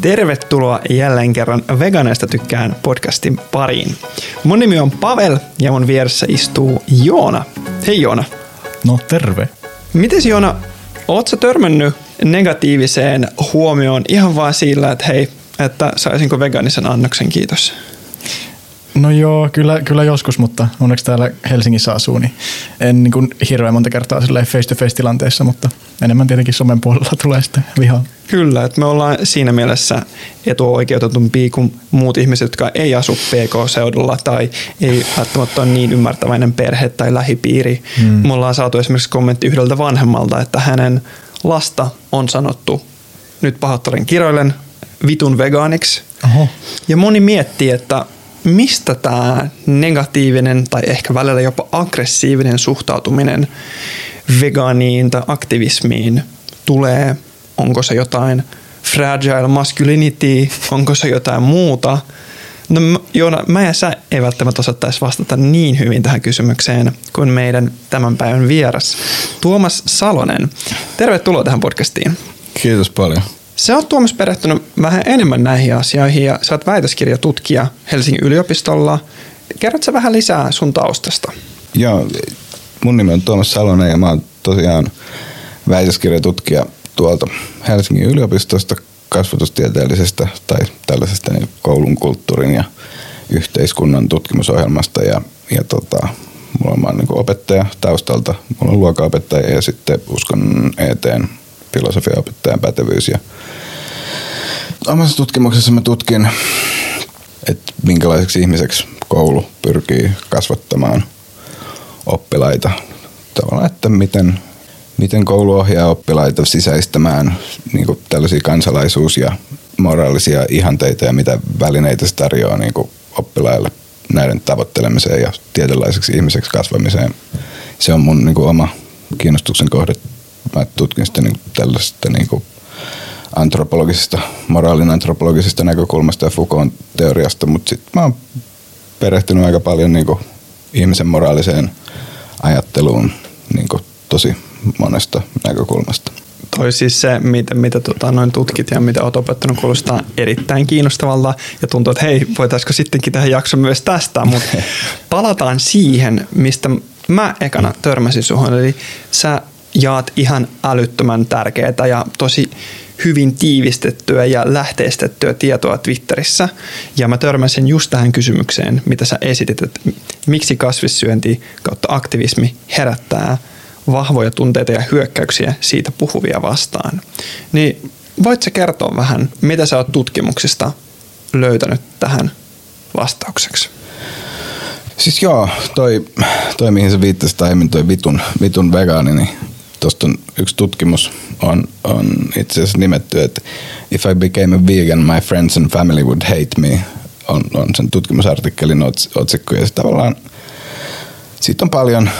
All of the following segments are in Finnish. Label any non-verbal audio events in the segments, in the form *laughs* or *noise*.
Tervetuloa jälleen kerran Veganeista tykkään podcastin pariin. Mun nimi on Pavel ja mun vieressä istuu Joona. Hei Joona. No terve. Miten Joona, oot sä törmännyt negatiiviseen huomioon ihan vaan sillä, että hei, että saisinko vegaanisen annoksen, kiitos? No joo, kyllä, kyllä joskus, mutta onneksi täällä Helsingissä asuu, niin en niin kuin hirveän monta kertaa face-to-face tilanteessa, mutta enemmän tietenkin somen puolella *laughs* tulee sitten vihaa. Kyllä, että me ollaan siinä mielessä etuoikeutetumpi kuin muut ihmiset, jotka ei asu PK-seudulla tai ei välttämättä ole niin ymmärtäväinen perhe tai lähipiiri. Hmm. Me ollaan saatu esimerkiksi kommentti yhdeltä vanhemmalta, että hänen lasta on sanottu, nyt pahoittelen kiroilen, vitun vegaaniksi. Oho. Ja moni miettii, että mistä tämä negatiivinen tai ehkä välillä jopa aggressiivinen suhtautuminen vegaaniin tai aktivismiin tulee? Onko se jotain fragile masculinity? Onko se jotain muuta? No Joona, mä ja sä ei välttämättä osattaisi vastata niin hyvin tähän kysymykseen kuin meidän tämän päivän vieras Tuomas Salonen. Tervetuloa tähän podcastiin. Kiitos paljon. Sä oot Tuomas perehtynyt vähän enemmän näihin asioihin ja sä oot väitöskirjatutkija Helsingin yliopistolla. Kerrotko vähän lisää sun taustasta? Joo, mun nimi on Tuomas Salonen ja mä oon tosiaan väitöskirjatutkija tuolta Helsingin yliopistosta kasvatustieteellisestä tai tällaisesta niin koulun kulttuurin ja yhteiskunnan tutkimusohjelmasta ja, ja tota, mulla on, niin opettaja taustalta, mulla on luokanopettaja ja sitten uskon eteen filosofiaopettajan pätevyys ja omassa tutkimuksessa mä tutkin, että minkälaiseksi ihmiseksi koulu pyrkii kasvattamaan oppilaita. Tavallaan, että miten, miten koulu ohjaa oppilaita sisäistämään niin kuin tällaisia kansalaisuus- ja moraalisia ihanteita ja mitä välineitä se tarjoaa niin kuin oppilaille näiden tavoittelemiseen ja tietynlaiseksi ihmiseksi kasvamiseen. Se on mun niin kuin, oma kiinnostuksen kohde. Mä tutkin sitä niin tällaista niin kuin, antropologisesta, moraalin antropologisesta näkökulmasta ja Foucault teoriasta, mutta sitten mä oon perehtynyt aika paljon niin kuin ihmisen moraaliseen ajatteluun niin kuin tosi monesta näkökulmasta. Toi siis se, mitä, mitä tota, noin tutkit ja mitä olet opettanut, kuulostaa erittäin kiinnostavalta ja tuntuu, että hei, voitaisiko sittenkin tähän jakson myös tästä, mutta *laughs* palataan siihen, mistä mä ekana törmäsin suhun, eli sä jaat ihan älyttömän tärkeää ja tosi hyvin tiivistettyä ja lähteistettyä tietoa Twitterissä. Ja mä törmäsin just tähän kysymykseen, mitä sä esitit, että miksi kasvissyönti kautta aktivismi herättää vahvoja tunteita ja hyökkäyksiä siitä puhuvia vastaan. Niin voit sä kertoa vähän, mitä sä oot tutkimuksista löytänyt tähän vastaukseksi? Siis joo, toi, toi mihin sä viittasit aiemmin, toi vitun, vitun vegaani, niin tuosta on yksi tutkimus on, on itse asiassa nimetty, että If I became a vegan, my friends and family would hate me, on, on sen tutkimusartikkelin otsikko. Ja tavallaan siitä on paljon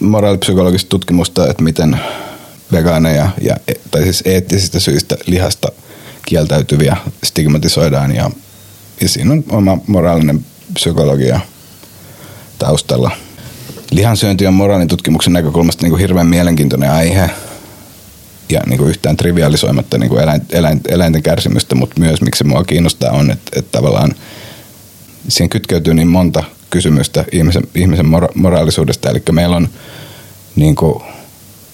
moraalipsykologista tutkimusta, että miten vegaaneja ja, tai siis eettisistä syistä lihasta kieltäytyviä stigmatisoidaan ja, ja siinä on oma moraalinen psykologia taustalla – lihansyönti on moraalitutkimuksen näkökulmasta niin kuin hirveän mielenkiintoinen aihe ja niin kuin yhtään trivialisoimatta niin kuin eläin, eläin, eläinten kärsimystä, mutta myös miksi mua kiinnostaa on, että, että tavallaan siihen kytkeytyy niin monta kysymystä ihmisen, ihmisen mora- moraalisuudesta. Eli meillä on niin kuin,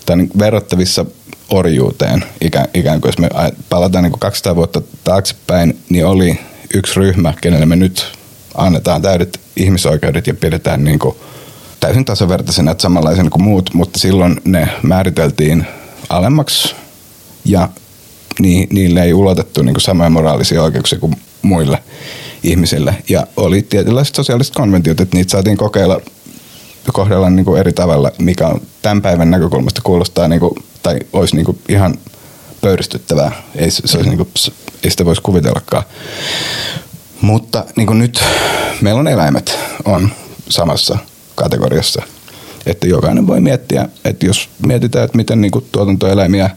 tai niin verrattavissa orjuuteen, ikään, ikään kuin jos me palataan niin kuin 200 vuotta taaksepäin, niin oli yksi ryhmä, kenelle me nyt annetaan täydet ihmisoikeudet ja pidetään niin kuin täysin tasavertaisena, että samanlaisen kuin muut, mutta silloin ne määriteltiin alemmaksi ja ni, niille ei ulotettu niin samoja moraalisia oikeuksia kuin muille ihmisille. Ja oli tietynlaiset sosiaaliset konventiot, että niitä saatiin kokeilla kohdella niin kuin eri tavalla, mikä on tämän päivän näkökulmasta kuulostaa, niin kuin, tai olisi niin kuin ihan pöyristyttävää. Ei, se olisi niin kuin, ei sitä voisi kuvitellakaan. Mutta niin kuin nyt meillä on eläimet on samassa kategoriassa. Että jokainen voi miettiä, että jos mietitään, että miten niin kuin tuotantoeläimiä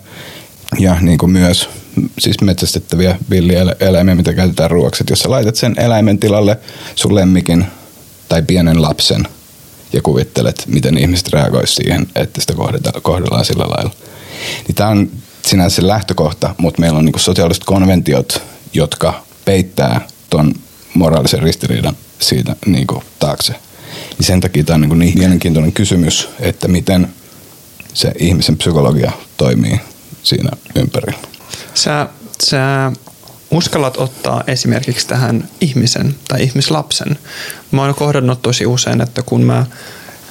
ja niin kuin myös siis metsästettäviä villieläimiä, mitä käytetään ruoaksi. Että jos sä laitat sen eläimen tilalle sun lemmikin tai pienen lapsen ja kuvittelet, miten ihmiset reagoisivat siihen, että sitä kohdellaan sillä lailla. Niin tämä on sinänsä lähtökohta, mutta meillä on niin sosiaaliset konventiot jotka peittää ton moraalisen ristiriidan siitä niin kuin, taakse. Ja sen takia tämä on niin, niin mielenkiintoinen kysymys, että miten se ihmisen psykologia toimii siinä ympärillä. Sä, sä uskallat ottaa esimerkiksi tähän ihmisen tai ihmislapsen. Mä oon kohdannut tosi usein, että kun mä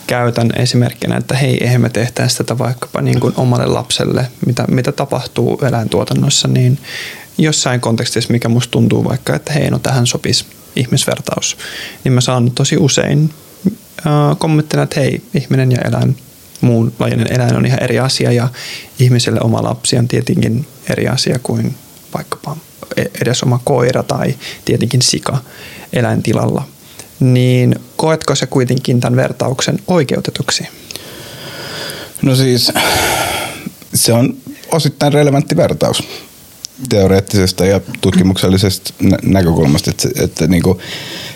käytän esimerkkinä, että hei, eihän me tehtäisi tätä vaikkapa niin kuin omalle lapselle, mitä, mitä tapahtuu eläintuotannossa, niin jossain kontekstissa, mikä musta tuntuu vaikka, että hei, no tähän sopisi ihmisvertaus, niin mä saan tosi usein kommenttina, että hei, ihminen ja eläin, muun lajinen eläin on ihan eri asia ja ihmiselle oma lapsi on tietenkin eri asia kuin vaikkapa e-, edes oma koira tai tietenkin sika eläintilalla. Niin koetko se kuitenkin tämän vertauksen oikeutetuksi? No siis se on osittain relevantti vertaus teoreettisesta ja tutkimuksellisesta nä- näkökulmasta, että, että niin kuin,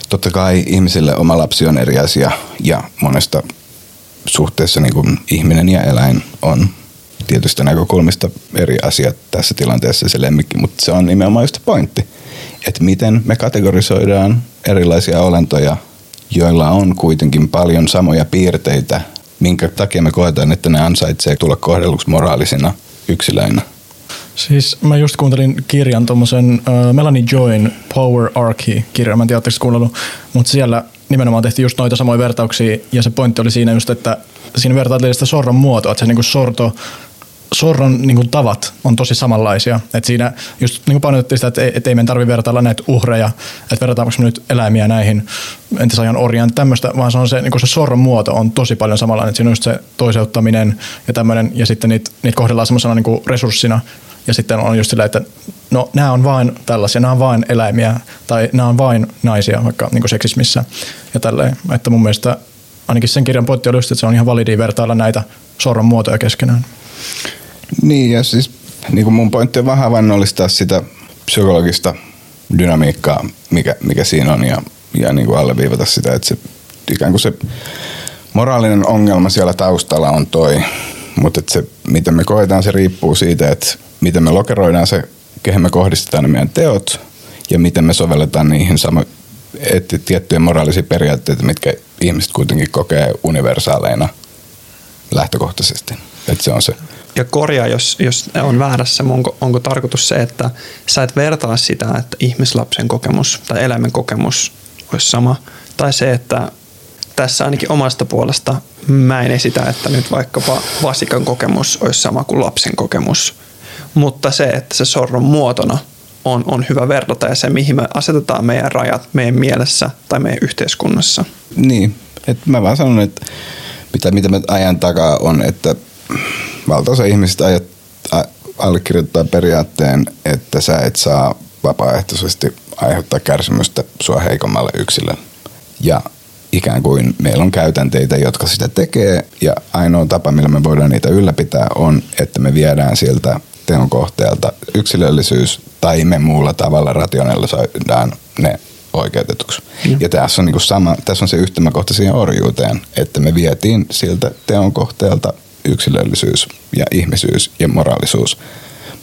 totta kai ihmisille oma lapsi on eri asia ja monesta suhteessa niin kuin ihminen ja eläin on tietystä näkökulmista eri asiat tässä tilanteessa se lemmikki, mutta se on nimenomaan just pointti, että miten me kategorisoidaan erilaisia olentoja, joilla on kuitenkin paljon samoja piirteitä, minkä takia me koetaan, että ne ansaitsee tulla kohdelluksi moraalisina yksilöinä. Siis mä just kuuntelin kirjan tuommoisen uh, Melanie Join Power Archy kirjan, mä en tiedä, kuunnellut, mutta siellä nimenomaan tehtiin just noita samoja vertauksia ja se pointti oli siinä just, että siinä vertailtiin sitä sorron muotoa, että se niinku sorto sorron niin tavat on tosi samanlaisia. Et siinä just niin painotettiin sitä, että ei, et ei meidän tarvitse vertailla näitä uhreja, että vertaanko nyt eläimiä näihin entisajan orjaan tämmöistä, vaan se, on se, niin kuin se sorron muoto on tosi paljon samanlainen. Et siinä on just se toiseuttaminen ja tämmöinen, ja sitten niitä, niitä kohdellaan semmoisena niin resurssina, ja sitten on just silleen, että no nämä on vain tällaisia, nämä on vain eläimiä, tai nämä on vain naisia, vaikka niin kuin seksismissä ja tälleen. Että mun mielestä ainakin sen kirjan pointti oli just, että se on ihan validi vertailla näitä sorron muotoja keskenään. Niin ja siis niin kuin mun pointti on vähän havainnollistaa sitä psykologista dynamiikkaa, mikä, mikä siinä on ja, ja niin kuin alleviivata sitä, että se ikään kuin se moraalinen ongelma siellä taustalla on toi, mutta se, miten me koetaan, se riippuu siitä, että miten me lokeroidaan se, kehen me kohdistetaan ne meidän teot ja miten me sovelletaan niihin sama, että tiettyjä moraalisia periaatteita, mitkä ihmiset kuitenkin kokee universaaleina lähtökohtaisesti. Että se on se ja korjaa, jos, jos on väärässä, onko, onko tarkoitus se, että sä et vertaa sitä, että ihmislapsen kokemus tai eläimen kokemus olisi sama, tai se, että tässä ainakin omasta puolesta mä en esitä, että nyt vaikkapa vasikan kokemus olisi sama kuin lapsen kokemus, mutta se, että se sorron muotona on, on hyvä verrata ja se, mihin me asetetaan meidän rajat meidän mielessä tai meidän yhteiskunnassa. Niin, että mä vaan sanon, että mitä, mitä mä ajan takaa on, että valtaosa ihmisistä ajat, a, allekirjoittaa periaatteen, että sä et saa vapaaehtoisesti aiheuttaa kärsimystä sua heikommalle yksilölle. Ja ikään kuin meillä on käytänteitä, jotka sitä tekee, ja ainoa tapa, millä me voidaan niitä ylläpitää, on, että me viedään sieltä teon kohteelta yksilöllisyys, tai me muulla tavalla rationalisoidaan ne oikeutetuksi. Mm. Ja tässä on, niin sama, tässä on se yhtymäkohta siihen orjuuteen, että me vietiin siltä teon kohteelta yksilöllisyys ja ihmisyys ja moraalisuus.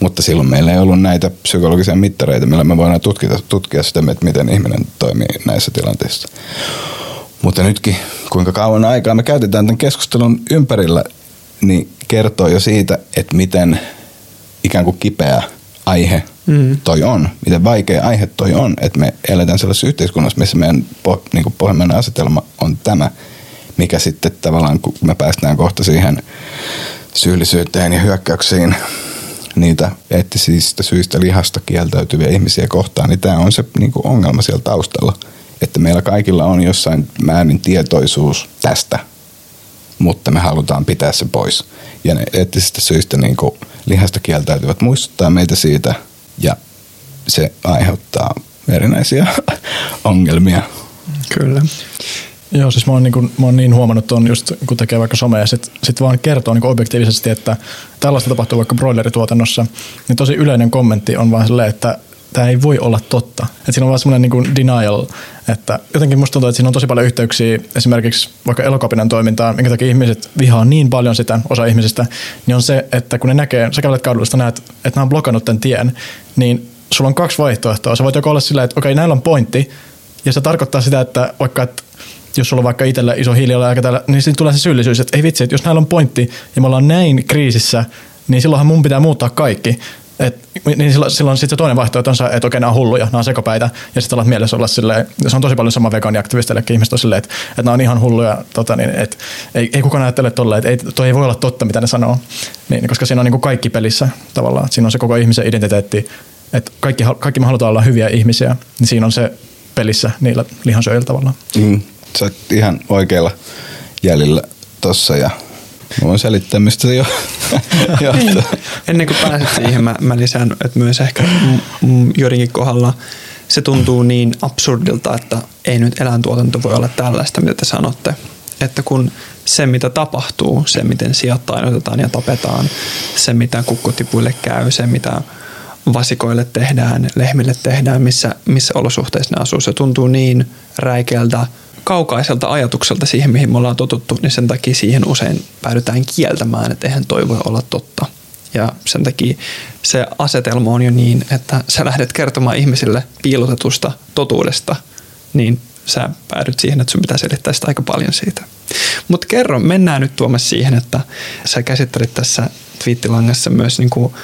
Mutta silloin meillä ei ollut näitä psykologisia mittareita, millä me voidaan tutkia, tutkia sitä, että miten ihminen toimii näissä tilanteissa. Mutta nytkin, kuinka kauan aikaa me käytetään tämän keskustelun ympärillä, niin kertoo jo siitä, että miten ikään kuin kipeä aihe mm. toi on, miten vaikea aihe toi on, että me eletään sellaisessa yhteiskunnassa, missä meidän po, niin pohjimmainen asetelma on tämä – mikä sitten tavallaan, kun me päästään kohta siihen syyllisyyteen ja hyökkäyksiin niitä eettisistä syistä lihasta kieltäytyviä ihmisiä kohtaan, niin tämä on se niin kuin ongelma siellä taustalla. Että meillä kaikilla on jossain määrin tietoisuus tästä, mutta me halutaan pitää se pois. Ja ne eettisistä syistä niin kuin lihasta kieltäytyvät muistuttaa meitä siitä ja se aiheuttaa erinäisiä *laughs* ongelmia. Kyllä. Joo, siis mä oon, niin, kuin, mä oon niin huomannut tuon just kun tekee vaikka somea sit, sit vaan kertoo niin objektiivisesti, että tällaista tapahtuu vaikka broilerituotannossa, niin tosi yleinen kommentti on vaan silleen, että tämä ei voi olla totta. Että siinä on vaan semmoinen niin denial, että jotenkin musta tuntuu, että siinä on tosi paljon yhteyksiä esimerkiksi vaikka elokapinan toimintaan, minkä takia ihmiset vihaa niin paljon sitä, osa ihmisistä, niin on se, että kun ne näkee, sä kävelet kaudellista näet, että nämä on blokannut tämän tien, niin sulla on kaksi vaihtoehtoa. Sä voit joko olla silleen, että okei, näillä on pointti, ja se tarkoittaa sitä, että vaikka, että jos sulla on vaikka itsellä iso hiilijalanjälki täällä, niin sitten tulee se syyllisyys, että ei vitsi, että jos näillä on pointti ja me ollaan näin kriisissä, niin silloinhan mun pitää muuttaa kaikki. Et, niin silloin, silloin sitten se toinen vaihtoehto on se, että okei, nämä on hulluja, nämä on sekopäitä, ja sitten alat mielessä olla silleen, se on tosi paljon sama vegaaniaktivisteillekin ihmiset on silleen, että, että nämä on ihan hulluja, tota, niin, että ei, ei kukaan ajattele tolleen, että ei, toi ei voi olla totta, mitä ne sanoo, niin, koska siinä on niin kuin kaikki pelissä tavallaan, siinä on se koko ihmisen identiteetti, että kaikki, kaikki me halutaan olla hyviä ihmisiä, niin siinä on se pelissä niillä lihansyöjillä tavallaan. Mm, sä oot ihan oikealla jäljellä tossa ja Mä voin selittää, mistä se jo *laughs* niin. Ennen kuin pääset siihen, mä, mä lisään, että myös ehkä joidenkin kohdalla se tuntuu niin absurdilta, että ei nyt eläintuotanto voi olla tällaista, mitä te sanotte. Että kun se, mitä tapahtuu, se, miten sijat tainotetaan ja tapetaan, se, mitä kukkotipuille käy, se, mitä vasikoille tehdään, lehmille tehdään, missä, missä olosuhteissa ne asuu, se tuntuu niin räikeältä – kaukaiselta ajatukselta siihen, mihin me ollaan totuttu, niin sen takia siihen usein päädytään kieltämään, että eihän toi voi olla totta. Ja sen takia se asetelma on jo niin, että sä lähdet kertomaan ihmisille piilotetusta totuudesta, niin sä päädyt siihen, että sun pitää selittää sitä aika paljon siitä. Mutta kerro, mennään nyt Tuomas siihen, että sä käsittelit tässä twiittilangassa myös niin kuin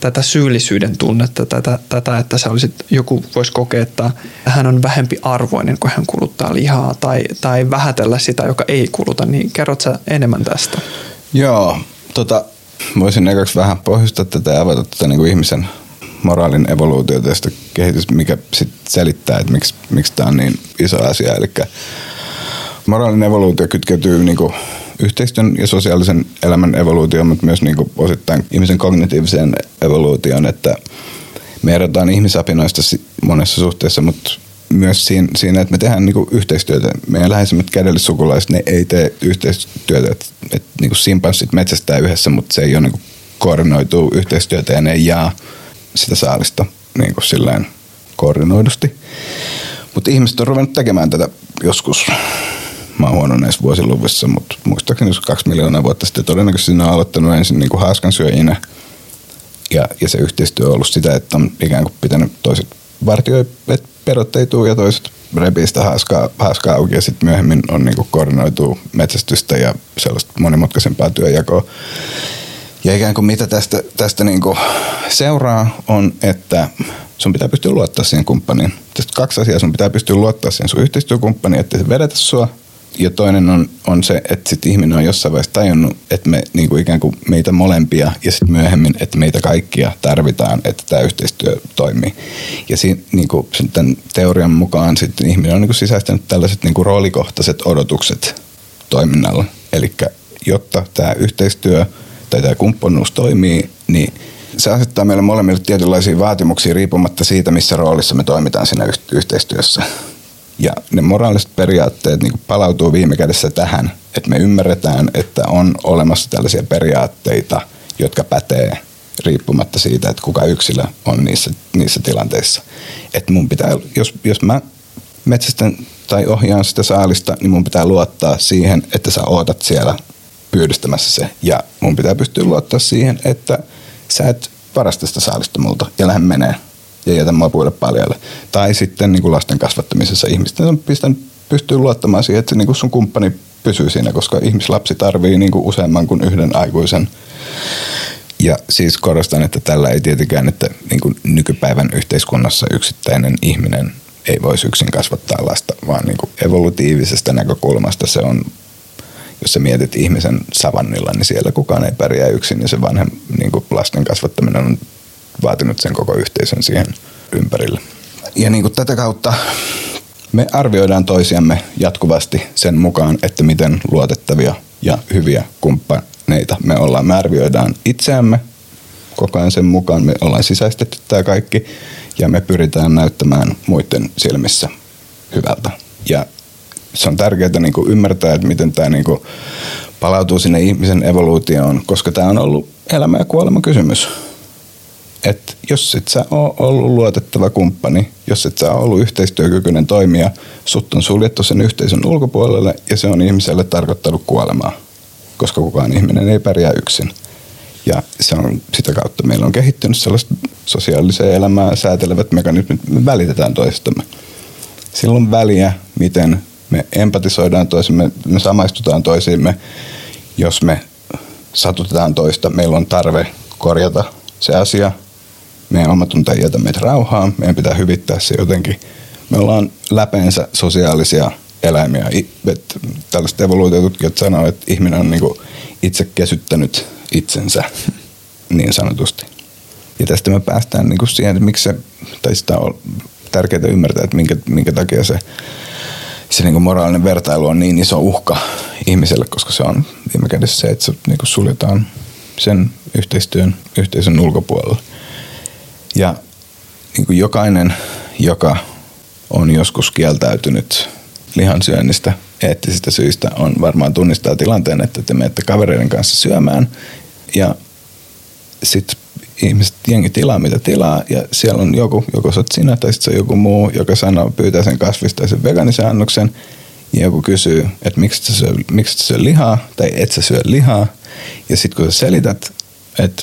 tätä syyllisyyden tunnetta, tätä, tätä että sä olisit, joku voisi kokea, että hän on vähempi arvoinen, kun hän kuluttaa lihaa, tai, tai vähätellä sitä, joka ei kuluta, niin kerrot sä enemmän tästä? Joo, tota, voisin ekaksi vähän pohjustaa tätä ja avata tätä niin kuin ihmisen moraalin evoluutio tästä kehitys, mikä sit selittää, että miksi, miksi tämä on niin iso asia. Eli moraalin evoluutio kytkeytyy niin kuin yhteistyön ja sosiaalisen elämän evoluutioon, mutta myös niin kuin osittain ihmisen kognitiiviseen evoluutioon, että me erotaan ihmisapinoista monessa suhteessa, mutta myös siinä, että me tehdään niin yhteistyötä. Meidän läheisimmät kädellissukulaiset, ne ei tee yhteistyötä. Että, että niin kuin simpanssit metsästää yhdessä, mutta se ei ole niin koordinoitu yhteistyötä ja ne ei jaa sitä saalista niin kuin silleen koordinoidusti. Mutta ihmiset on ruvennut tekemään tätä joskus mä oon huono näissä vuosiluvissa, mutta muistaakseni jos kaksi miljoonaa vuotta sitten todennäköisesti ne on aloittanut ensin niin kuin haaskansyöjinä. Ja, ja se yhteistyö on ollut sitä, että on ikään kuin pitänyt toiset vartioi, että perot ei tuu ja toiset repii sitä haaskaa, haaskaa auki ja sitten myöhemmin on niin kuin koordinoitu metsästystä ja sellaista monimutkaisempaa työjakoa. Ja ikään kuin mitä tästä, tästä niin kuin seuraa on, että sun pitää pystyä luottaa siihen kumppaniin. Tästä kaksi asiaa, sun pitää pystyä luottaa siihen sun yhteistyökumppaniin, ettei se vedetä sua ja toinen on, on se, että sit ihminen on jossain vaiheessa tajunnut, että me niin kuin ikään kuin meitä molempia ja sitten myöhemmin, että meitä kaikkia tarvitaan, että tämä yhteistyö toimii. Ja siinä, niin kuin tämän teorian mukaan sitten ihminen on niin kuin sisäistänyt tällaiset niin kuin roolikohtaiset odotukset toiminnalla. Eli jotta tämä yhteistyö tai tämä kumppanuus toimii, niin se asettaa meille molemmille tietynlaisia vaatimuksia riippumatta siitä, missä roolissa me toimitaan siinä yhteistyössä. Ja ne moraaliset periaatteet niin palautuu viime kädessä tähän, että me ymmärretään, että on olemassa tällaisia periaatteita, jotka pätee riippumatta siitä, että kuka yksilö on niissä, niissä tilanteissa. Että mun pitää, jos, jos mä metsästän tai ohjaan sitä saalista, niin mun pitää luottaa siihen, että sä ootat siellä pyydystämässä se. Ja mun pitää pystyä luottaa siihen, että sä et varasta sitä saalista multa ja lähde menee ja jätä mapuille paljalle. Tai sitten niin kuin lasten kasvattamisessa ihmisten on pistänyt, pystyy luottamaan siihen, että niin kuin sun kumppani pysyy siinä, koska ihmislapsi tarvii niin kuin useamman kuin yhden aikuisen. Ja siis korostan, että tällä ei tietenkään, että niin kuin nykypäivän yhteiskunnassa yksittäinen ihminen ei voisi yksin kasvattaa lasta, vaan niin kuin evolutiivisesta näkökulmasta se on, jos sä mietit ihmisen savannilla, niin siellä kukaan ei pärjää yksin ja se vanhem, niin kuin lasten kasvattaminen on vaatinut sen koko yhteisön siihen ympärille. Ja niin kuin tätä kautta me arvioidaan toisiamme jatkuvasti sen mukaan, että miten luotettavia ja hyviä kumppaneita me ollaan. Me arvioidaan itseämme koko ajan sen mukaan. Me ollaan sisäistetty tämä kaikki ja me pyritään näyttämään muiden silmissä hyvältä. Ja se on tärkeää niin kuin ymmärtää, että miten tämä niin kuin palautuu sinne ihmisen evoluutioon, koska tämä on ollut elämä ja kuolema kysymys että jos et sä ole ollut luotettava kumppani, jos et sä ole ollut yhteistyökykyinen toimija, sut on suljettu sen yhteisön ulkopuolelle ja se on ihmiselle tarkoittanut kuolemaa, koska kukaan ihminen ei pärjää yksin. Ja se on sitä kautta meillä on kehittynyt sellaista sosiaaliseen elämään säätelevät mekanismit. Me välitetään toistamme. Silloin väliä, miten me empatisoidaan toisimme, me samaistutaan toisiimme, jos me satutetaan toista. Meillä on tarve korjata se asia. Meidän omatunto ei jätä meitä rauhaan. Meidän pitää hyvittää se jotenkin. Me ollaan läpeensä sosiaalisia eläimiä. Tällaiset evoluutiotutkijat sanoo, että ihminen on niinku itse kesyttänyt itsensä niin sanotusti. Ja tästä me päästään niinku siihen, että miksi se, tai sitä on tärkeää ymmärtää, että minkä, minkä takia se, se niinku moraalinen vertailu on niin iso uhka ihmiselle, koska se on viime kädessä se, että se niinku suljetaan sen yhteistyön yhteisön ulkopuolella. Ja niinku jokainen, joka on joskus kieltäytynyt lihansyönnistä eettisistä syistä on varmaan tunnistaa tilanteen, että te menette kavereiden kanssa syömään. Ja sitten ihmiset, jengi tilaa mitä tilaa ja siellä on joku, joko sä sinä tai sitten joku muu, joka sanoo, pyytää sen kasvistaisen veganisäännöksen ja joku kysyy, että miksi sä syö, miksi sä syö lihaa tai et sä syö lihaa. Ja sitten kun sä selität, että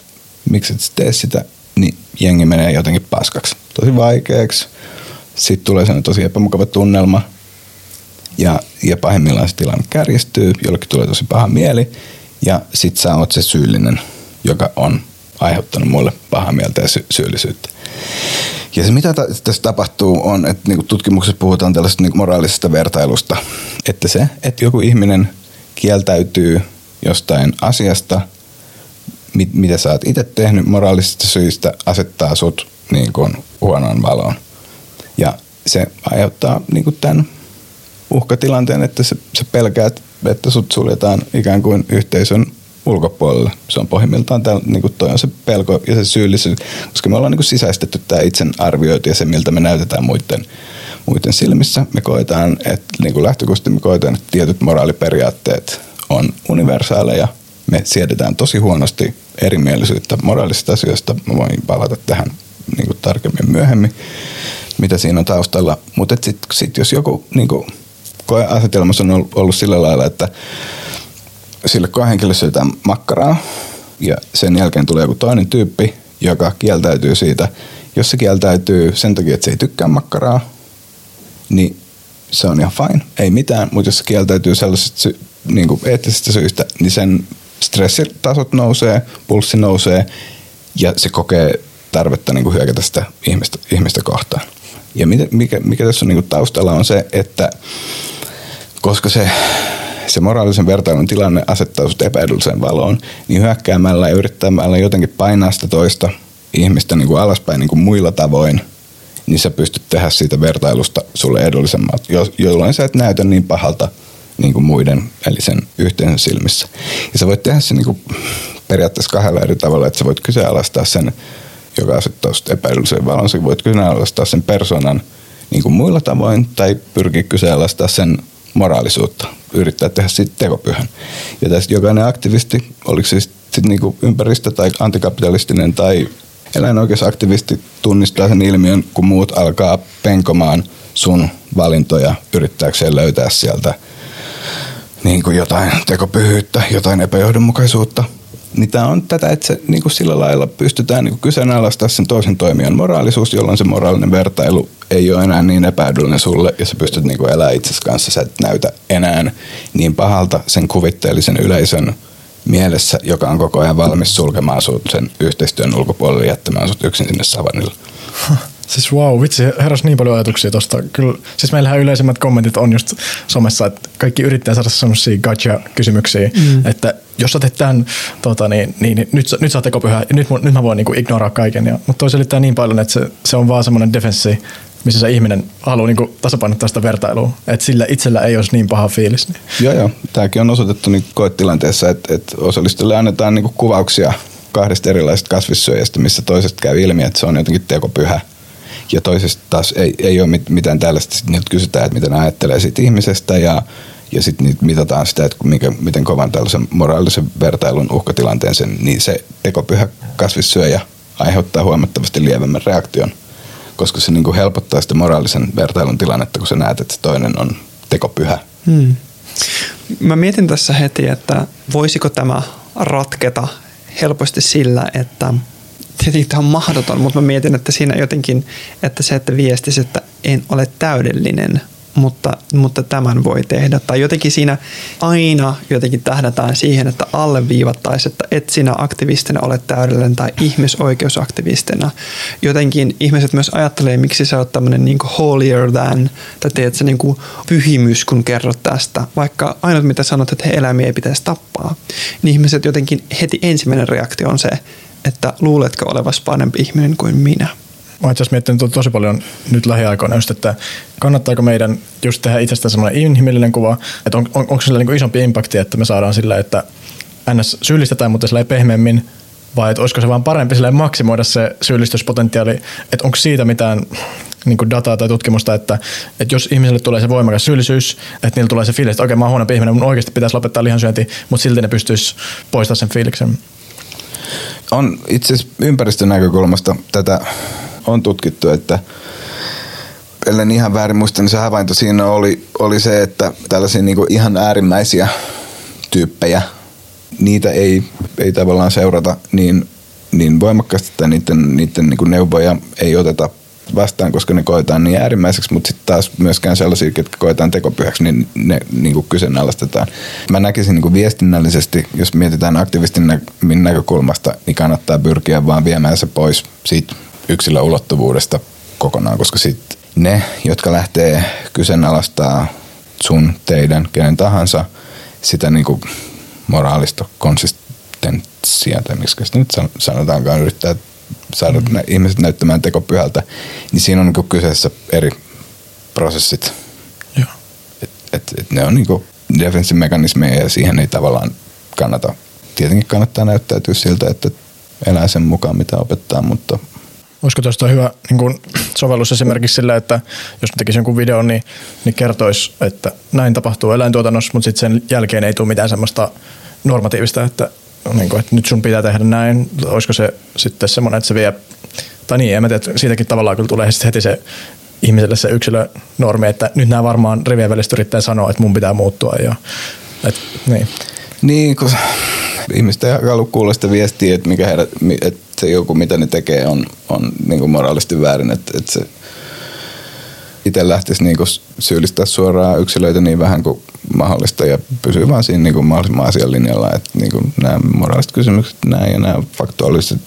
miksi et sä tee sitä, niin jengi menee jotenkin paskaksi, tosi vaikeaksi. Sitten tulee sellainen tosi epämukava tunnelma – ja, ja pahimmillaan se tilanne kärjistyy, jollekin tulee tosi paha mieli. Ja sit sä oot se syyllinen, joka on aiheuttanut mulle pahaa mieltä ja sy- syyllisyyttä. Ja se mitä t- tässä tapahtuu on, että niinku tutkimuksessa puhutaan tällaisesta niinku moraalisesta vertailusta, että se, että joku ihminen kieltäytyy jostain asiasta, mit, mitä sä oot itse tehnyt moraalisista syistä, asettaa sut niin kuin huonoon valoon. Ja se aiheuttaa niin kuin tämän uhkatilanteen, että sä, sä pelkäät, että sut suljetaan ikään kuin yhteisön ulkopuolelle. Se on pohjimmiltaan täällä, niin kuin toi on se pelko ja se syyllisyys, koska me ollaan niin kuin sisäistetty tämä itsen arviointi ja se, miltä me näytetään muiden, muiden silmissä. Me koetaan, että niin kuin lähtökohtaisesti me koetaan, että tietyt moraaliperiaatteet on universaaleja. Me siedetään tosi huonosti erimielisyyttä moraalisista asioista. Mä voin palata tähän niin kuin tarkemmin myöhemmin, mitä siinä on taustalla. Mutta sitten sit jos joku niin kuin, koeasetelmassa on ollut sillä lailla, että sille koehenkilölle syötään makkaraa ja sen jälkeen tulee joku toinen tyyppi, joka kieltäytyy siitä. Jos se kieltäytyy sen takia, että se ei tykkää makkaraa, niin se on ihan fine, ei mitään, mutta jos se kieltäytyy sellaisista sy- niin eettisistä syistä, niin sen stressitasot nousee, pulssi nousee ja se kokee tarvetta niin kuin hyökätä sitä ihmistä, ihmistä kohtaan. Ja mikä, mikä, mikä tässä on niin kuin taustalla on se, että koska se, se moraalisen vertailun tilanne asettaa sut epäedulliseen valoon, niin hyökkäämällä ja yrittämällä jotenkin painaa sitä toista ihmistä niin kuin alaspäin niin kuin muilla tavoin, niin sä pystyt tehdä siitä vertailusta sulle edullisemmat, jolloin sä et näytä niin pahalta niin kuin muiden, eli sen yhteisön silmissä. Ja sä voit tehdä se niin kuin periaatteessa kahdella eri tavalla, että sä voit kyseenalaistaa sen, joka asettaa sut epäedulliseen valoon, sä voit kyseenalaistaa sen persoonan niin kuin muilla tavoin, tai pyrkiä kyseenalaistaa sen moraalisuutta, yrittää tehdä siitä tekopyhän. Ja tästä jokainen aktivisti, oliko se sitten niinku ympäristö- tai antikapitalistinen tai eläinoikeusaktivisti tunnistaa sen ilmiön, kun muut alkaa penkomaan sun valintoja yrittääkseen löytää sieltä niin kuin jotain tekopyhyyttä, jotain epäjohdonmukaisuutta – niin tämä on tätä, että se niin kuin sillä lailla pystytään niin kuin kyseenalaistaa sen toisen toimijan moraalisuus, jolloin se moraalinen vertailu ei ole enää niin epäedullinen sulle ja sä pystyt niin kuin elämään itsesi kanssa. Sä et näytä enää niin pahalta sen kuvitteellisen yleisön mielessä, joka on koko ajan valmis sulkemaan sut sen yhteistyön ulkopuolelle jättämään sut yksin sinne savannille. Siis wow, vitsi, heräs niin paljon ajatuksia tosta. Kyllä, siis meillähän yleisimmät kommentit on just somessa, että kaikki yrittää saada semmoisia gotcha-kysymyksiä, mm. että jos sä teet tämän, tota, niin, niin, niin, nyt, nyt sä oot tekopyhä, ja nyt, nyt mä voin niinku ignoraa kaiken. Ja, mutta toi selittää niin paljon, että se, se on vaan semmoinen defenssi, missä se ihminen haluaa niinku tasapainottaa sitä vertailua, että sillä itsellä ei olisi niin paha fiilis. Niin. Joo, joo. Tämäkin on osoitettu niin koetilanteessa, että, että osallistujille annetaan niinku kuvauksia kahdesta erilaisesta kasvissyöjästä, missä toisesta käy ilmi, että se on jotenkin tekopyhä ja toisesta taas ei, ei ole mitään tällaista. Sitten niiltä kysytään, että miten ajattelee siitä ihmisestä ja, ja sitten niitä mitataan sitä, että mikä, miten kovan tällaisen moraalisen vertailun uhkatilanteen sen, niin se tekopyhä kasvissyöjä aiheuttaa huomattavasti lievemmän reaktion, koska se niin helpottaa sitä moraalisen vertailun tilannetta, kun sä näet, että se toinen on tekopyhä. Hmm. Mä mietin tässä heti, että voisiko tämä ratketa helposti sillä, että tietenkin tämä on mahdoton, mutta mä mietin, että siinä jotenkin, että se, että viestisi, että en ole täydellinen, mutta, mutta tämän voi tehdä. Tai jotenkin siinä aina jotenkin tähdätään siihen, että alleviivattaisiin, että et sinä aktivistina ole täydellinen tai ihmisoikeusaktivistina. Jotenkin ihmiset myös ajattelee, miksi sä oot tämmöinen niin holier than, tai teet se niin kuin pyhimys, kun kerrot tästä. Vaikka ainut mitä sanot, että he eläimiä ei pitäisi tappaa, niin ihmiset jotenkin heti ensimmäinen reaktio on se, että luuletko olevasi parempi ihminen kuin minä. Mä itse asiassa miettinyt tosi paljon nyt lähiaikoina just, että kannattaako meidän just tehdä itsestä semmoinen inhimillinen kuva, että on, on, onko sillä niin isompi impakti, että me saadaan sillä, että ns. syyllistetään, mutta sillä ei pehmeämmin, vai että olisiko se vaan parempi sillä maksimoida se syyllistyspotentiaali, että onko siitä mitään niin kuin dataa tai tutkimusta, että, että jos ihmiselle tulee se voimakas syyllisyys, että niillä tulee se fiilis, että okei okay, mä oon huono ihminen, mun oikeasti pitäisi lopettaa lihansyönti, mutta silti ne pystyisi poistamaan sen fiiliksen. On itse asiassa ympäristön näkökulmasta tätä on tutkittu, että ellen ihan väärin muista, niin se havainto siinä oli, oli se, että tällaisia niin kuin ihan äärimmäisiä tyyppejä, niitä ei, ei tavallaan seurata niin, niin voimakkaasti, että niiden, niiden niin kuin neuvoja ei oteta vastaan, koska ne koetaan niin äärimmäiseksi, mutta sitten taas myöskään sellaisia, jotka koetaan tekopyhäksi, niin ne niin kuin kyseenalaistetaan. Mä näkisin niin kuin viestinnällisesti, jos mietitään aktivistin näkökulmasta, niin kannattaa pyrkiä vaan viemään se pois siitä yksilöulottuvuudesta kokonaan, koska sitten ne, jotka lähtee kyseenalaistaa sun, teidän, kenen tahansa, sitä niin kuin moraalista konsistenssia, tai miksi sitä nyt sanotaankaan, yrittää saada mm. ne ihmiset näyttämään tekopyhältä, niin siinä on niin kyseessä eri prosessit. Joo. Et, et, et ne on niin defenssimekanismeja ja siihen ei tavallaan kannata. Tietenkin kannattaa näyttäytyä siltä, että elää sen mukaan, mitä opettaa, mutta Olisiko tuosta hyvä niin kun sovellus esimerkiksi sillä, että jos tekisi jonkun videon, niin, niin kertoisi, että näin tapahtuu eläintuotannossa, mutta sitten sen jälkeen ei tule mitään semmoista normatiivista, että, niin kun, että nyt sun pitää tehdä näin. Olisiko se sitten semmoinen, että se vie, tai niin, en mä tiedä, siitäkin tavallaan kyllä tulee heti se ihmiselle se yksilönormi, että nyt nämä varmaan rivien välistä yrittää sanoa, että mun pitää muuttua. Ja, et, niin. Niin, kun ihmiset ei halua kuulla sitä viestiä, että, mikä heidät, että se joku, mitä ne tekee, on, on niin kuin moraalisti väärin. Että, että se itse lähtisi niin kuin syyllistää suoraan yksilöitä niin vähän kuin mahdollista ja pysyy vaan siinä niin kuin mahdollisimman asian linjalla, että niin kuin nämä moraaliset kysymykset nämä ja nämä faktuaaliset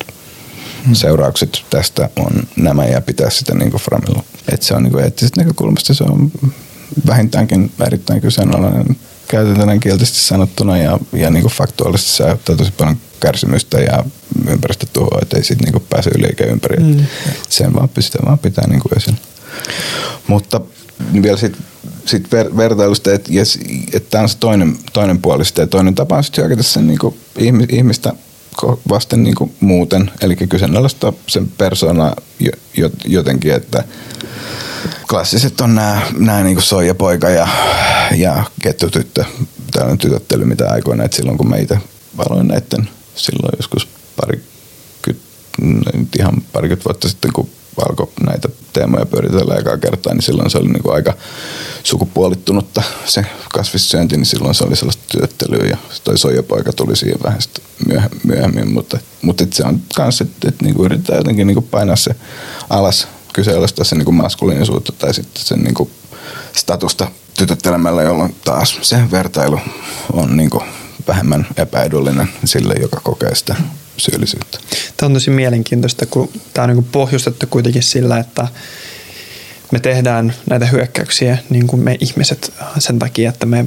hmm. seuraukset tästä on nämä ja pitää sitä niin kuin framilla. Että se on niin kuin eettisestä näkökulmasta se on vähintäänkin erittäin kyseenalainen käytetään kielteisesti sanottuna ja, ja niin kuin faktuaalisesti se aiheuttaa tosi paljon kärsimystä ja ympäristötuhoa, että ei siitä niin kuin pääse yli eikä ympäri. Mm. Sen vaan, sitä vaan pitää niin kuin esillä. Mutta vielä sitten sit ver, vertailusta, että et tämä on se toinen, toinen puoli sitä. Ja toinen tapa on sitten hyökätä sen niin kuin ihmistä vasten niin kuin muuten, eli kyseenalaistaa sen persona jotenkin, että klassiset on nämä, nämä niin soijapoika ja, ja kettutyttö, tällainen tytöttely, mitä aikoina, että silloin kun meitä valoin näiden silloin joskus pari ihan parikymmentä vuotta sitten, kun alkoi näitä teemoja pyöritellä ekaa kertaa, niin silloin se oli niin kuin aika sukupuolittunutta se kasvissyönti, niin silloin se oli sellaista työttelyä ja toi soijapoika tuli siihen vähän myöhemmin, myöhemmin mutta, mutta se on kanssa, että, että niin kuin yritetään jotenkin niin kuin painaa se alas kyseenalaistaa sen niin maskuliinisuutta tai sitten sen niin kuin statusta tytöttelemällä, jolloin taas se vertailu on niin kuin vähemmän epäedullinen sille, joka kokee sitä syyllisyyttä. Tämä on tosi mielenkiintoista, kun tämä on niin pohjustettu kuitenkin sillä, että me tehdään näitä hyökkäyksiä niin kuin me ihmiset sen takia, että me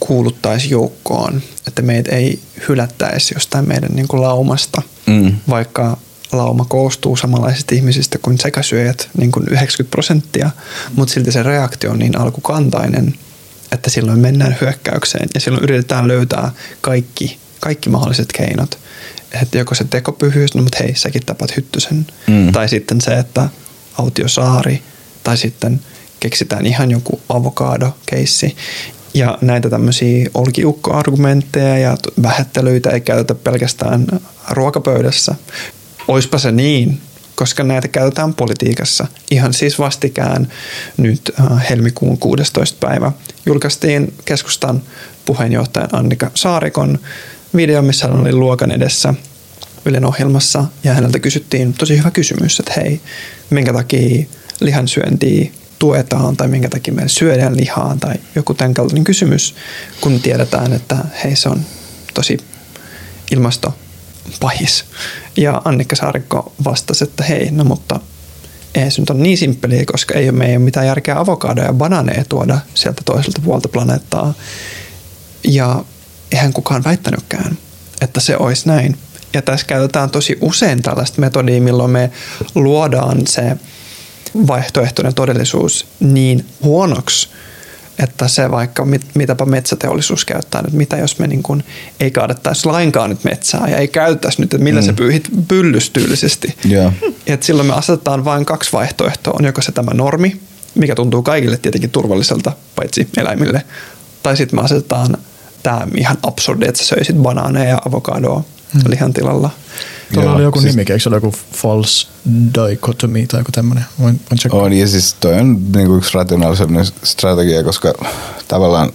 kuuluttaisi joukkoon, että meitä ei hylättäisi jostain meidän niin kuin laumasta, mm. vaikka lauma koostuu samanlaisista ihmisistä kuin sekasyöjät, niin kuin 90 prosenttia, mutta silti se reaktio on niin alkukantainen, että silloin mennään hyökkäykseen ja silloin yritetään löytää kaikki, kaikki mahdolliset keinot. Että joko se tekopyhyys, no mutta hei, säkin tapat hyttysen. Mm. Tai sitten se, että autiosaari, tai sitten keksitään ihan joku avokado-keissi. Ja näitä tämmöisiä olkiukko-argumentteja ja vähättelyitä ei käytetä pelkästään ruokapöydässä, oispa se niin, koska näitä käytetään politiikassa. Ihan siis vastikään nyt äh, helmikuun 16. päivä julkaistiin keskustan puheenjohtajan Annika Saarikon video, missä hän oli luokan edessä Ylen ohjelmassa ja häneltä kysyttiin tosi hyvä kysymys, että hei, minkä takia lihansyöntiä tuetaan tai minkä takia me syödään lihaa tai joku tämän kaltainen kysymys, kun tiedetään, että hei se on tosi ilmastopahis. Ja Annikka Saarikko vastasi, että hei, no mutta ei se nyt ole niin simppeliä, koska ei ole meidän mitään järkeä avokadoja ja bananeja tuoda sieltä toiselta puolta planeettaa. Ja eihän kukaan väittänytkään, että se olisi näin. Ja tässä käytetään tosi usein tällaista metodia, milloin me luodaan se vaihtoehtoinen todellisuus niin huonoksi, että se vaikka mit, mitäpä metsäteollisuus käyttää nyt, mitä jos me niin kuin ei kaadettaisi lainkaan nyt metsää ja ei käyttäisi nyt, että millä mm. se pyyhit pyllystyylisesti. Yeah. Et silloin me asetetaan vain kaksi vaihtoehtoa. On joko se tämä normi, mikä tuntuu kaikille tietenkin turvalliselta, paitsi eläimille, tai sitten me asetetaan tämä ihan absurdi, että sä söisit banaaneja ja avokadoa mm. lihan tilalla. Tuolla oli joku siis, nimi, eikö se ole joku false dichotomy tai joku tämmöinen? Voin, voin on, ja siis toi on niinku yksi rationaalinen strategia, koska tavallaan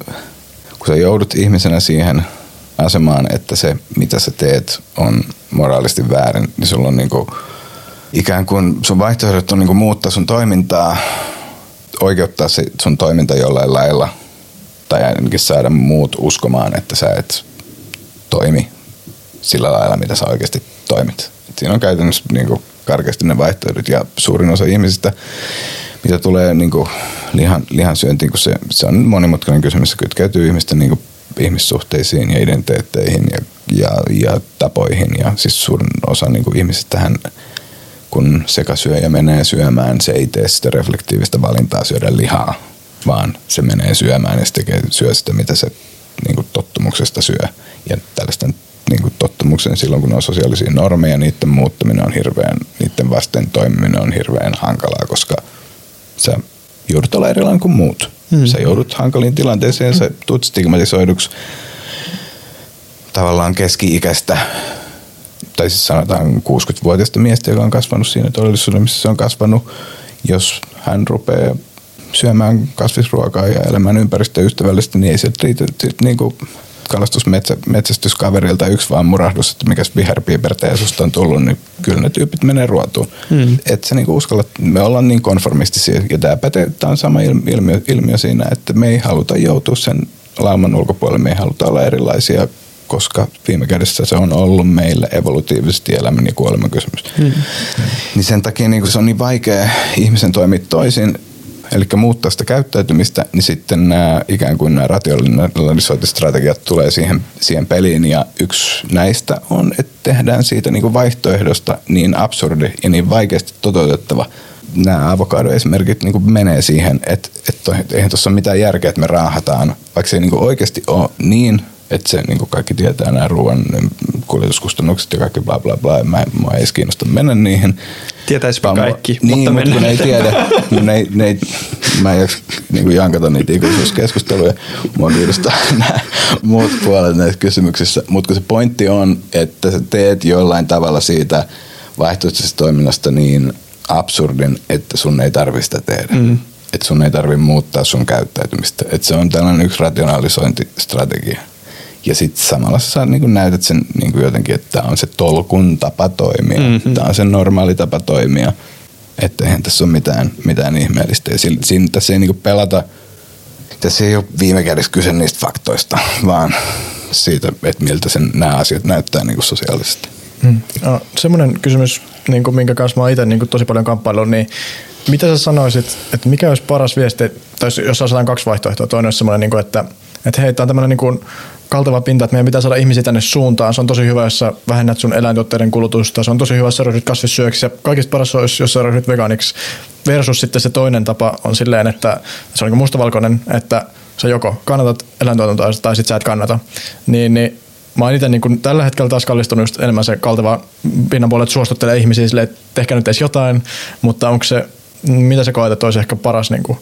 kun sä joudut ihmisenä siihen asemaan, että se mitä sä teet on moraalisti väärin, niin sulla on niinku, ikään kuin sun vaihtoehdot on niinku muuttaa sun toimintaa, oikeuttaa se sun toiminta jollain lailla tai ainakin saada muut uskomaan, että sä et toimi sillä lailla, mitä sä oikeasti toimit. Et siinä on käytännössä niin kuin, karkeasti ne vaihtoehdot ja suurin osa ihmisistä, mitä tulee niin kuin, lihan, lihan syöntiin, kun se, se on monimutkainen kysymys, se kytkeytyy ihmisten niin kuin, ihmissuhteisiin ja identiteetteihin ja, ja, ja tapoihin ja siis suurin osa niin kuin, ihmisistähän kun sekasyöjä menee syömään, se ei tee sitä reflektiivistä valintaa syödä lihaa, vaan se menee syömään ja se tekee, syö sitä, mitä se niin kuin, tottumuksesta syö. Ja tällaisten niin kuin tottumuksen silloin, kun on sosiaalisia normeja, niiden muuttaminen on hirveän, niiden vasten toimiminen on hirveän hankalaa, koska sä joudut olla erilainen kuin muut. Hmm. Sä joudut hankaliin tilanteeseen, sä tuut stigmatisoiduksi tavallaan keski-ikäistä tai siis sanotaan 60-vuotiaista miestä, joka on kasvanut siinä todellisuudessa, missä se on kasvanut, jos hän rupeaa syömään kasvisruokaa ja elämään ympäristöystävällisesti, niin ei se riitä niin kuin kalastusmetsästyskaverilta yksi vaan murahdus, että mikä viherpiipertäjä susta on tullut, niin kyllä ne tyypit menee ruotuun. Hmm. Että se niinku uskalla, me ollaan niin konformistisia ja tämä pätee, tämä on sama ilmiö, ilmiö siinä, että me ei haluta joutua sen lauman ulkopuolelle, me ei haluta olla erilaisia, koska viime kädessä se on ollut meille evolutiivisesti elämän ja kuoleman kysymys. Hmm. Niin sen takia niin se on niin vaikea ihmisen toimia toisin, eli muuttaa sitä käyttäytymistä, niin sitten nämä ikään kuin nämä rationalisointistrategiat tulee siihen, siihen peliin ja yksi näistä on, että tehdään siitä niin kuin vaihtoehdosta niin absurdi ja niin vaikeasti toteutettava. Nämä avokadoesimerkit niin menee siihen, että, että eihän tuossa ole mitään järkeä, että me raahataan, vaikka se ei niin oikeasti ole niin että se niin kaikki tietää nämä ruoan kuljetuskustannukset ja kaikki bla bla bla. Mä, mä ei edes kiinnosta mennä niihin. Tietäisipä kaikki, niin, mutta, mutta kun ne ei tiedä. *laughs* ne, ne, mä en niin kuin jankata niitä ikuisuuskeskusteluja. Mua kiinnostaa *laughs* nämä muut puolet näissä kysymyksissä. Mutta se pointti on, että sä teet jollain tavalla siitä vaihtoehtoisesta toiminnasta niin absurdin, että sun ei tarvitse sitä tehdä. Mm. Että sun ei tarvitse muuttaa sun käyttäytymistä. Että se on tällainen yksi rationalisointistrategia. Ja sitten samalla sä niin näytät sen niin kuin jotenkin, että tämä on se tolkun tapa toimia. Mm-hmm. Tämä on se normaali tapa toimia. Että eihän tässä ole mitään, mitään ihmeellistä. Ja siinä, tässä ei niin kuin pelata, tässä ei ole viime kädessä kyse niistä faktoista, *laughs* vaan siitä, että miltä sen, nämä asiat näyttää niin kuin sosiaalisesti. Hmm. No, semmoinen kysymys, niin kuin, minkä kanssa mä itse niin tosi paljon kamppailun, niin mitä sä sanoisit, että mikä olisi paras viesti, tai jos asetetaan kaksi vaihtoehtoa, toinen olisi semmoinen, niin että, että hei, tämä on tämmöinen niin kuin kalteva pinta, että meidän pitää saada ihmisiä tänne suuntaan. Se on tosi hyvä, jos sä vähennät sun eläintuotteiden kulutusta. Se on tosi hyvä, jos sä ryhdyt kasvissyöksi. Ja kaikista paras olisi, jos sä ryhdyt vegaaniksi. Versus sitten se toinen tapa on silleen, että se on niin mustavalkoinen, että sä joko kannatat eläintuotantoa tai sitten sä et kannata. Niin, niin mä oon itse niin tällä hetkellä taas kallistunut just enemmän se kalteva pinnan puolelle, että suostuttelee ihmisiä silleen, että tehkää nyt edes jotain, mutta onko se, mitä se koet, että olisi ehkä paras niin kuin,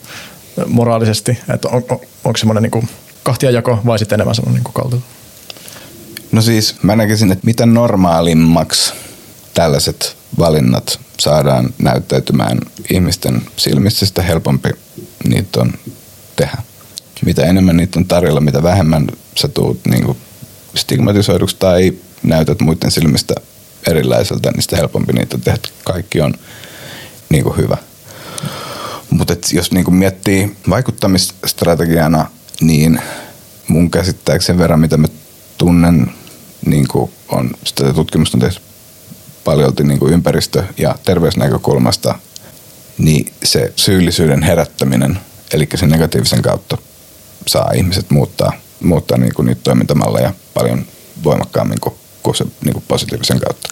moraalisesti, että on, on, onko semmoinen niin kahtiajako vai sitten enemmän semmoinen niin kalteva? No siis mä näkisin, että mitä normaalimmaksi tällaiset valinnat saadaan näyttäytymään ihmisten silmissä, sitä helpompi niitä on tehdä. Mitä enemmän niitä on tarjolla, mitä vähemmän sä tuut niin stigmatisoiduksi tai näytät muiden silmistä erilaiselta, niin sitä helpompi niitä tehdä. Kaikki on niin kuin hyvä. Mutta jos niin kuin miettii vaikuttamisstrategiana, niin mun käsittääkseni verran, mitä mä tunnen, niin kuin on, sitä tutkimusta tehty paljolti niin kuin ympäristö- ja terveysnäkökulmasta, niin se syyllisyyden herättäminen, eli sen negatiivisen kautta saa ihmiset muuttaa, muuttaa niin kuin niitä toimintamalleja paljon voimakkaammin kuin, kuin se niin kuin positiivisen kautta.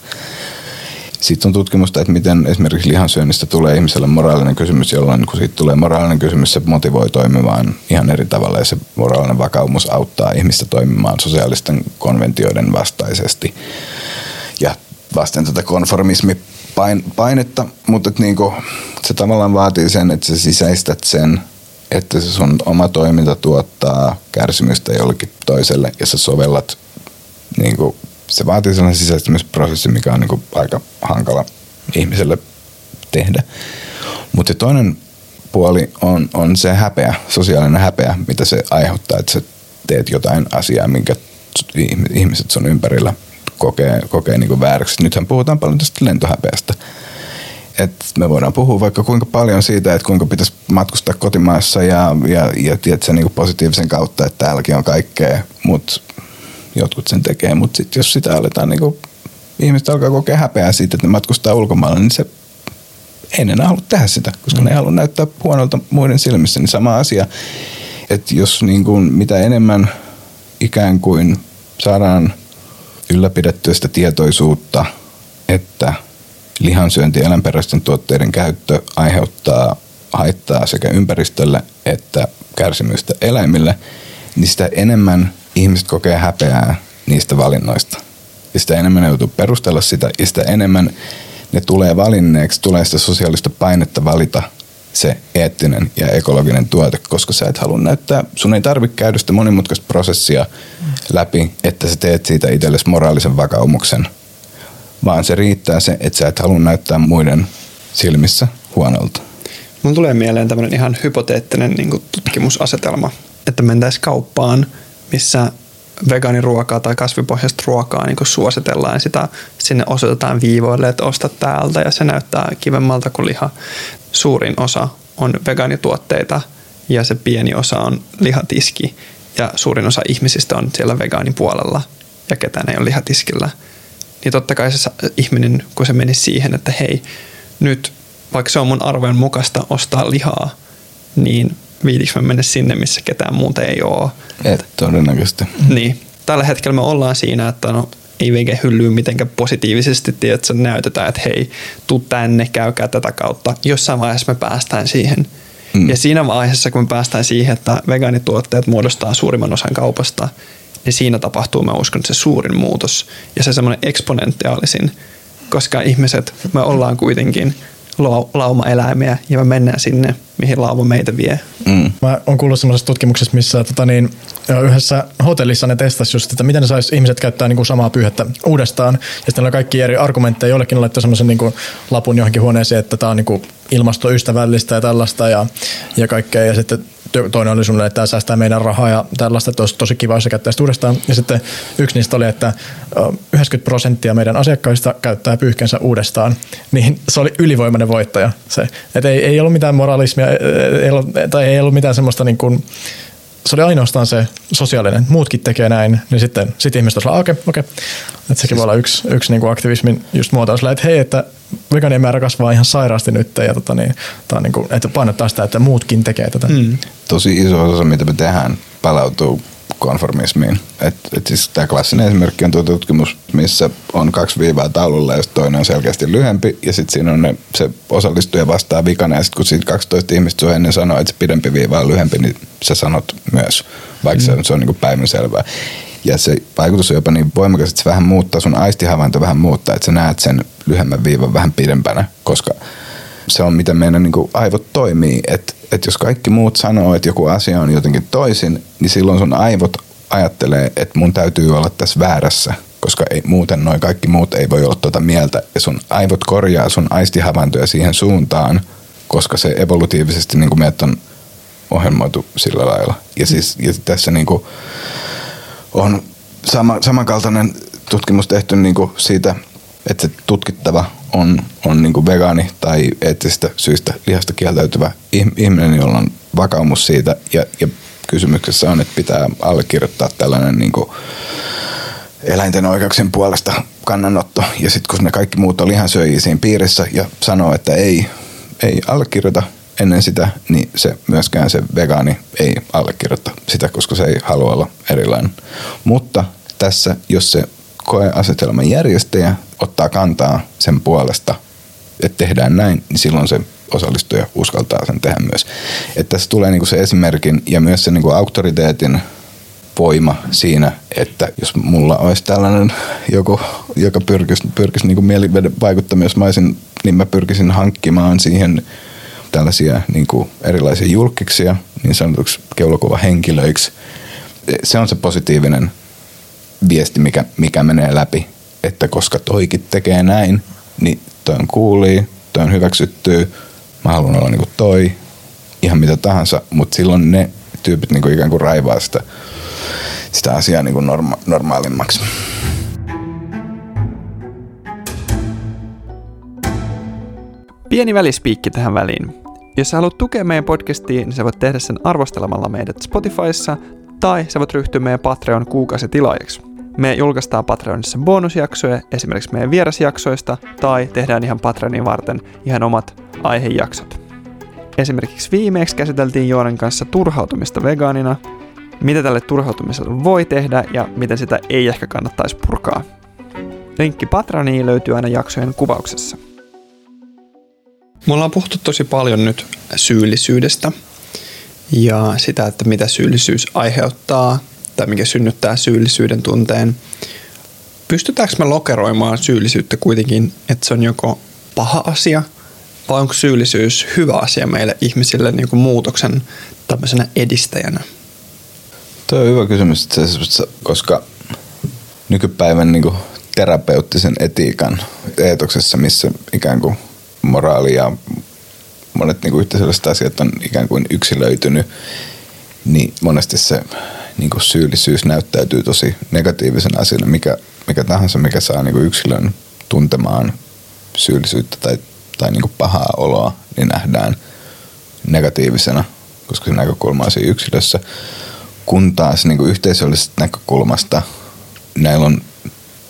Sitten on tutkimusta, että miten esimerkiksi lihansyönnistä tulee ihmiselle moraalinen kysymys, jolloin kun siitä tulee moraalinen kysymys, se motivoi toimimaan ihan eri tavalla ja se moraalinen vakaumus auttaa ihmistä toimimaan sosiaalisten konventioiden vastaisesti. Ja vasten tätä konformismipainetta, mutta että niin kuin, se tavallaan vaatii sen, että sä sisäistät sen, että se sun oma toiminta tuottaa kärsimystä jollekin toiselle ja sä sovellat niin kuin se vaatii sellainen sisäistämisprosessi, mikä on niin aika hankala ihmiselle tehdä. Mutta toinen puoli on, on se häpeä, sosiaalinen häpeä, mitä se aiheuttaa, että sä teet jotain asiaa, minkä ihmiset sun ympärillä kokee, kokee niin vääräksi. Nythän puhutaan paljon tästä lentohäpeästä. Et me voidaan puhua vaikka kuinka paljon siitä, että kuinka pitäisi matkustaa kotimaassa ja, ja, ja tiedätkö, niin positiivisen kautta, että täälläkin on kaikkea, mutta jotkut sen tekee, mutta sitten jos sitä aletaan niin kuin, ihmiset alkaa kokea häpeää siitä, että ne matkustaa ulkomailla, niin se ei enää halua tehdä sitä, koska mm. ne ei halua näyttää huonolta muiden silmissä. Niin sama asia, että jos niin kuin, mitä enemmän ikään kuin saadaan ylläpidettyä sitä tietoisuutta, että lihansyönti ja eläinperäisten tuotteiden käyttö aiheuttaa haittaa sekä ympäristölle että kärsimystä eläimille, niin sitä enemmän ihmiset kokee häpeää niistä valinnoista. Ja sitä enemmän ne joutuu perustella sitä, ja sitä enemmän ne tulee valinneeksi, tulee sitä sosiaalista painetta valita se eettinen ja ekologinen tuote, koska sä et halua näyttää, sun ei tarvitse käydä sitä monimutkaista prosessia läpi, että sä teet siitä itsellesi moraalisen vakaumuksen, vaan se riittää se, että sä et halua näyttää muiden silmissä huonolta. Mun tulee mieleen tämmöinen ihan hypoteettinen niin tutkimusasetelma, että mentäisiin kauppaan – missä vegaaniruokaa tai kasvipohjaista ruokaa niin suositellaan. Sitä sinne osoitetaan viivoille, että osta täältä ja se näyttää kivemmalta kuin liha. Suurin osa on vegaanituotteita ja se pieni osa on lihatiski ja suurin osa ihmisistä on siellä vegaanipuolella ja ketään ei ole lihatiskillä. Niin totta kai se ihminen, kun se meni siihen, että hei, nyt vaikka se on mun arvojen mukaista ostaa lihaa, niin viitikö mä mennä sinne, missä ketään muuta ei ole. Et todennäköisesti. Niin. Tällä hetkellä me ollaan siinä, että no, ei veke hyllyy mitenkään positiivisesti, että näytetään, että hei, tuu tänne, käykää tätä kautta. Jossain vaiheessa me päästään siihen. Mm. Ja siinä vaiheessa, kun me päästään siihen, että vegaanituotteet muodostaa suurimman osan kaupasta, niin siinä tapahtuu, mä uskon, se suurin muutos. Ja se semmoinen eksponentiaalisin, koska ihmiset, me ollaan kuitenkin – lauma-eläimiä ja me mennään sinne, mihin lauma meitä vie. Mm. Mä oon kuullut semmoisesta tutkimuksesta, missä tota niin, yhdessä hotellissa ne testasi just, että miten ne sais ihmiset käyttää niin kuin samaa pyyhettä uudestaan. Ja sitten on kaikki eri argumentteja. Jollekin laittoi semmoisen niin kuin lapun johonkin huoneeseen, että tämä on niin kuin ilmastoystävällistä ja tällaista ja, ja kaikkea. Ja sitten toinen oli sulle, että tämä säästää meidän rahaa ja tällaista, että olisi tosi kiva, jos se uudestaan. Ja sitten yksi niistä oli, että 90 prosenttia meidän asiakkaista käyttää pyyhkeensä uudestaan. Niin se oli ylivoimainen voittaja. Se. Että ei, ei ollut mitään moralismia, ei ollut, tai ei ollut mitään semmoista niin kuin, se oli ainoastaan se sosiaalinen. Muutkin tekee näin, niin sitten sit ihmiset olisivat, okei, okay, okei. Okay. Että sekin siis... voi olla yksi, yksi niin kuin aktivismin just muoto, että hei, että veganien määrä kasvaa ihan sairaasti nyt ja tota, niin, tää on niin kuin, että painottaa sitä, että muutkin tekee tätä. Mm. Tosi iso osa, mitä me tehdään, palautuu konformismiin. Et, et siis tämä klassinen esimerkki on tuo tutkimus, missä on kaksi viivaa taululla, jos toinen on selkeästi lyhempi, ja sitten siinä on ne, se osallistuja vastaa vikana, ja sitten kun siitä 12 ihmistä sun ennen sanoo, että se pidempi viiva on lyhempi, niin sä sanot myös, vaikka mm. se, se on niin päivänselvää. Ja se vaikutus on jopa niin voimakas, että se vähän muuttaa, sun aistihavainto vähän muuttaa, että sä näet sen lyhyemmän viivan vähän pidempänä, koska se on miten meidän niin aivot toimii. Että et jos kaikki muut sanoo, että joku asia on jotenkin toisin, niin silloin sun aivot ajattelee, että mun täytyy olla tässä väärässä, koska ei, muuten noin kaikki muut ei voi olla tuota mieltä. Ja sun aivot korjaa sun aistihavaintoja siihen suuntaan, koska se evolutiivisesti niin kuin meidät on ohjelmoitu sillä lailla. Ja, siis, ja tässä niin kuin on sama, samankaltainen tutkimus tehty niin kuin siitä että se tutkittava on, on niin kuin vegaani tai eettisistä syistä lihasta kieltäytyvä ihminen, jolla on vakaumus siitä ja, ja kysymyksessä on, että pitää allekirjoittaa tällainen niin kuin eläinten oikeuksien puolesta kannanotto. Ja sitten kun ne kaikki muut on lihansyöjiä siinä piirissä ja sanoo, että ei, ei allekirjoita ennen sitä, niin se myöskään se vegaani ei allekirjoita sitä, koska se ei halua olla erilainen. Mutta tässä, jos se koeasetelman järjestäjä ottaa kantaa sen puolesta, että tehdään näin, niin silloin se osallistuja uskaltaa sen tehdä myös. Että tässä tulee niinku se esimerkin ja myös se niinku auktoriteetin voima siinä, että jos mulla olisi tällainen joku, joka pyrkisi, pyrkisi niin mieliveden vaikuttamaan, jos mä olisin, niin mä pyrkisin hankkimaan siihen tällaisia niin kuin erilaisia julkiksia, niin sanotuksi keulakuvahenkilöiksi. Se on se positiivinen viesti, mikä, mikä menee läpi, että koska toikin tekee näin, niin toi on kuulii, toi on hyväksytty, mä haluan olla niin kuin toi, ihan mitä tahansa, mutta silloin ne tyypit niin kuin ikään kuin raivaa sitä sitä asiaa niin kuin norma- normaalimmaksi. Pieni välispiikki tähän väliin. Jos sä haluat tukea meidän podcastia, niin sä voit tehdä sen arvostelemalla meidät Spotifyssa tai sä voit ryhtyä meidän Patreon kuukausitilaajaksi. Me julkaistaan Patreonissa bonusjaksoja, esimerkiksi meidän vierasjaksoista, tai tehdään ihan Patreonin varten ihan omat aihejaksot. Esimerkiksi viimeksi käsiteltiin Joonan kanssa turhautumista vegaanina, mitä tälle turhautumiselle voi tehdä ja miten sitä ei ehkä kannattaisi purkaa. Linkki Patroniin löytyy aina jaksojen kuvauksessa. Mulla on puhuttu tosi paljon nyt syyllisyydestä ja sitä, että mitä syyllisyys aiheuttaa tai mikä synnyttää syyllisyyden tunteen. Pystytäänkö me lokeroimaan syyllisyyttä kuitenkin, että se on joko paha asia vai onko syyllisyys hyvä asia meille ihmisille niin kuin muutoksen tämmöisenä edistäjänä? Tuo on hyvä kysymys, koska nykypäivän niin kuin terapeuttisen etiikan eetoksessa, missä ikään kuin moraali ja monet niin kuin yhteisölliset asiat on ikään kuin yksilöitynyt, niin monesti se niin kuin syyllisyys näyttäytyy tosi negatiivisen asiana, mikä, mikä tahansa, mikä saa niin kuin yksilön tuntemaan syyllisyyttä tai, tai niin kuin pahaa oloa, niin nähdään negatiivisena, koska se näkökulma on siinä yksilössä. Kun taas niin kuin yhteisöllisestä näkökulmasta näillä on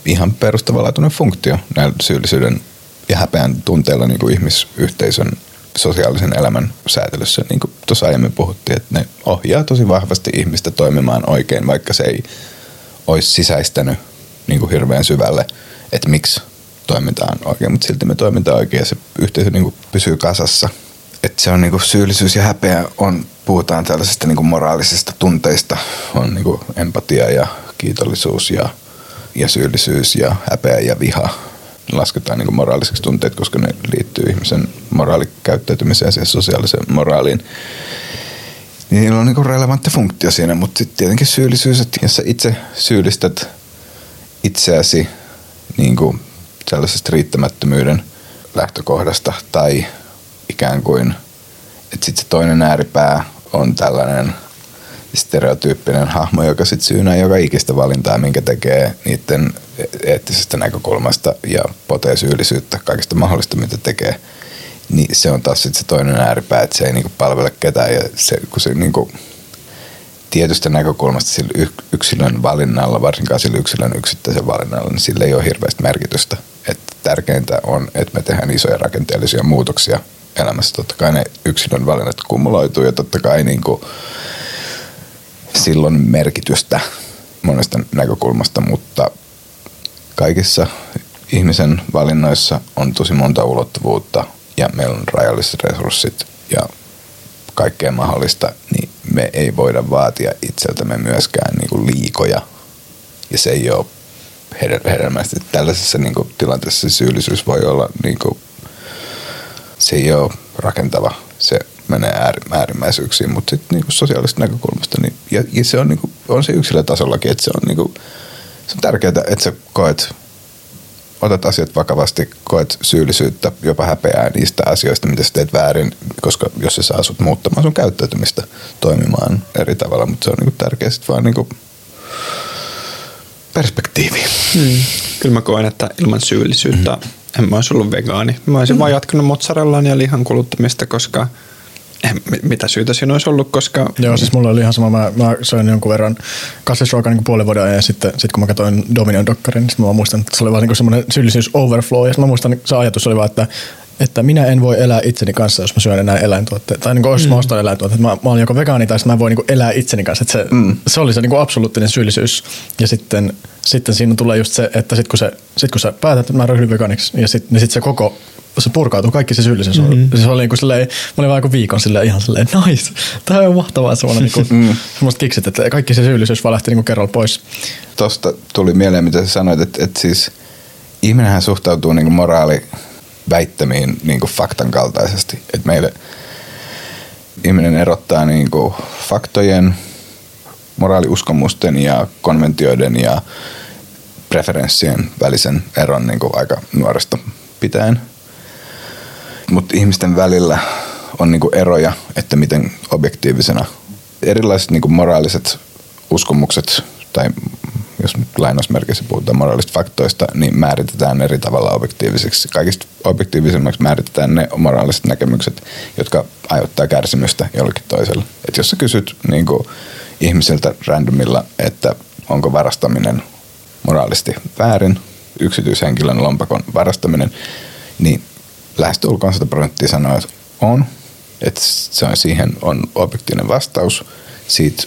ihan perustavanlaatuinen funktio näillä syyllisyyden ja häpeän tunteilla niin kuin ihmisyhteisön sosiaalisen elämän säätelyssä. Niin kuin tuossa aiemmin puhuttiin, että ne ohjaa tosi vahvasti ihmistä toimimaan oikein, vaikka se ei olisi sisäistänyt niin kuin hirveän syvälle, että miksi toimitaan oikein, mutta silti me toimitaan oikein ja se yhteisö niin kuin pysyy kasassa. Että se on niin kuin syyllisyys ja häpeä on puhutaan tällaisista niin kuin moraalisista tunteista, on niin kuin empatia ja kiitollisuus ja, ja syyllisyys ja häpeä ja viha lasketaan niin moraaliseksi tunteet, koska ne liittyy ihmisen moraalikäyttäytymiseen ja siihen sosiaaliseen moraaliin. Niin niillä on niin relevantti funktio siinä, mutta sitten tietenkin syyllisyys, että jos sä itse syyllistät itseäsi niin kuin sellaisesta riittämättömyyden lähtökohdasta tai ikään kuin – että sitten se toinen ääripää on tällainen stereotyyppinen hahmo, joka sitten syynää joka ikistä valintaa, minkä tekee niiden eettisestä näkökulmasta ja potee syyllisyyttä kaikista mahdollista, mitä tekee. Niin se on taas sitten se toinen ääripää, että se ei niinku palvele ketään ja se, kun se niinku, tietystä näkökulmasta sillä yksilön valinnalla, varsinkaan sillä yksilön yksittäisen valinnalla, niin sillä ei ole hirveästi merkitystä. Et tärkeintä on, että me tehdään isoja rakenteellisia muutoksia elämässä. Totta kai ne yksilön valinnat kumuloituu ja totta kai niin kuin silloin merkitystä monesta näkökulmasta, mutta kaikissa ihmisen valinnoissa on tosi monta ulottuvuutta ja meillä on rajalliset resurssit ja kaikkea mahdollista, niin me ei voida vaatia itseltämme myöskään niin kuin liikoja. Ja se ei ole hedelmästi. Tällaisessa niin kuin, tilanteessa syyllisyys voi olla niin kuin, se ei ole rakentava. Se menee äärimmäisyyksiin, mutta sitten niinku sosiaalisesta näkökulmasta, niin, ja, ja se on, niinku, on se yksilötasollakin, että se on, niinku, se on tärkeää, että sä koet, otat asiat vakavasti, koet syyllisyyttä, jopa häpeää niistä asioista, mitä sä teet väärin, koska jos se saa sut muuttamaan sun käyttäytymistä toimimaan eri tavalla, mutta se on niinku tärkeää sitten vaan niinku perspektiiviin. Hmm. Kyllä mä koen, että ilman syyllisyyttä mm. en mä olisi ollut vegaani. Mä olisin mm. vaan jatkanut mozzarellaan ja lihan kuluttamista, koska mitä syytä siinä olisi ollut, koska... Joo, siis mulla oli ihan sama. Mä, mä söin jonkun verran kasvisruokaa niin puolen vuoden ajan ja sitten sit kun mä katsoin Dominion Dokkarin, niin mä muistan, että se oli vaan niin semmoinen syyllisyys overflow. Ja mä muistan, se ajatus oli vaan, että että minä en voi elää itseni kanssa, jos mä syön enää eläintuotteita. Tai niin kuin, jos mm. mä ostan eläintuotteita, mä, mä olen joko vegaani tai mä voin niin kuin elää itseni kanssa. Että se, mm. se oli se niin kuin absoluuttinen syyllisyys. Ja sitten, sitten siinä tulee just se, että sit kun, se, sit kun sä päätät, että mä ryhdyn vegaaniksi, ja sit, niin sit se koko se purkautuu, kaikki se syyllisyys. Mm-hmm. Se oli niin kuin silleen, mä olin vaan viikon silleen ihan silleen, nice, tämä on mahtavaa semmoinen niin kuin, *laughs* mm. semmoista kiksit, että kaikki se syyllisyys vaan lähti niin kuin kerralla pois. Tosta tuli mieleen, mitä sä sanoit, että, että siis ihminenhän suhtautuu niin kuin moraali väittämiin niin kuin faktan kaltaisesti. Että meille ihminen erottaa niin kuin faktojen, moraaliuskomusten ja konventioiden ja preferenssien välisen eron niin kuin aika nuoresta pitäen. Mutta ihmisten välillä on niin kuin eroja, että miten objektiivisena erilaiset niin kuin moraaliset uskomukset tai jos nyt lainausmerkeissä puhutaan moraalista faktoista, niin määritetään eri tavalla objektiivisiksi. Kaikista objektiivisemmaksi määritetään ne moraaliset näkemykset, jotka aiheuttaa kärsimystä jollekin toiselle. Et jos sä kysyt niin kuin ihmiseltä randomilla, että onko varastaminen moraalisti väärin, yksityishenkilön lompakon varastaminen, niin lähestulkoon 100 prosenttia sanoo, että on. Että se on, siihen on objektiivinen vastaus. Siitä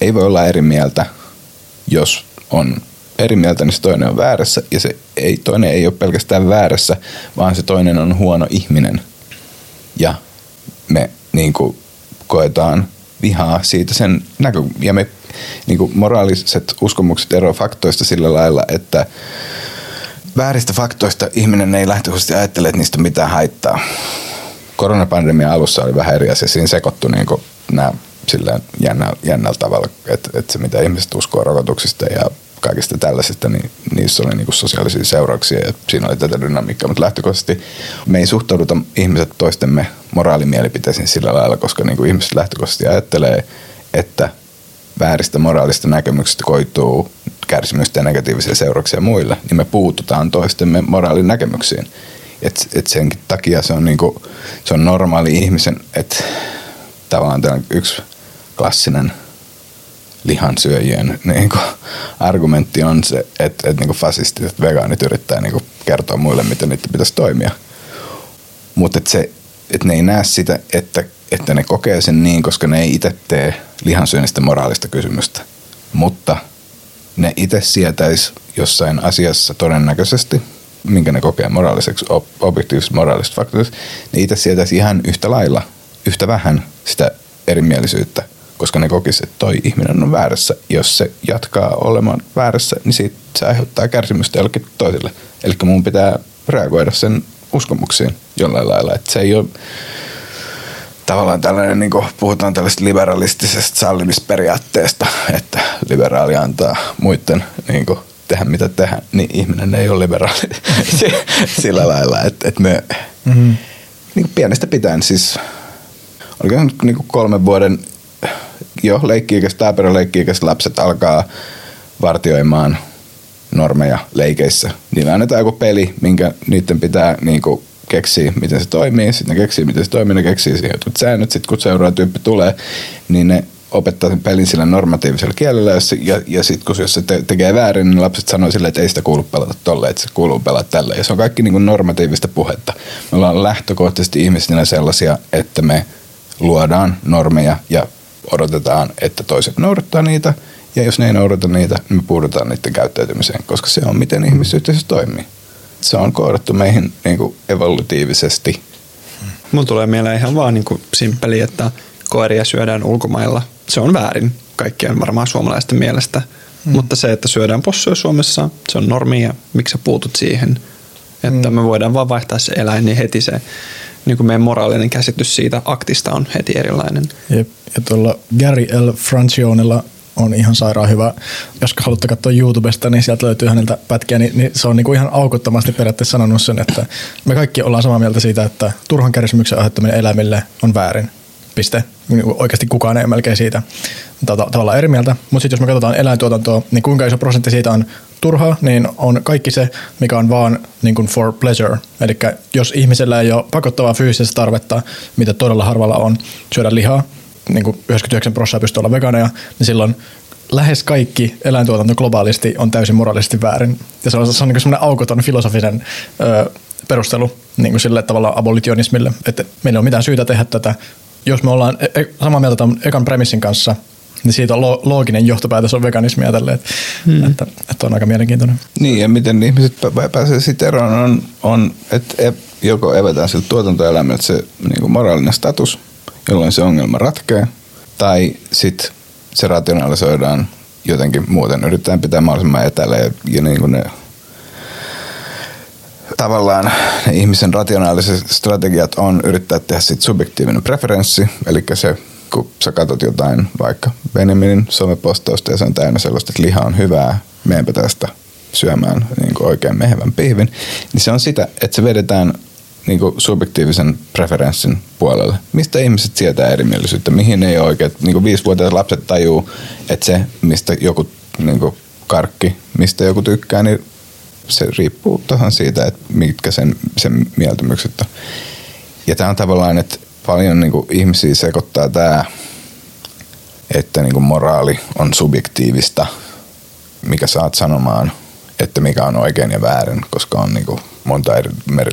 ei voi olla eri mieltä, jos on eri mieltä, niin se toinen on väärässä. Ja se ei, toinen ei ole pelkästään väärässä, vaan se toinen on huono ihminen. Ja me niin kuin, koetaan vihaa siitä sen näkö... Ja me niin kuin, moraaliset uskomukset eroavat faktoista sillä lailla, että vääristä faktoista ihminen ei lähtökohtaisesti ajattele, että niistä on mitään haittaa. Koronapandemia alussa oli vähän eri asia. Siinä sekoittu niin nämä silleen jännä, jännällä tavalla, että, että se mitä ihmiset uskoo rokotuksista ja kaikista tällaisista, niin niissä oli niinku sosiaalisia seurauksia ja siinä oli tätä dynamiikkaa, mutta lähtökohtaisesti me ei suhtauduta ihmiset toistemme moraalimielipiteisiin sillä lailla, koska niinku ihmiset lähtökohtaisesti ajattelee, että vääristä moraalista näkemyksistä koituu kärsimystä ja negatiivisia seurauksia muille, niin me puututaan toistemme moraalin näkemyksiin. Et, et senkin takia se on, niinku, se on normaali ihmisen, että tavallaan yksi klassinen lihansyöjien niin kuin, argumentti on se, että, että niin fasistit, että vegaanit yrittää niin kuin, kertoa muille, miten niitä pitäisi toimia. Mutta että, se, että ne ei näe sitä, että, että ne kokee sen niin, koska ne ei itse tee lihansyönnistä moraalista kysymystä. Mutta ne itse sietäisi jossain asiassa todennäköisesti, minkä ne kokee moraaliseksi, objektiivisesta moraalisesta faktoista, ne itse sietäisi ihan yhtä lailla, yhtä vähän sitä erimielisyyttä, koska ne kokisivat, että toi ihminen on väärässä. Jos se jatkaa olemaan väärässä, niin siitä se aiheuttaa kärsimystä jollekin toiselle. Eli mun pitää reagoida sen uskomuksiin jollain lailla. Että se ei ole tavallaan tällainen, niin kuin puhutaan tällaista liberalistisesta sallimisperiaatteesta, että liberaali antaa muiden niin kuin, tehdä mitä tehdä, niin ihminen ei ole liberaali *laughs* sillä lailla, että, että me mm-hmm. niin kuin pienestä pitäen siis oliko nyt niin kuin kolmen vuoden jo leikki-ikäiset, taaperoleikki-ikäiset lapset alkaa vartioimaan normeja leikeissä. Niillä annetaan joku peli, minkä niiden pitää niin kuin keksiä, miten se toimii. Sitten ne keksii, miten se toimii, ne keksii siihen jotkut säännöt. Sitten kun seuraava tyyppi tulee, niin ne opettaa sen pelin sillä normatiivisella kielellä, ja, ja, ja sitten kun jos se te, tekee väärin, niin lapset sanoo silleen, että ei sitä kuulu pelata tolle, että se kuuluu pelata tälle. Ja se on kaikki niin kuin normatiivista puhetta. Me ollaan lähtökohtaisesti ihmisinä sellaisia, että me luodaan normeja ja odotetaan, että toiset noudattaa niitä. Ja jos ne ei noudata niitä, niin me puudutaan niiden käyttäytymiseen, koska se on miten ihmisyhteisö toimii. Se on koodattu meihin niin kuin evolutiivisesti. Mun tulee mieleen ihan vaan niin kuin simppeli, että koiria syödään ulkomailla. Se on väärin kaikkien varmaan suomalaisten mielestä. Hmm. Mutta se, että syödään possuja Suomessa, se on normi ja miksi sä puutut siihen. Että hmm. me voidaan vaan vaihtaa se eläin, niin heti se niin kuin meidän moraalinen käsitys siitä aktista on heti erilainen. Jep. Ja tuolla Gary L. Francionella on ihan sairaan hyvä. Jos haluatte katsoa YouTubesta, niin sieltä löytyy häneltä pätkiä, niin, niin se on niin kuin ihan aukottomasti periaatteessa sanonut sen, että me kaikki ollaan samaa mieltä siitä, että turhan kärsimyksen aiheuttaminen eläimille on väärin. piste. Niin Oikeasti kukaan ei melkein siitä tavallaan eri mieltä. Mutta sitten jos me katsotaan eläintuotantoa, niin kuinka iso prosentti siitä on turhaa, niin on kaikki se, mikä on vaan niin kuin for pleasure. Eli jos ihmisellä ei ole pakottavaa fyysistä tarvetta, mitä todella harvalla on, syödä lihaa, niin kuin 99 prosenttia pystyy olla veganeja, niin silloin lähes kaikki eläintuotanto globaalisti on täysin moraalisesti väärin. Ja se on, se on niin semmoinen aukoton filosofinen ö, perustelu niin kuin sille tavalla abolitionismille, että meillä ei ole mitään syytä tehdä tätä. Jos me ollaan e- e- samaa mieltä tämän ekan premissin kanssa, niin siitä on lo- looginen johtopäätös on veganismia tälle, että, hmm. että, että, on aika mielenkiintoinen. Niin, ja miten ihmiset pä- pääsee siitä eroon on, on että e- joko evetään siltä tuotantoelämältä se niin kuin moraalinen status, jolloin se ongelma ratkeaa, tai sitten se rationalisoidaan jotenkin muuten. Yritetään pitää mahdollisimman etäällä ja, ja niin kuin ne tavallaan ne ihmisen rationaaliset strategiat on yrittää tehdä sit subjektiivinen preferenssi, eli se kun sä katsot jotain vaikka Benjaminin somepostausta ja se on täynnä sellaista, että liha on hyvää, meidänpä tästä syömään niin kuin oikein mehevän pihvin, niin se on sitä, että se vedetään niin kuin subjektiivisen preferenssin puolelle. Mistä ihmiset sietää erimielisyyttä? Mihin ei oikein? Niin kuin viisivuotiaat lapset tajuu, että se, mistä joku niin kuin karkki, mistä joku tykkää, niin se riippuu tahan siitä, että mitkä sen, sen mieltymykset on. Ja tämä on tavallaan, että paljon niin kuin ihmisiä sekoittaa tämä, että niin kuin moraali on subjektiivista, mikä saat sanomaan, että mikä on oikein ja väärin, koska on niin kuin monta eri,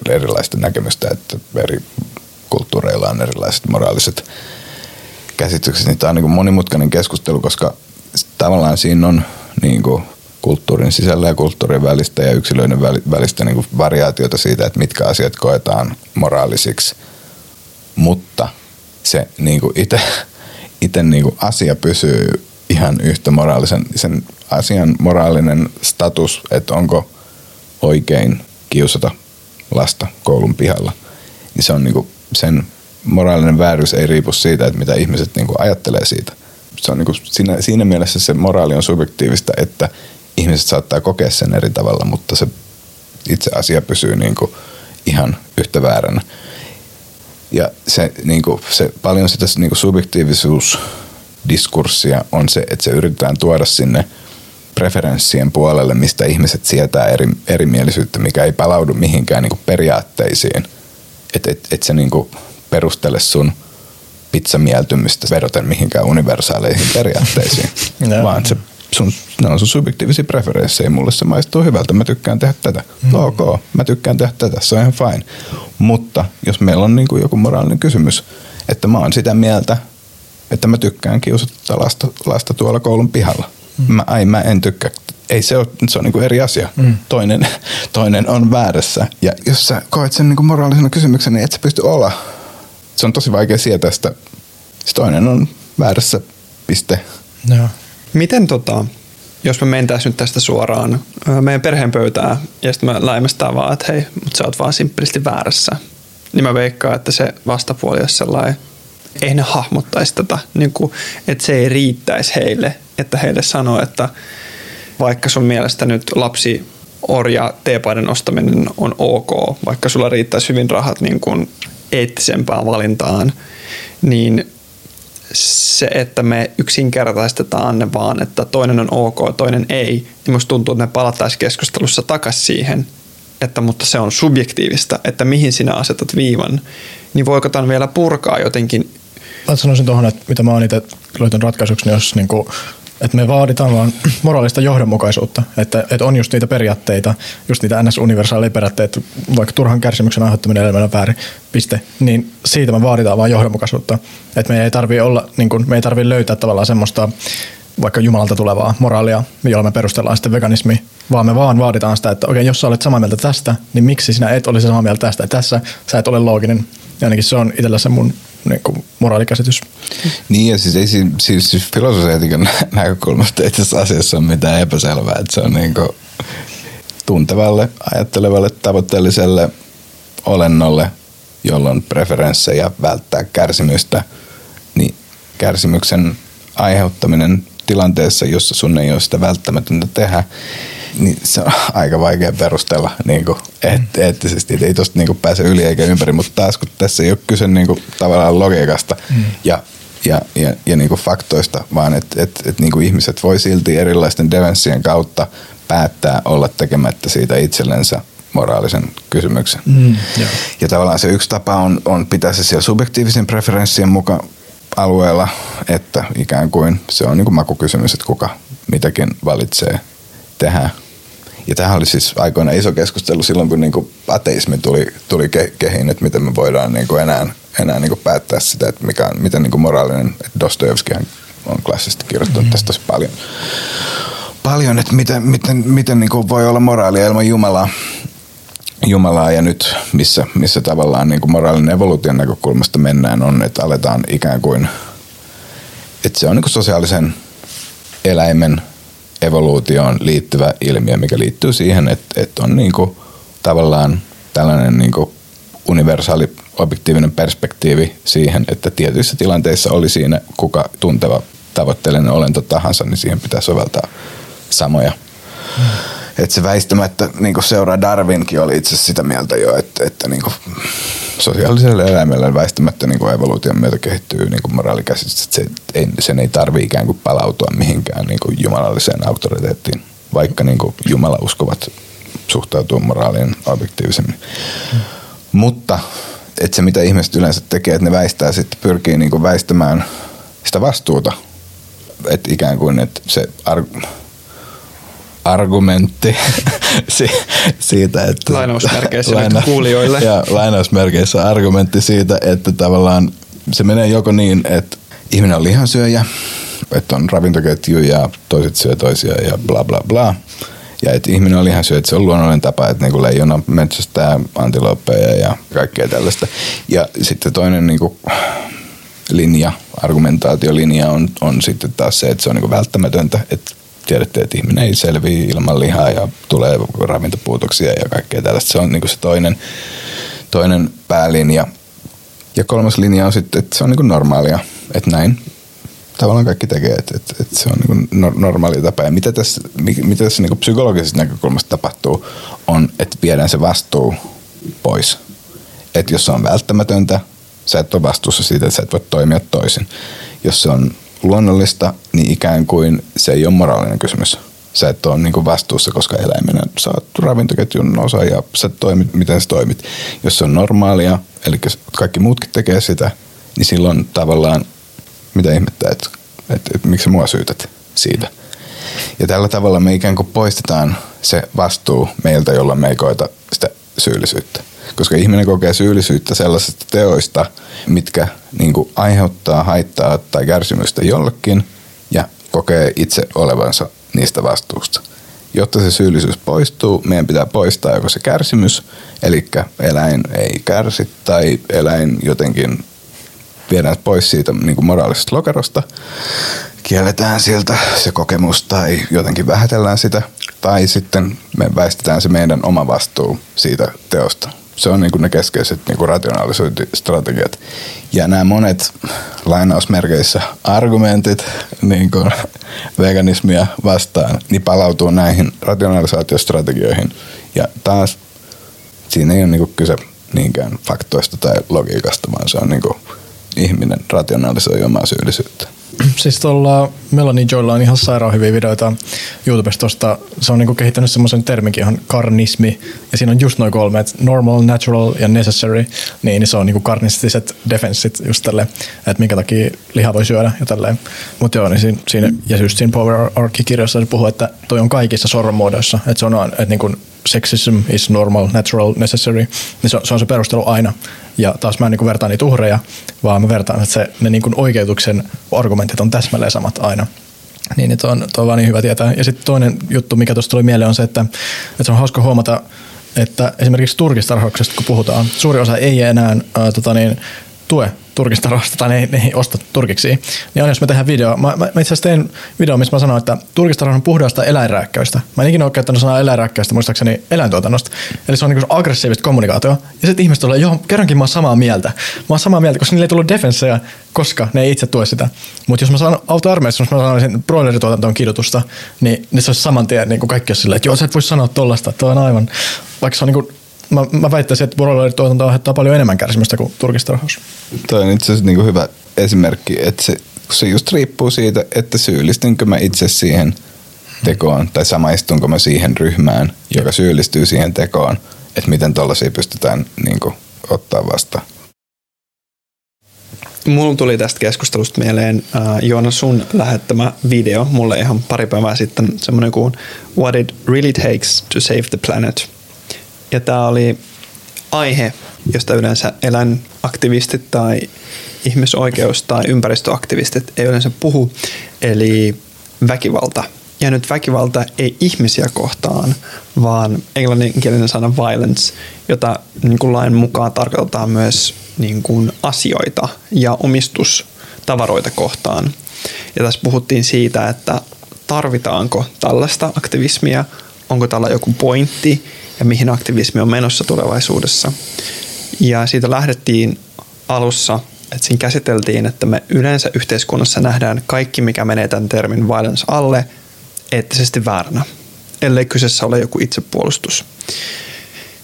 erilaista näkemystä, että eri kulttuureilla on erilaiset moraaliset käsitykset. Niin tämä on niin kuin monimutkainen keskustelu, koska tavallaan siinä on niin kuin kulttuurin sisällä ja kulttuurin välistä ja yksilöiden välistä niin kuin variaatiota siitä, että mitkä asiat koetaan moraalisiksi. Mutta se niin itse, niin asia pysyy ihan yhtä moraalisen, sen asian moraalinen status, että onko oikein kiusata lasta koulun pihalla, niin se on niin kuin sen moraalinen vääryys ei riipu siitä, että mitä ihmiset niin kuin ajattelee siitä. Se on niin kuin siinä, siinä mielessä se moraali on subjektiivista, että ihmiset saattaa kokea sen eri tavalla, mutta se itse asia pysyy niin kuin ihan yhtä vääränä. Ja se, niin kuin, se paljon sitä niin kuin subjektiivisuusdiskurssia on se, että se yritetään tuoda sinne preferenssien puolelle, mistä ihmiset sietää eri, erimielisyyttä, mikä ei palaudu mihinkään niin kuin periaatteisiin. Että et, et se niin perustele sun pizzamieltymystä vedoten mihinkään universaaleihin periaatteisiin, *laughs* vaan se sun, ne on sun subjektiivisia preferenssejä. Mulle se maistuu hyvältä, mä tykkään tehdä tätä. Mm. Ok, mä tykkään tehdä tätä, se on ihan fine. Mutta jos meillä on niin kuin joku moraalinen kysymys, että mä oon sitä mieltä, että mä tykkään kiusata lasta, lasta tuolla koulun pihalla. Mm. Mä, ai, mä en tykkää. Ei se ole, se on niin kuin eri asia. Mm. Toinen, toinen on väärässä. Ja jos sä koet sen niin kuin moraalisena kysymyksenä, niin et sä pysty olla. Se on tosi vaikea sietää sitä. Se toinen on väärässä, piste. No. Miten tota, jos me mentäisiin nyt tästä suoraan meidän perheen pöytää ja sitten me läimästään vaan, että hei, mutta sä oot vaan simppelisti väärässä, niin mä veikkaan, että se vastapuoli olisi sellainen, ei ne hahmottaisi tätä, niin kuin, että se ei riittäisi heille, että heille sanoo, että vaikka sun mielestä nyt lapsi orja teepaiden ostaminen on ok, vaikka sulla riittäisi hyvin rahat niin kuin eettisempään valintaan, niin se, että me yksinkertaistetaan ne vaan, että toinen on ok, toinen ei, niin musta tuntuu, että me palattaisiin keskustelussa takaisin siihen, että mutta se on subjektiivista, että mihin sinä asetat viivan, niin voiko tämän vielä purkaa jotenkin? Mä sanoisin tuohon, että mitä mä oon itse löytänyt ratkaisuksi, niin jos niin kuin että me vaaditaan vaan moraalista johdonmukaisuutta, että, että on just niitä periaatteita, just niitä ns-universaaleja periaatteita, vaikka turhan kärsimyksen aiheuttaminen elämällä väärin, piste, niin siitä me vaaditaan vaan johdonmukaisuutta. Että me ei tarvitse olla, niin kun, me ei tarvitse löytää tavallaan semmoista vaikka Jumalalta tulevaa moraalia, jolla me perustellaan sitten veganismi, vaan me vaan vaaditaan sitä, että okei, jos sä olet samaa mieltä tästä, niin miksi sinä et olisi samaa mieltä tästä, tässä sä et ole looginen. Ja ainakin se on itsellä se mun niin kuin moraalikäsitys. Niin ja siis, ei, siis, siis, filosofiatiikan näkökulmasta itse asiassa asiassa on mitään epäselvää, että se on niin kuin tuntevalle, ajattelevalle, tavoitteelliselle olennolle, jolla on preferenssejä välttää kärsimystä, niin kärsimyksen aiheuttaminen tilanteessa, jossa sun ei ole sitä välttämätöntä tehdä, niin se on *laughs* aika vaikea perustella niin kuin et, eettisesti. Et ei tosta niin pääse yli eikä ympäri, mutta taas kun tässä ei ole kyse niin kuin tavallaan logiikasta mm. ja ja, ja, ja niin kuin faktoista, vaan että et, et niin ihmiset voi silti erilaisten devenssien kautta päättää olla tekemättä siitä itsellensä moraalisen kysymyksen. Mm. Ja tavallaan se yksi tapa on, on pitää se siellä subjektiivisen preferenssien mukaan alueella, että ikään kuin se on niin kuin makukysymys, että kuka mitäkin valitsee tehdä. Ja tähän oli siis aikoina iso keskustelu silloin, kun niin kuin ateismi tuli, tuli kehiin, että miten me voidaan niin kuin enää, enää niin kuin päättää sitä, että mikä on, miten niin kuin moraalinen, että Dostojevskihan on klassisesti kirjoittanut mm-hmm. tästä tosi paljon. Paljon, että miten, miten, miten niin kuin voi olla moraalia ilman Jumalaa. Jumalaa ja nyt missä, missä tavallaan niin kuin moraalinen evoluution näkökulmasta mennään on, että aletaan ikään kuin, että se on niin kuin sosiaalisen eläimen evoluutioon liittyvä ilmiö, mikä liittyy siihen, että, että on niin kuin tavallaan tällainen niin kuin universaali objektiivinen perspektiivi siihen, että tietyissä tilanteissa oli siinä kuka tunteva tavoitteellinen olento tahansa, niin siihen pitää soveltaa samoja. Mm että se väistämättä niin seuraa Darwinkin oli itse sitä mieltä jo, että, että niin sosiaaliselle eläimelle väistämättä niin evoluution myötä kehittyy niin moraalikäsitys, että se, ei, sen ei tarvi ikään kuin palautua mihinkään niin jumalalliseen auktoriteettiin, vaikka niin Jumala uskovat suhtautuu moraaliin objektiivisemmin. Mm. Mutta että se mitä ihmiset yleensä tekee, että ne väistää sitten pyrkii niin väistämään sitä vastuuta. Että ikään kuin että se argumentti *laughs* siitä, että... Lainausmerkeissä laina, kuulijoille. Ja lainausmerkeissä argumentti siitä, että tavallaan se menee joko niin, että ihminen on lihansyöjä, että on ravintoketju ja toiset syö toisia ja bla bla bla. Ja että ihminen on lihansyöjä, että se on luonnollinen tapa, että niinku leijona metsästää antilooppeja ja kaikkea tällaista. Ja sitten toinen niinku linja, argumentaatiolinja on, on sitten taas se, että se on niinku välttämätöntä, että tiedätte, että ihminen ei selviä ilman lihaa ja tulee ravintopuutoksia ja kaikkea tällaista. Se on niin se toinen, toinen päälinja. Ja kolmas linja on sitten, että se on niin normaalia, että näin tavallaan kaikki tekee, että, että, että se on niin normaali tapa. Ja mitä tässä, mitä tässä niin psykologisesta näkökulmasta tapahtuu, on, että viedään se vastuu pois. Että jos se on välttämätöntä, sä et ole vastuussa siitä, että sä et voi toimia toisin. Jos se on luonnollista, niin ikään kuin se ei ole moraalinen kysymys. Sä et ole niin vastuussa, koska sä oot ravintoketjun osa ja sä toimit, miten sä toimit. Jos se on normaalia, eli kaikki muutkin tekee sitä, niin silloin tavallaan, mitä ihmettä, että, että, että miksi sä mua syytät siitä. Ja tällä tavalla me ikään kuin poistetaan se vastuu meiltä, jolloin me ei koeta sitä syyllisyyttä koska ihminen kokee syyllisyyttä sellaisista teoista, mitkä niin kuin aiheuttaa haittaa tai kärsimystä jollekin ja kokee itse olevansa niistä vastuusta. Jotta se syyllisyys poistuu, meidän pitää poistaa joko se kärsimys, eli eläin ei kärsi tai eläin jotenkin viedään pois siitä niin kuin moraalisesta lokerosta, kielletään sieltä se kokemus tai jotenkin vähätellään sitä, tai sitten me väistetään se meidän oma vastuu siitä teosta se on niin kuin ne keskeiset niin kuin rationalisointistrategiat. Ja nämä monet lainausmerkeissä argumentit niin kuin veganismia vastaan, niin palautuu näihin rationalisaatiostrategioihin. Ja taas siinä ei ole niin kuin kyse niinkään faktoista tai logiikasta, vaan se on niin kuin ihminen rationalisoi omaa syyllisyyttä. Siis tuolla Melanie Joilla on ihan sairaan hyviä videoita YouTubesta tosta. Se on niinku kehittänyt semmoisen terminkin ihan karnismi. Ja siinä on just noin kolme, että normal, natural ja necessary. Niin, niin se on niinku karnistiset defenssit just tälle, että minkä takia liha voi syödä ja tälleen. Mutta joo, niin siinä, siinä, ja just siinä Power Arc-kirjassa se puhuu, että toi on kaikissa sorron muodoissa. Että se on, että niinku sexism is normal, natural, necessary. Niin se on se, on se perustelu aina. Ja taas mä en niin vertaan niitä uhreja, vaan mä vertaan, että se, ne niin oikeutuksen argumentit on täsmälleen samat aina. Niin, niin tuo on, tuo on vaan niin hyvä tietää. Ja sitten toinen juttu, mikä tuosta tuli mieleen, on se, että, että se on hauska huomata, että esimerkiksi turkistarhauksesta kun puhutaan, suuri osa ei enää ää, tota niin, tue turkistarhausta tai ne, ne ei osta turkiksi, niin aina jos me tehdään video, mä, mä, mä itse asiassa tein video, missä mä sanoin, että turkistarhaus on puhdasta eläinrääkkäystä. Mä en ikinä ole käyttänyt sanaa eläinrääkkäystä muistaakseni eläintuotannosta. Eli se on niin aggressiivista kommunikaatio. Ja sitten ihmiset tulee, joo, kerrankin mä oon samaa mieltä. Mä oon samaa mieltä, koska niille ei tullut defensseja, koska ne ei itse tue sitä. Mutta jos mä sanon autoarmeissa, jos mä sanoisin, että broilerituotanto on kidutusta, niin, niin se olisi saman tien niin kuin kaikki olisi silleen, että joo, sä et voi sanoa tollasta, tuo on aivan, vaikka se on niin kuin mä, mä väittäisin, että broilerituotanto aiheuttaa paljon enemmän kärsimystä kuin turkistarhaus. Toi on itse asiassa niin hyvä esimerkki, että se, se just riippuu siitä, että syyllistynkö mä itse siihen tekoon tai samaistunko mä siihen ryhmään, joka syyllistyy siihen tekoon, että miten tuollaisia pystytään niin kuin, ottaa vastaan. Mulla tuli tästä keskustelusta mieleen äh, Joona sun lähettämä video mulle ihan pari päivää sitten, semmoinen kuin What it really takes to save the planet – ja tämä oli aihe, josta yleensä eläinaktivistit tai ihmisoikeus- tai ympäristöaktivistit ei yleensä puhu, eli väkivalta. Ja nyt väkivalta ei ihmisiä kohtaan, vaan englanninkielinen sana violence, jota niin kuin lain mukaan tarkoitetaan myös niin kuin asioita ja omistustavaroita kohtaan. Ja tässä puhuttiin siitä, että tarvitaanko tällaista aktivismia, onko tällä joku pointti ja mihin aktivismi on menossa tulevaisuudessa. Ja siitä lähdettiin alussa, että siinä käsiteltiin, että me yleensä yhteiskunnassa nähdään kaikki, mikä menee tämän termin violence alle, eettisesti vääränä, ellei kyseessä ole joku itsepuolustus.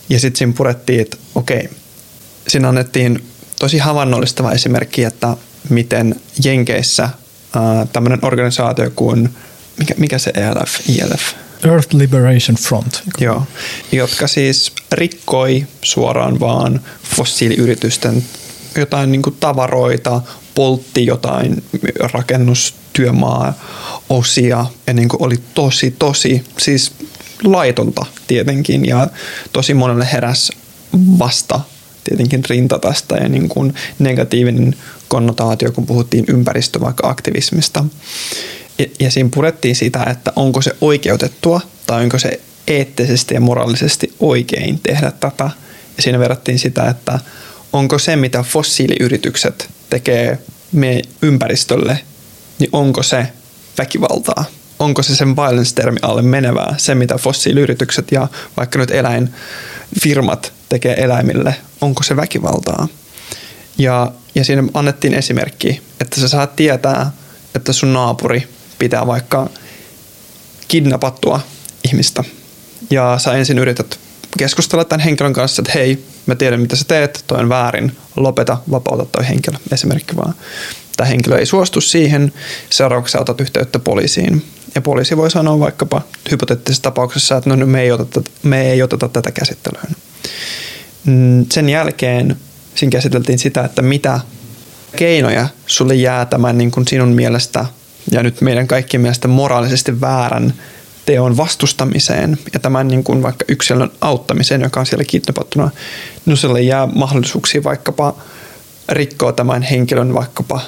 Ja sitten siinä purettiin, että okei, siinä annettiin tosi havainnollistava esimerkki, että miten Jenkeissä tämmöinen organisaatio kuin, mikä, mikä se ELF, ILF, Earth Liberation Front. Joo, jotka siis rikkoi suoraan vaan fossiiliyritysten jotain niin kuin tavaroita, poltti jotain rakennustyömaa osia ja niin kuin oli tosi, tosi, siis laitonta tietenkin ja tosi monelle heräs vasta tietenkin rinta tästä ja niin kuin negatiivinen konnotaatio, kun puhuttiin ympäristö vaikka aktivismista. Ja, ja siinä purettiin sitä, että onko se oikeutettua tai onko se eettisesti ja moraalisesti oikein tehdä tätä. Ja siinä verrattiin sitä, että onko se, mitä fossiiliyritykset tekee me ympäristölle, niin onko se väkivaltaa? Onko se sen violence-termi alle menevää, se mitä fossiiliyritykset ja vaikka nyt eläinfirmat tekee eläimille, onko se väkivaltaa? Ja, ja siinä annettiin esimerkki, että sä saat tietää, että sun naapuri pitää vaikka kidnappattua ihmistä. Ja sä ensin yrität keskustella tämän henkilön kanssa, että hei, mä tiedän mitä sä teet, toi on väärin, lopeta, vapauta toi henkilö, esimerkki vaan. Tämä henkilö ei suostu siihen, seuraavaksi otat yhteyttä poliisiin. Ja poliisi voi sanoa vaikkapa hypoteettisessa tapauksessa, että no, me, ei oteta, me ei oteta tätä käsittelyyn. Mm, sen jälkeen siinä käsiteltiin sitä, että mitä keinoja sulle jää tämän niin kuin sinun mielestä ja nyt meidän kaikkien mielestä moraalisesti väärän teon vastustamiseen ja tämän niin kuin vaikka yksilön auttamiseen, joka on siellä kidnapattuna, no sille jää mahdollisuuksia vaikkapa rikkoa tämän henkilön vaikkapa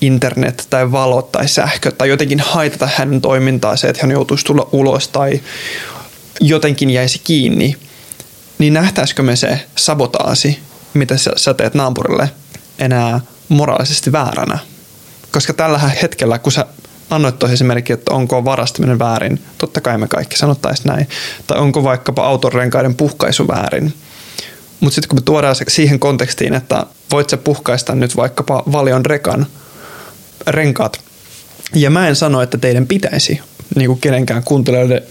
internet tai valo tai sähkö tai jotenkin haitata hänen toimintaa se, että hän joutuisi tulla ulos tai jotenkin jäisi kiinni, niin nähtäisikö me se sabotaasi, mitä sä teet naapurille enää moraalisesti vääränä? Koska tällä hetkellä, kun sä annoit tuohon esimerkki, että onko varastaminen väärin, totta kai me kaikki sanottaisiin näin. Tai onko vaikkapa autorenkaiden puhkaisu väärin. Mutta sitten kun me tuodaan se siihen kontekstiin, että voit sä puhkaista nyt vaikkapa valion rekan renkaat. Ja mä en sano, että teidän pitäisi niin kuin kenenkään kuuntelijoille,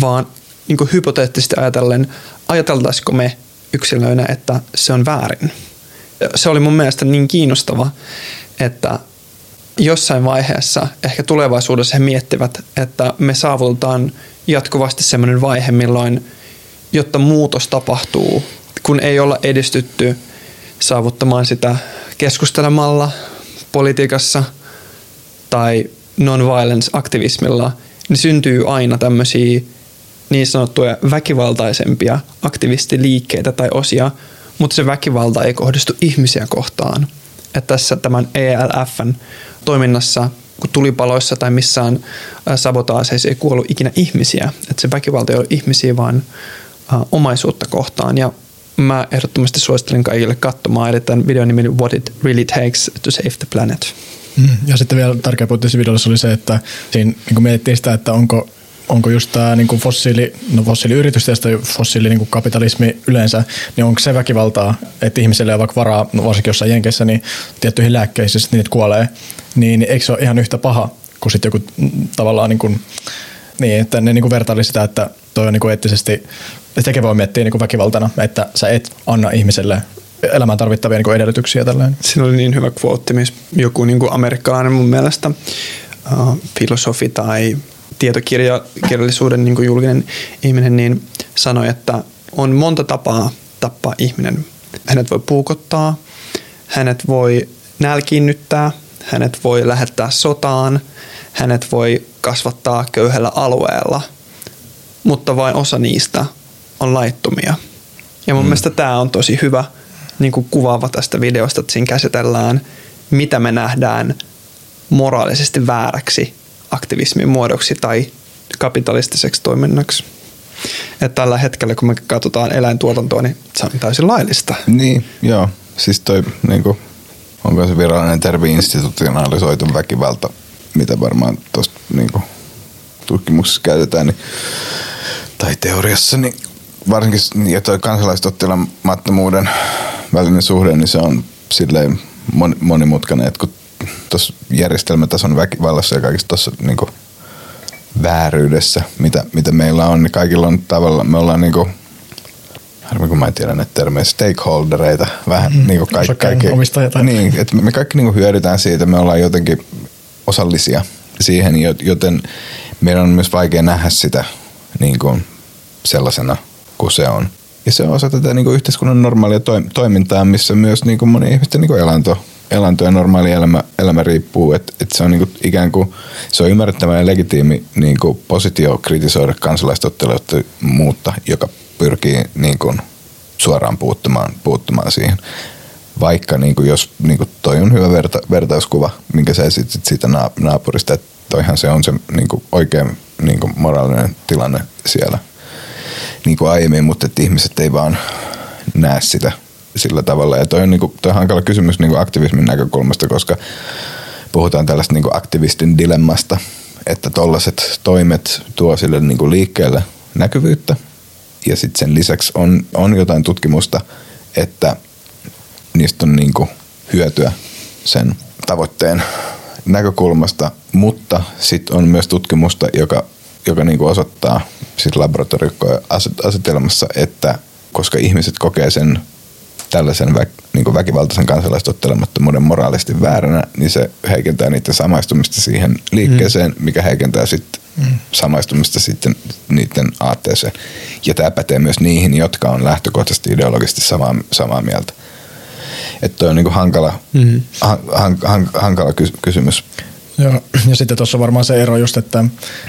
vaan niin kuin hypoteettisesti ajatellen, ajateltaisiko me yksilöinä, että se on väärin. Se oli mun mielestä niin kiinnostava, että jossain vaiheessa, ehkä tulevaisuudessa he miettivät, että me saavutetaan jatkuvasti sellainen vaihe, milloin, jotta muutos tapahtuu, kun ei olla edistytty saavuttamaan sitä keskustelemalla politiikassa tai non-violence-aktivismilla, niin syntyy aina tämmöisiä niin sanottuja väkivaltaisempia aktivistiliikkeitä tai osia, mutta se väkivalta ei kohdistu ihmisiä kohtaan. Että tässä tämän ELFn toiminnassa, kun tulipaloissa tai missään sabotaaseissa ei kuollut ikinä ihmisiä. Että se väkivalta ei ole ihmisiä, vaan omaisuutta kohtaan. Ja mä ehdottomasti suosittelen kaikille katsomaan, eli tämän videon nimi What it really takes to save the planet. Mm. Ja sitten vielä tärkeä pointti videossa oli se, että siinä niin mietittiin sitä, että onko, onko just tämä niin fossiili, no fossiiliyritys ja fossiili niin kapitalismi yleensä, niin onko se väkivaltaa, että ihmisille on vaikka varaa, no varsinkin jossain Jenkeissä, niin tiettyihin lääkkeisiin, niin niitä kuolee, niin eikö se ole ihan yhtä paha kuin sitten joku tavallaan niin kuin, niin, että ne niin vertaili sitä, että toi on niin eettisesti, sekin voi miettiä niin väkivaltana, että sä et anna ihmiselle elämään tarvittavia niin edellytyksiä. Tällainen. Siinä oli niin hyvä quote, missä joku niin kuin amerikkalainen mun mielestä uh, filosofi tai tietokirjallisuuden niin kuin julkinen ihminen niin sanoi, että on monta tapaa tappaa ihminen. Hänet voi puukottaa, hänet voi nälkiinnyttää, hänet voi lähettää sotaan, hänet voi kasvattaa köyhällä alueella, mutta vain osa niistä on laittomia. Ja mun mm. mielestä tämä on tosi hyvä niin kuin kuvaava tästä videosta, että siinä käsitellään, mitä me nähdään moraalisesti vääräksi aktivismin muodoksi tai kapitalistiseksi toiminnaksi. Että tällä hetkellä, kun me katsotaan eläintuotantoa, niin se on täysin laillista. Niin, joo. Siis toi, niin kuin, onko se virallinen termi institutionalisoitu väkivalta, mitä varmaan tuosta niin tutkimuksessa käytetään, niin, tai teoriassa, niin varsinkin ja toi kansalaistottelemattomuuden välinen suhde, niin se on silleen monimutkainen, että kun tuossa järjestelmätason väkivallassa ja kaikissa tuossa niin vääryydessä, mitä, mitä meillä on, niin kaikilla on tavalla, me ollaan niin kuin, harmi kun mä en tiedä näitä termejä, stakeholdereita, vähän mm, niin kuin kaikki, kaikki niin, että me kaikki niin kuin hyödytään siitä, me ollaan jotenkin osallisia siihen, joten meidän on myös vaikea nähdä sitä niin kuin sellaisena kuin se on. Ja se on osa tätä niin kuin yhteiskunnan normaalia toimintaa, missä myös niin kuin moni ihmisten niin kuin elanto, elanto ja normaali elämä, elämä riippuu. Että et se on niin kuin ikään kuin se on ymmärrettävä ja legitiimi niin kuin positio kritisoida muutta, joka pyrkii niin kuin suoraan puuttumaan, puuttumaan siihen. Vaikka niin kuin jos niin kuin toi on hyvä verta, vertauskuva, minkä sä esitit siitä naapurista, että toihan se on se niin kuin oikein niin kuin moraalinen tilanne siellä – niin kuin aiemmin, mutta että ihmiset ei vaan näe sitä sillä tavalla. Ja toi on, niin kuin, toi on hankala kysymys niin kuin aktivismin näkökulmasta, koska puhutaan tällaista niin kuin aktivistin dilemmasta, että tollaiset toimet tuo sille niin kuin liikkeelle näkyvyyttä. Ja sitten sen lisäksi on, on jotain tutkimusta, että niistä on niin kuin hyötyä sen tavoitteen näkökulmasta, mutta sitten on myös tutkimusta, joka joka niin kuin osoittaa siis laboratoriokojen asetelmassa, että koska ihmiset kokee sen tällaisen vä, niin kuin väkivaltaisen kansalaistottelemattomuuden moraalisesti vääränä, niin se heikentää niiden samaistumista siihen liikkeeseen, mm. mikä heikentää sitten mm. samaistumista sitten niiden aatteeseen. Ja tämä pätee myös niihin, jotka on lähtökohtaisesti ideologisesti samaa, samaa mieltä. Että on niin kuin hankala, mm. han, han, han, hankala kysymys. Joo, ja sitten tuossa varmaan se ero just, että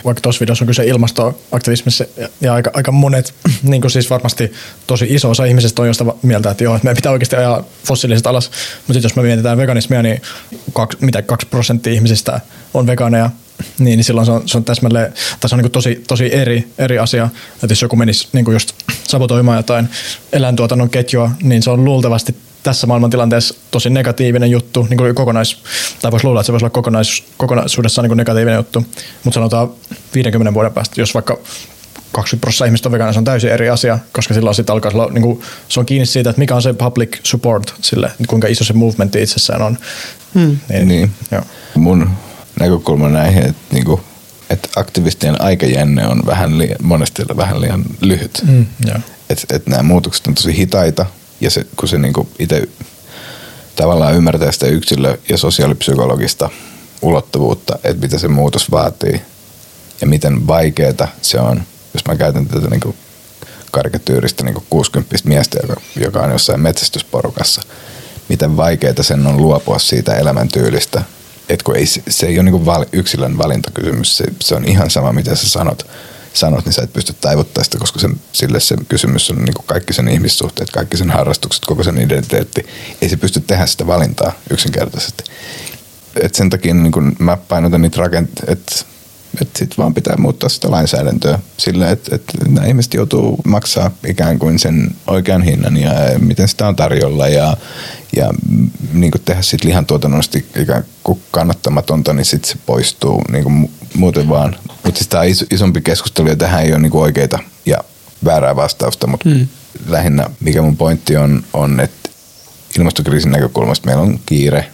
vaikka tuossa videossa on kyse ilmastoaktivismissa ja, aika, aika monet, *clears throat* niin kuin siis varmasti tosi iso osa ihmisistä on josta mieltä, että joo, että meidän pitää oikeasti ajaa fossiiliset alas. Mutta sitten jos me mietitään veganismia, niin kaksi, mitä kaksi prosenttia ihmisistä on veganeja, niin, niin silloin se on, se on täsmälleen, tai se on niin tosi, tosi eri, eri asia. Että jos joku menisi niin just sabotoimaan jotain eläintuotannon ketjua, niin se on luultavasti tässä maailmantilanteessa tosi negatiivinen juttu, niin kuin kokonais, tai voisi luulla, että se voisi olla kokonais, kokonaisuudessaan niin kuin negatiivinen juttu, mutta sanotaan 50 vuoden päästä, jos vaikka 20 prosenttia ihmistä on vegaana, se on täysin eri asia, koska silloin sitten alkaa olla, niin kuin, se on kiinni siitä, että mikä on se public support sille, kuinka iso se movement itsessään on. Hmm. Niin, niin. Joo. Mun näkökulma näihin, että, niin kuin, että aktivistien aikajänne on vähän liian, monesti vähän liian lyhyt. Mm, että et nämä muutokset on tosi hitaita, ja se, kun se niinku itse tavallaan ymmärtää sitä yksilö- ja sosiaalipsykologista ulottuvuutta, että mitä se muutos vaatii ja miten vaikeaa se on, jos mä käytän tätä niinku karikatyyristä niinku 60 miestä, joka, joka on jossain metsästysporukassa, miten vaikeaa sen on luopua siitä elämäntyylistä, että kun ei, se ei ole niinku val, yksilön valintakysymys, se, se on ihan sama mitä sä sanot, sanot, niin sä et pysty taivuttaa sitä, koska sen, sille se kysymys on niin kuin kaikki sen ihmissuhteet, kaikki sen harrastukset, koko sen identiteetti. Ei se pysty tehdä sitä valintaa yksinkertaisesti. Et sen takia niin kuin mä painotan niitä rakenteita, että että sitten vaan pitää muuttaa sitä lainsäädäntöä sillä, että, että nämä ihmiset joutuu maksaa ikään kuin sen oikean hinnan ja miten sitä on tarjolla ja, ja niin kuin tehdä sitten lihantuotannosta ikään kuin kannattamatonta, niin sitten se poistuu niin kuin muuten vaan. Mutta siis tämä on isompi keskustelu ja tähän ei ole niin kuin oikeita ja väärää vastausta, mutta mm. lähinnä mikä mun pointti on, on, että ilmastokriisin näkökulmasta meillä on kiire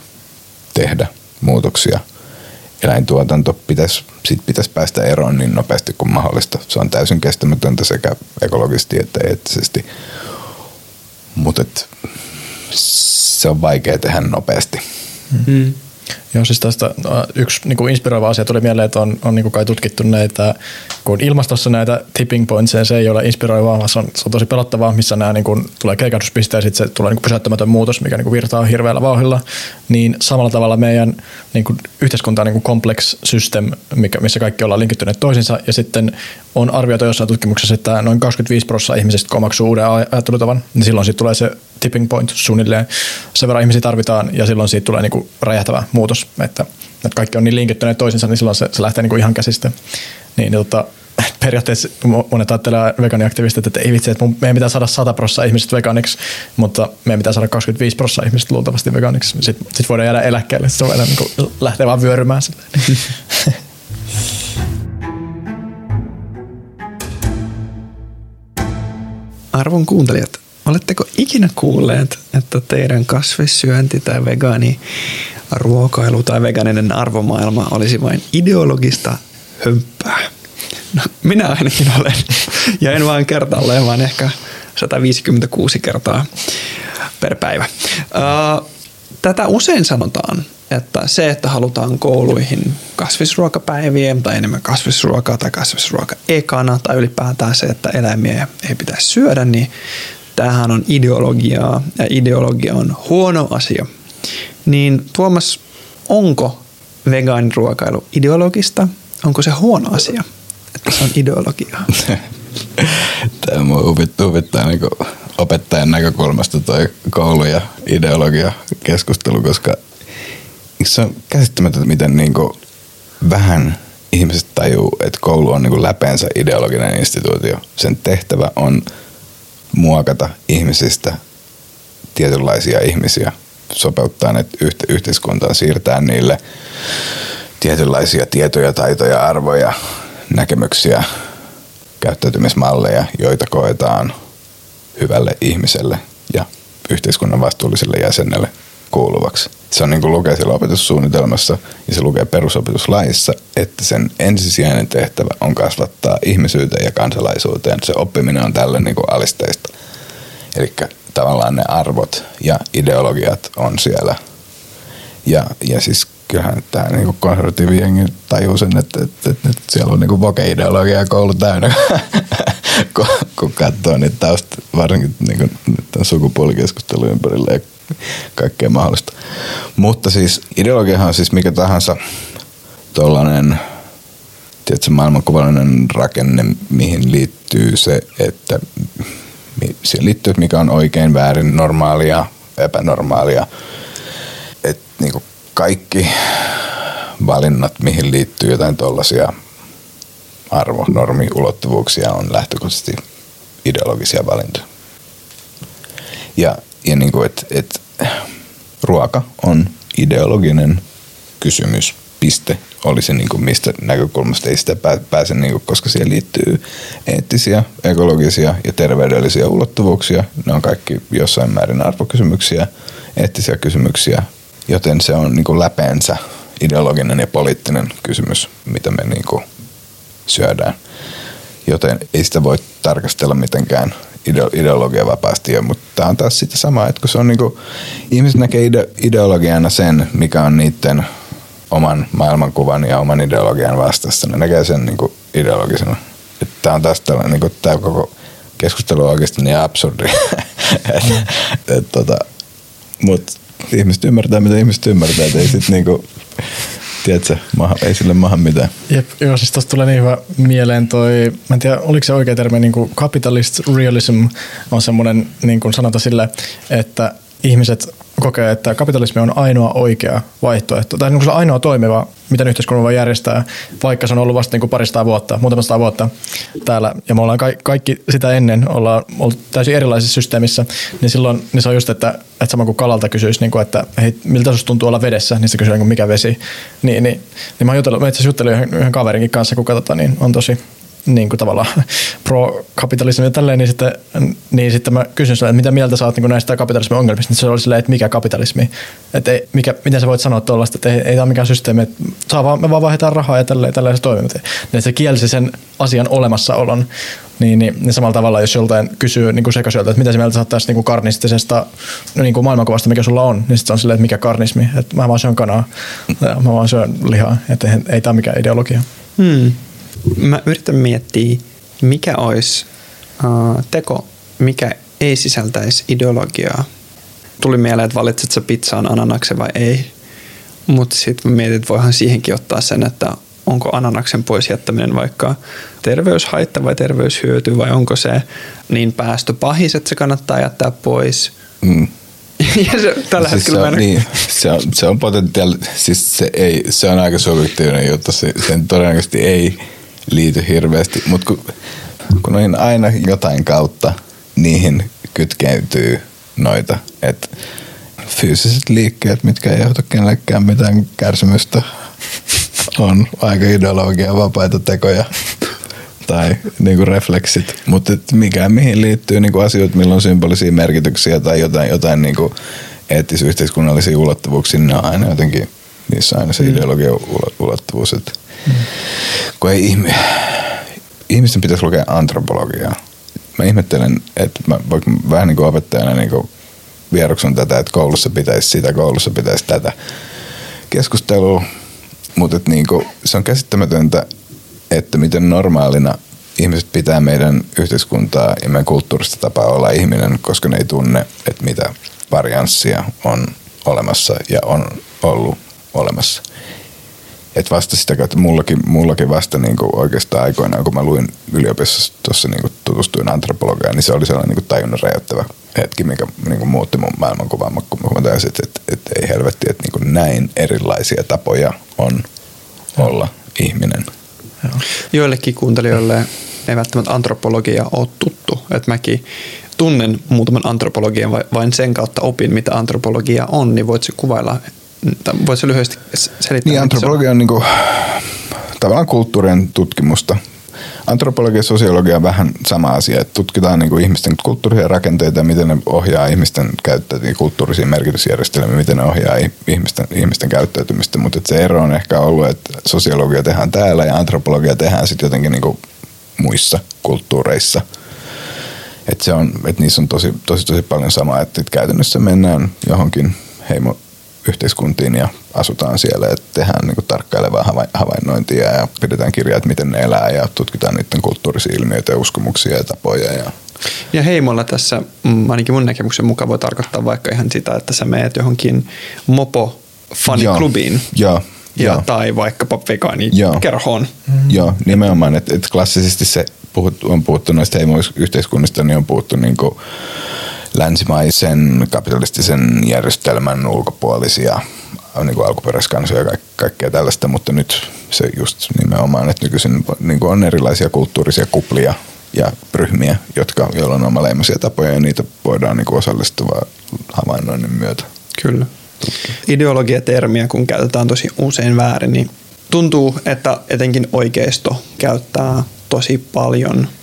tehdä muutoksia. Eläintuotanto pitäisi, sit pitäisi päästä eroon niin nopeasti kuin mahdollista. Se on täysin kestämätöntä sekä ekologisesti että eettisesti. Mutta se on vaikea tehdä nopeasti. Mm. Joo, siis tästä äh, yksi niin kuin inspiroiva asia tuli mieleen, että on, on niin kuin kai tutkittu näitä, kun ilmastossa näitä tipping pointseja, se ei ole inspiroivaa, vaan se on, se on tosi pelottavaa, missä nämä niin kuin, tulee keikahduspiste ja sitten se tulee niin kuin pysäyttämätön muutos, mikä niin kuin virtaa hirveällä vauhilla, niin samalla tavalla meidän niin kuin, yhteiskunta on niin kuin complex system, mikä, missä kaikki ollaan linkittyneet toisinsa ja sitten on arvioitu jossain tutkimuksessa, että noin 25 prosenttia ihmisistä, kun omaksuu uuden ajattelutavan, niin silloin sitten tulee se tipping point suunnilleen. Sen verran ihmisiä tarvitaan ja silloin siitä tulee niinku räjähtävä muutos, että, että kaikki on niin linkittyneet toisinsa, niin silloin se, se lähtee niinku ihan käsistä. Niin, tota, *laughs* periaatteessa monet ajattelee vegaaniaktivistit, että ei vitsi, että meidän pitää saada 100 prosenttia ihmiset vegaaniksi, mutta meidän pitää saada 25 prosenttia ihmiset luultavasti vegaaniksi. Sitten sit voidaan jäädä eläkkeelle, se voidaan niin lähteä vaan vyörymään. *laughs* Arvon kuuntelijat, oletteko ikinä kuulleet, että teidän kasvissyönti tai vegaani ruokailu tai vegaaninen arvomaailma olisi vain ideologista hömppää? No, minä ainakin olen. Ja en vain kertaalleen, vaan ehkä 156 kertaa per päivä. Tätä usein sanotaan että se, että halutaan kouluihin kasvisruokapäiviä tai enemmän kasvisruokaa tai kasvisruoka ekana tai ylipäätään se, että eläimiä ei pitäisi syödä, niin tämähän on ideologiaa ja ideologia on huono asia. Niin Tuomas, onko vegaaniruokailu ideologista? Onko se huono asia, että se on ideologiaa? *laughs* Tämä mua huvittaa, niin opettajan näkökulmasta toi koulu ja ideologia keskustelu, koska se on käsittämätöntä, miten niin kuin vähän ihmiset tajuu, että koulu on niin kuin läpeensä ideologinen instituutio. Sen tehtävä on muokata ihmisistä tietynlaisia ihmisiä, sopeuttaa ne yhteiskuntaan, siirtää niille tietynlaisia tietoja, taitoja, arvoja, näkemyksiä, käyttäytymismalleja, joita koetaan hyvälle ihmiselle ja yhteiskunnan vastuulliselle jäsenelle kuuluvaksi. Se on niin kuin lukee siellä opetussuunnitelmassa ja se lukee perusopetuslaissa, että sen ensisijainen tehtävä on kasvattaa ihmisyyteen ja kansalaisuuteen. Se oppiminen on tälle niin kuin alisteista. Eli tavallaan ne arvot ja ideologiat on siellä. Ja, ja siis kyllähän tämä niin konservatiivi jengi tajuu sen, että, että, että, että siellä on niin voke-ideologia koulu täynnä, *laughs* kun, kun katsoo niitä tausta, varsinkin niin kuin, sukupuolikeskustelu ympärillä ja *laughs* kaikkea mahdollista. Mutta siis ideologiahan on siis mikä tahansa tuollainen tiedätkö, maailmankuvallinen rakenne, mihin liittyy se, että siihen liittyy, että mikä on oikein, väärin, normaalia, epänormaalia. Että niin kaikki valinnat, mihin liittyy jotain tuollaisia arvo, normi, ulottuvuuksia on lähtökohtaisesti ideologisia valintoja. Ja, ja niin kuin, että, että ruoka on ideologinen kysymys, piste. Oli se niin kuin mistä näkökulmasta ei sitä pääse, niin kuin, koska siihen liittyy eettisiä, ekologisia ja terveydellisiä ulottuvuuksia. Ne on kaikki jossain määrin arvokysymyksiä, eettisiä kysymyksiä, joten se on niin kuin läpeensä ideologinen ja poliittinen kysymys, mitä me niin kuin syödään. Joten ei sitä voi tarkastella mitenkään ideologia vapaasti. Mutta tämä on taas sitä samaa, että kun se on niinku, ihmiset näkee ide, ideologiana sen, mikä on niiden oman maailmankuvan ja oman ideologian vastassa. Ne näkee sen niinku ideologisena. Tämä on tällainen, niinku, tämä koko keskustelu on oikeasti niin absurdi. *laughs* tota, Mutta ihmiset ymmärtää, mitä ihmiset ymmärtää. Et ei sit niinku, tiedätkö, maha, ei sille maha mitään. Jep, joo, siis tosta tulee niin hyvä mieleen toi, mä en tiedä, oliko se oikea termi, niin kuin capitalist realism on semmoinen niin kuin sanota sille, että ihmiset kokee, että kapitalismi on ainoa oikea vaihtoehto, tai niin ainoa toimiva, miten yhteiskunnan voi järjestää, vaikka se on ollut vasta niin kuin parista vuotta, muutama sata vuotta täällä, ja me ollaan ka- kaikki sitä ennen ollaan ollut täysin erilaisessa systeemissä, niin silloin niin se on just, että, että sama kuin kalalta kysyisi, niin kuin, että hei, miltä sinusta tuntuu olla vedessä, niin se kysyy, niin mikä vesi. Niin, niin, niin mä, jutellut, mä itse asiassa juttelin yhden, yhden kaverinkin kanssa, kuka tota, niin on tosi niin kuin tavallaan *laughs* pro-kapitalismi ja tälleen, niin sitten, niin sitten mä kysyn sille, että mitä mieltä sä oot niin näistä kapitalismin ongelmista, niin se oli silleen, että mikä kapitalismi, että ei, mikä, miten sä voit sanoa tuollaista, että ei, ei tämä ole mikään systeemi, että saa vaan, me vaan vaihdetaan rahaa ja tälleen, tälleen se toimii. Niin se kielsi sen asian olemassaolon, niin, niin, niin samalla tavalla, jos joltain kysyy niin kuin sekasyöltä, että mitä se mieltä sä tästä niin kuin karnistisesta no niin kuin maailmankuvasta, mikä sulla on, niin sitten se on silleen, että mikä karnismi, että mä vaan syön kanaa, mä vaan syön lihaa, että ei, ei tämä mikään ideologia. Hmm mä yritän miettiä, mikä olisi uh, teko, mikä ei sisältäisi ideologiaa. Tuli mieleen, että valitset sä pizzaan ananaksen vai ei. Mutta sitten mietin, että voihan siihenkin ottaa sen, että onko ananaksen pois jättäminen vaikka terveyshaitta vai terveyshyöty vai onko se niin päästöpahis, että se kannattaa jättää pois. Mm. *laughs* ja se, tällä siis hetkellä se on, niin, se on, se on potentiaali, siis se, ei, se on aika subjektiivinen juttu, se, sen todennäköisesti ei liity hirveästi, mutta kun, kun on aina jotain kautta niihin kytkeytyy noita, että fyysiset liikkeet, mitkä ei johta kenellekään mitään kärsimystä, on aika ideologia vapaita tekoja tai niinku refleksit, mutta mikä mihin liittyy niinku asioita, millä on symbolisia merkityksiä tai jotain, jotain niinku eettis-yhteiskunnallisia ulottuvuuksia, niin ne on aina jotenkin, niissä on aina se mm. ideologian ulottuvuus. Että Mm. Kun ei ihmi, ihmisten pitäisi lukea antropologiaa. Mä ihmettelen, että mä vaikka vähän niin kuin opettajana niin kuin vieroksun tätä, että koulussa pitäisi sitä, koulussa pitäisi tätä keskustelua, mutta niin se on käsittämätöntä, että miten normaalina ihmiset pitää meidän yhteiskuntaa ja meidän kulttuurista tapaa olla ihminen, koska ne ei tunne, että mitä varianssia on olemassa ja on ollut olemassa. Et vasta sitä kautta mullakin, mullakin vasta niin kuin oikeastaan aikoinaan, kun mä luin yliopistossa tuossa niin kuin tutustuin antropologiaan, niin se oli sellainen niin kuin tajunnan räjäyttävä hetki, mikä niin kuin muutti mun maailmankuvaa, kun mä täysin, että, että, että ei helvetti, että niin kuin näin erilaisia tapoja on olla Joo. ihminen. Joo. Joillekin kuuntelijoille ei välttämättä antropologia ole tuttu, että mäkin tunnen muutaman antropologian vain sen kautta opin, mitä antropologia on, niin voitko kuvailla Voisi lyhyesti selittää? Niin, antropologia on niin kuin, tavallaan kulttuurien tutkimusta. Antropologia ja sosiologia on vähän sama asia, että tutkitaan niin kuin ihmisten kulttuurisia rakenteita ja miten ne ohjaa ihmisten käyttäytymistä, kulttuurisia merkitysjärjestelmiä, miten ne ohjaa ihmisten, ihmisten käyttäytymistä, mutta se ero on ehkä ollut, että sosiologia tehdään täällä ja antropologia tehdään sitten jotenkin niin kuin muissa kulttuureissa. Että se on, että niissä on tosi, tosi, tosi paljon samaa, että käytännössä mennään johonkin heimo, yhteiskuntiin ja asutaan siellä ja tehdään niin tarkkailevaa havainnointia ja pidetään kirjaa, että miten ne elää ja tutkitaan niiden kulttuurisia ilmiöitä ja uskomuksia ja tapoja. Ja, ja heimolla tässä, mm, ainakin mun näkemyksen mukaan voi tarkoittaa vaikka ihan sitä, että sä meet johonkin mopo faniklubiin. Joo, ja, ja, tai vaikkapa vegaani kerhoon. Mm. Joo, nimenomaan, että, että klassisesti se puhut, on puhuttu näistä heimoyhteiskunnista, niin on puhuttu niin kuin länsimaisen kapitalistisen järjestelmän ulkopuolisia niin kuin alkuperäiskansoja ja kaikkea tällaista, mutta nyt se just nimenomaan, että nykyisin niin kuin on erilaisia kulttuurisia kuplia ja ryhmiä, jotka, joilla on omaleimaisia tapoja ja niitä voidaan niin kuin osallistua havainnoinnin myötä. Kyllä. Ideologiatermiä, kun käytetään tosi usein väärin, niin tuntuu, että etenkin oikeisto käyttää tosi paljon –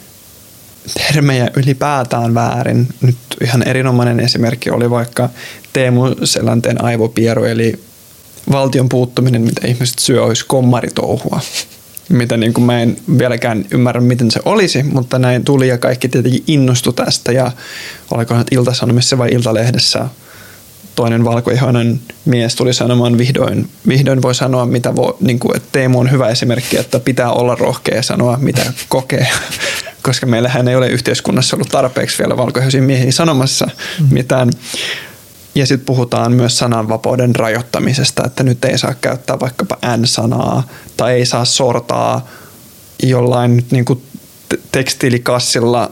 termejä ylipäätään väärin. Nyt ihan erinomainen esimerkki oli vaikka Teemu Selänteen aivopieru, eli valtion puuttuminen, mitä ihmiset syö, olisi kommaritouhua. Mitä niin kuin mä en vieläkään ymmärrä, miten se olisi, mutta näin tuli ja kaikki tietenkin innostu tästä. Ja olikohan Ilta-Sanomissa vai Iltalehdessä toinen valkoihoinen mies tuli sanomaan vihdoin, vihdoin voi sanoa, mitä voi, niin kuin, että Teemu on hyvä esimerkki, että pitää olla rohkea sanoa, mitä kokee koska meillähän ei ole yhteiskunnassa ollut tarpeeksi vielä valkoihoisia miehiä sanomassa mm. mitään. Ja sitten puhutaan myös sananvapauden rajoittamisesta, että nyt ei saa käyttää vaikkapa N-sanaa tai ei saa sortaa jollain nyt niin kuin tekstiilikassilla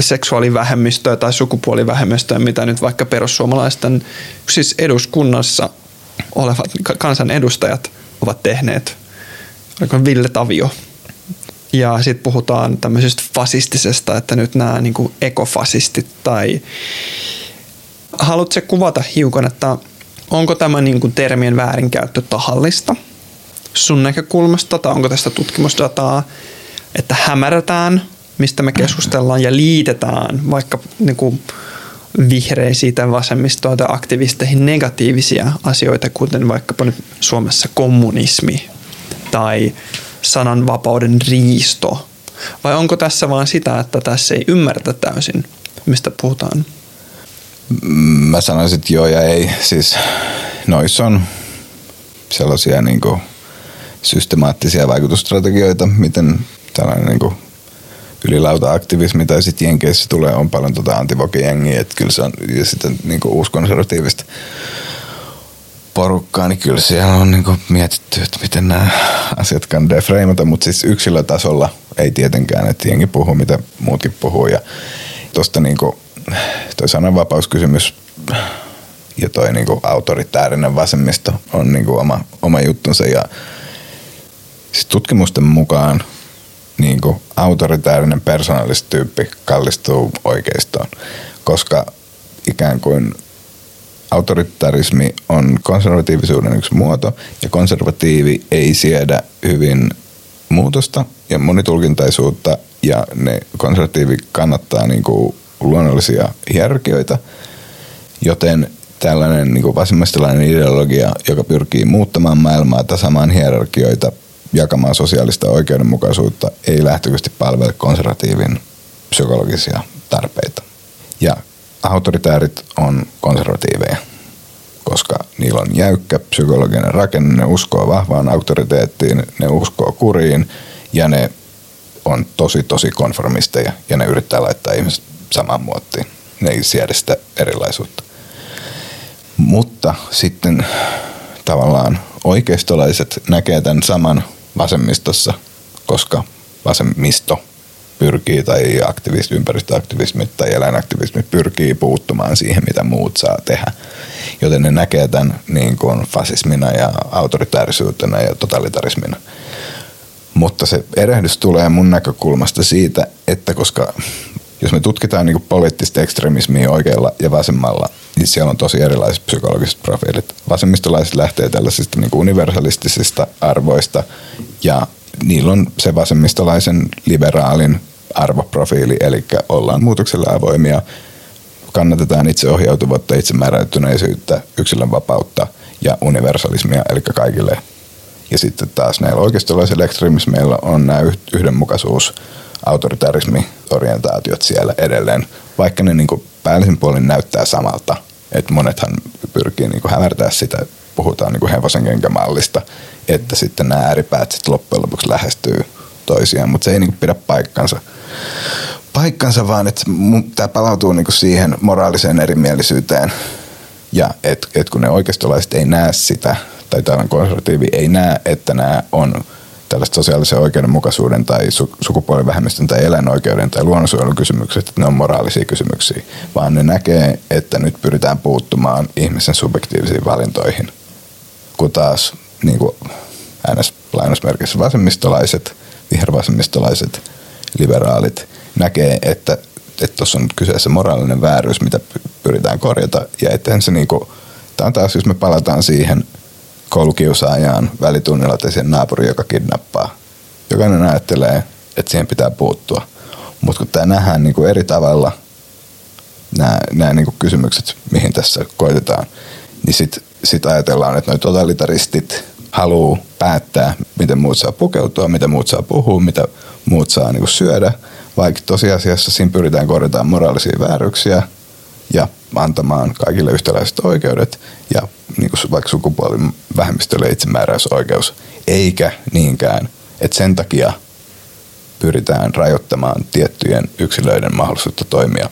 seksuaalivähemmistöä tai sukupuolivähemmistöä, mitä nyt vaikka perussuomalaisten siis eduskunnassa olevat kansanedustajat ovat tehneet. Oliko Ville Tavio? Ja sitten puhutaan tämmöisestä fasistisesta, että nyt nämä niin ekofasistit tai haluatko kuvata hiukan, että onko tämä niin kuin termien väärinkäyttö tahallista sun näkökulmasta tai onko tästä tutkimusdataa, että hämärätään, mistä me keskustellaan ja liitetään vaikka niin kuin vihreisiin tai vasemmistoa tai aktivisteihin negatiivisia asioita, kuten vaikkapa nyt Suomessa kommunismi tai sananvapauden riisto? Vai onko tässä vaan sitä, että tässä ei ymmärretä täysin, mistä puhutaan? Mä sanoisin, että joo ja ei. Siis noissa on sellaisia niin kuin systemaattisia vaikutusstrategioita, miten tällainen niin kuin ylilauta-aktivismi tai sitten Jenkeissä tulee, on paljon tota antivokejengiä, että kyllä se on, ja sitten niin kuin uuskonservatiivista porukkaa, niin kyllä siellä on niin mietitty, että miten nämä asiat kannattaa freimata, mutta siis yksilötasolla ei tietenkään, että jengi puhuu, mitä muutkin puhuu. Ja tuosta niin toi sananvapauskysymys ja toi niin autoritäärinen vasemmisto on niin oma, oma juttunsa. Ja siis tutkimusten mukaan niin kuin autoritäärinen persoonallistyyppi kallistuu oikeistoon, koska ikään kuin autoritarismi on konservatiivisuuden yksi muoto ja konservatiivi ei siedä hyvin muutosta ja monitulkintaisuutta ja ne konservatiivi kannattaa niin kuin luonnollisia hierarkioita, joten tällainen niin kuin vasemmistolainen ideologia, joka pyrkii muuttamaan maailmaa, tasamaan hierarkioita, jakamaan sosiaalista oikeudenmukaisuutta, ei lähtökohtaisesti palvele konservatiivin psykologisia tarpeita. Ja autoritäärit on konservatiiveja, koska niillä on jäykkä psykologinen rakenne, ne uskoo vahvaan auktoriteettiin, ne uskoo kuriin ja ne on tosi tosi konformisteja ja ne yrittää laittaa ihmiset samaan muottiin. Ne ei siedä sitä erilaisuutta. Mutta sitten tavallaan oikeistolaiset näkee tämän saman vasemmistossa, koska vasemmisto pyrkii tai aktivismi, ympäristöaktivismit tai eläinaktivismit pyrkii puuttumaan siihen, mitä muut saa tehdä. Joten ne näkee tämän niin kuin fasismina ja autoritaarisuutena ja totalitarismina. Mutta se erehdys tulee mun näkökulmasta siitä, että koska jos me tutkitaan niin poliittista ekstremismiä oikealla ja vasemmalla, niin siellä on tosi erilaiset psykologiset profiilit. Vasemmistolaiset lähtee tällaisista niin universalistisista arvoista ja niillä on se vasemmistolaisen liberaalin arvoprofiili, eli ollaan muutokselle avoimia, kannatetaan itseohjautuvuutta, itsemääräytyneisyyttä, yksilön vapautta ja universalismia, eli kaikille. Ja sitten taas näillä oikeistolaisilla ekstremismeillä on nämä yhdenmukaisuus, autoritarismi, orientaatiot siellä edelleen, vaikka ne niin päällisin puolin näyttää samalta. Että monethan pyrkii niin hämärtää sitä, puhutaan niin hevosen kenkämallista, että sitten nämä ääripäät sitten loppujen lopuksi lähestyy toisiaan, mutta se ei niin pidä paikkansa. Paikkansa vaan, että tämä palautuu niin siihen moraaliseen erimielisyyteen ja että et kun ne oikeistolaiset ei näe sitä, tai tällainen konservatiivi ei näe, että nämä on tällaista sosiaalisen oikeudenmukaisuuden tai su- sukupuolivähemmistön tai eläinoikeuden tai luonnonsuojelukysymykset, että ne on moraalisia kysymyksiä, vaan ne näkee, että nyt pyritään puuttumaan ihmisen subjektiivisiin valintoihin. Kun taas niin kuin ns. lainausmerkissä vasemmistolaiset, vihervasemmistolaiset, liberaalit näkee, että tuossa on kyseessä moraalinen vääryys, mitä pyritään korjata. Ja että se niinku, tämä on taas, jos me palataan siihen koulukiusaajaan välitunnilla tai siihen naapuri, joka kidnappaa. Jokainen ajattelee, että siihen pitää puuttua. Mutta kun tämä nähdään niinku eri tavalla, nämä niinku kysymykset, mihin tässä koitetaan, niin sitten sit ajatellaan, että noi totalitaristit haluaa päättää, miten muut saa pukeutua, mitä muut saa puhua, mitä muut saa niinku syödä, vaikka tosiasiassa siinä pyritään korjaamaan moraalisia vääryyksiä ja antamaan kaikille yhtäläiset oikeudet ja niin kuin vaikka sukupuolin vähemmistölle itsemääräysoikeus, eikä niinkään, että sen takia pyritään rajoittamaan tiettyjen yksilöiden mahdollisuutta toimia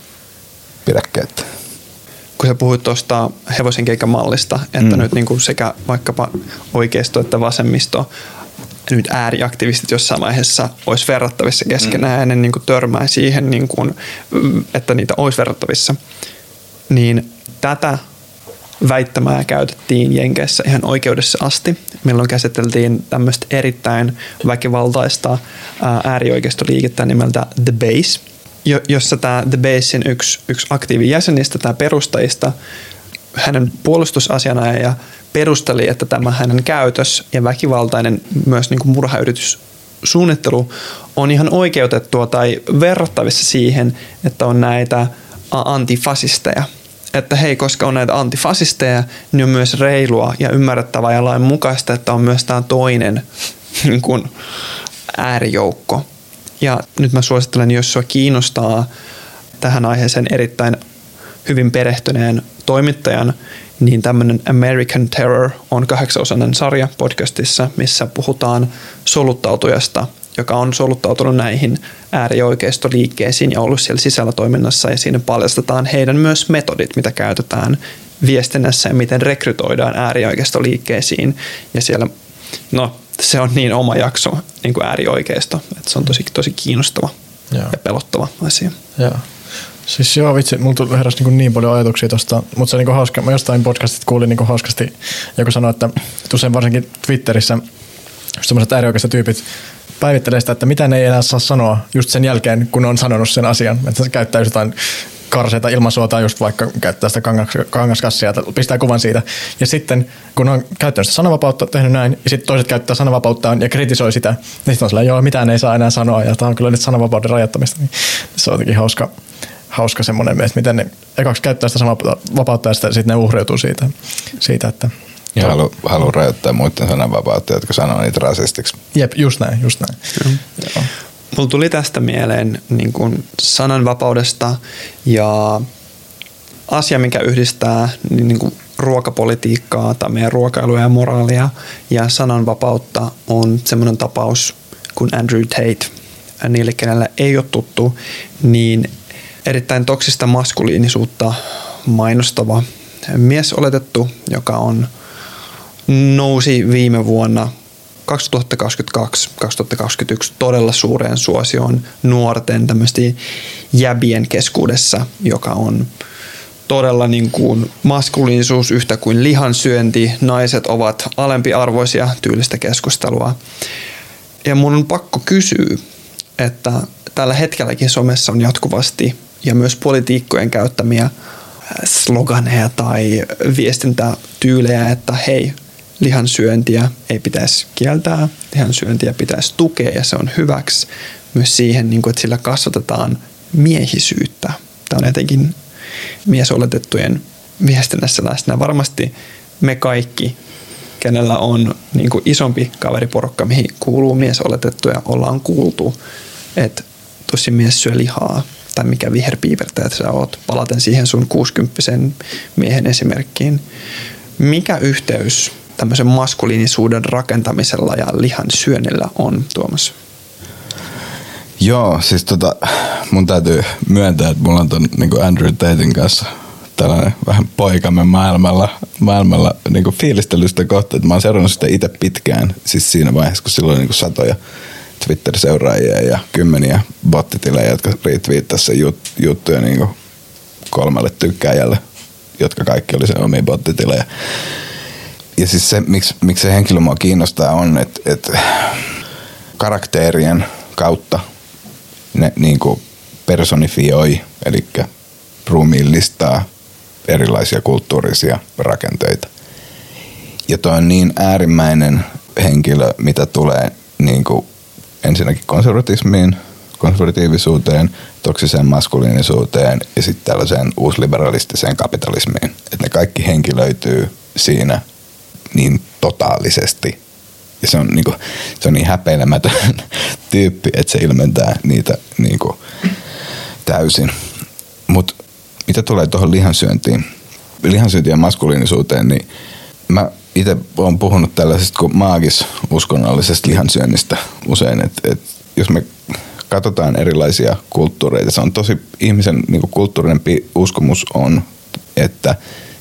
pidäkkeettä. Kun sä puhuit tuosta hevosen mallista, että mm. nyt niin kuin sekä vaikkapa oikeisto että vasemmisto nyt ääriaktivistit jossain vaiheessa olisi verrattavissa keskenään mm. ja ne niin kuin törmää siihen, niin kuin, että niitä olisi verrattavissa. Niin tätä väittämää käytettiin Jenkeissä ihan oikeudessa asti, milloin käsiteltiin tämmöistä erittäin väkivaltaista äärioikeistoliikettä nimeltä The Base, jossa tämä The Basein yksi, yksi aktiivi jäsenistä, tämä perustajista, hänen puolustusasianajaja perusteli, että tämä hänen käytös ja väkivaltainen myös niin kuin murhayritys suunnittelu on ihan oikeutettua tai verrattavissa siihen, että on näitä antifasisteja – että hei, koska on näitä antifasisteja, niin on myös reilua ja ymmärrettävää ja lain mukaista, että on myös tämä toinen *laughs* niin kuin, äärijoukko. Ja nyt mä suosittelen, jos sua kiinnostaa tähän aiheeseen erittäin hyvin perehtyneen toimittajan, niin tämmöinen American Terror on kahdeksanosainen sarja podcastissa, missä puhutaan soluttautujasta joka on soluttautunut näihin äärioikeistoliikkeisiin ja ollut siellä sisällä toiminnassa ja siinä paljastetaan heidän myös metodit, mitä käytetään viestinnässä ja miten rekrytoidaan äärioikeistoliikkeisiin. Ja siellä, no se on niin oma jakso niin kuin äärioikeisto, että se on tosi, tosi kiinnostava Joo. ja pelottava asia. Joo. Siis joo, vitsi, mulla heräsi niin, niin paljon ajatuksia tosta, mutta se niin hauska, mä jostain podcastit kuulin niin hauskasti, joku sanoi, että usein varsinkin Twitterissä semmoiset äärioikeiset tyypit päivittelee sitä, että mitä ne ei enää saa sanoa just sen jälkeen, kun on sanonut sen asian. Että se käyttää jotain karseita ilmaisua tai just vaikka käyttää sitä kangas, kangaskassia ja pistää kuvan siitä. Ja sitten kun on käyttänyt sitä sananvapautta, tehnyt näin, ja sitten toiset käyttää sananvapauttaan ja kritisoi sitä, niin sitten on sellainen, joo, mitään ei saa enää sanoa, ja tämä on kyllä nyt sananvapauden rajoittamista. Niin se on jotenkin hauska, hauska semmoinen, että miten ne ekaksi käyttää sitä sananvapautta ja sitten ne uhriutuu siitä, siitä että ja halu, halu rajoittaa muiden sananvapautta, jotka sanoo niitä rasistiksi. Jep, just näin, just näin. Joo. Mulla tuli tästä mieleen niin kuin sananvapaudesta ja asia, mikä yhdistää niin, niin kuin ruokapolitiikkaa tai meidän ruokailua ja moraalia ja sananvapautta on semmoinen tapaus kuin Andrew Tate. Niille, kenelle ei ole tuttu, niin erittäin toksista maskuliinisuutta mainostava mies oletettu, joka on nousi viime vuonna 2022-2021 todella suureen suosioon nuorten tämmöisten jäbien keskuudessa, joka on todella niin kuin maskuliinisuus yhtä kuin lihansyönti, naiset ovat alempiarvoisia tyylistä keskustelua. Ja mun on pakko kysyä, että tällä hetkelläkin somessa on jatkuvasti ja myös politiikkojen käyttämiä sloganeja tai viestintätyylejä, että hei, lihansyöntiä ei pitäisi kieltää, lihansyöntiä pitäisi tukea ja se on hyväksi myös siihen, niin kuin, että sillä kasvatetaan miehisyyttä. Tämä on etenkin miesoletettujen viestinnässä läsnä. Varmasti me kaikki, kenellä on niin kuin isompi kaveriporukka, mihin kuuluu miesoletettuja, ollaan kuultu, että tosi mies syö lihaa tai mikä viherpiipertäjä sä oot, palaten siihen sun 60 miehen esimerkkiin. Mikä yhteys tämmöisen maskuliinisuuden rakentamisella ja lihan syönnillä on, Tuomas? Joo, siis tota, mun täytyy myöntää, että mulla on ton niin Andrew Tatein kanssa tällainen vähän poikamme maailmalla, maailmalla niin fiilistelystä kohta, että mä oon seurannut sitä itse pitkään, siis siinä vaiheessa, kun silloin niin satoja Twitter-seuraajia ja kymmeniä bottitilejä, jotka retweettasivat jut, juttuja niin kolmelle tykkääjälle, jotka kaikki oli sen omia bottitilejä ja siis se, miksi, miksi se henkilö mua kiinnostaa on, että, että karakterien kautta ne niin kuin personifioi, eli ruumiillistaa erilaisia kulttuurisia rakenteita. Ja toi on niin äärimmäinen henkilö, mitä tulee niin kuin ensinnäkin konservatismiin, konservatiivisuuteen, toksiseen maskuliinisuuteen ja sitten tällaiseen uusliberalistiseen kapitalismiin. Että ne kaikki henkilöityy siinä niin totaalisesti. Ja se on, niin kuin, se on niin häpeilemätön *laughs* tyyppi, että se ilmentää niitä niin kuin, täysin. Mutta mitä tulee tuohon lihansyöntiin, lihansyöntiin ja maskuliinisuuteen, niin mä itse olen puhunut tällaisesta kuin maagis uskonnollisesta lihansyönnistä usein, että et jos me katsotaan erilaisia kulttuureita, se on tosi ihmisen niin kuin kulttuurinen uskomus on, että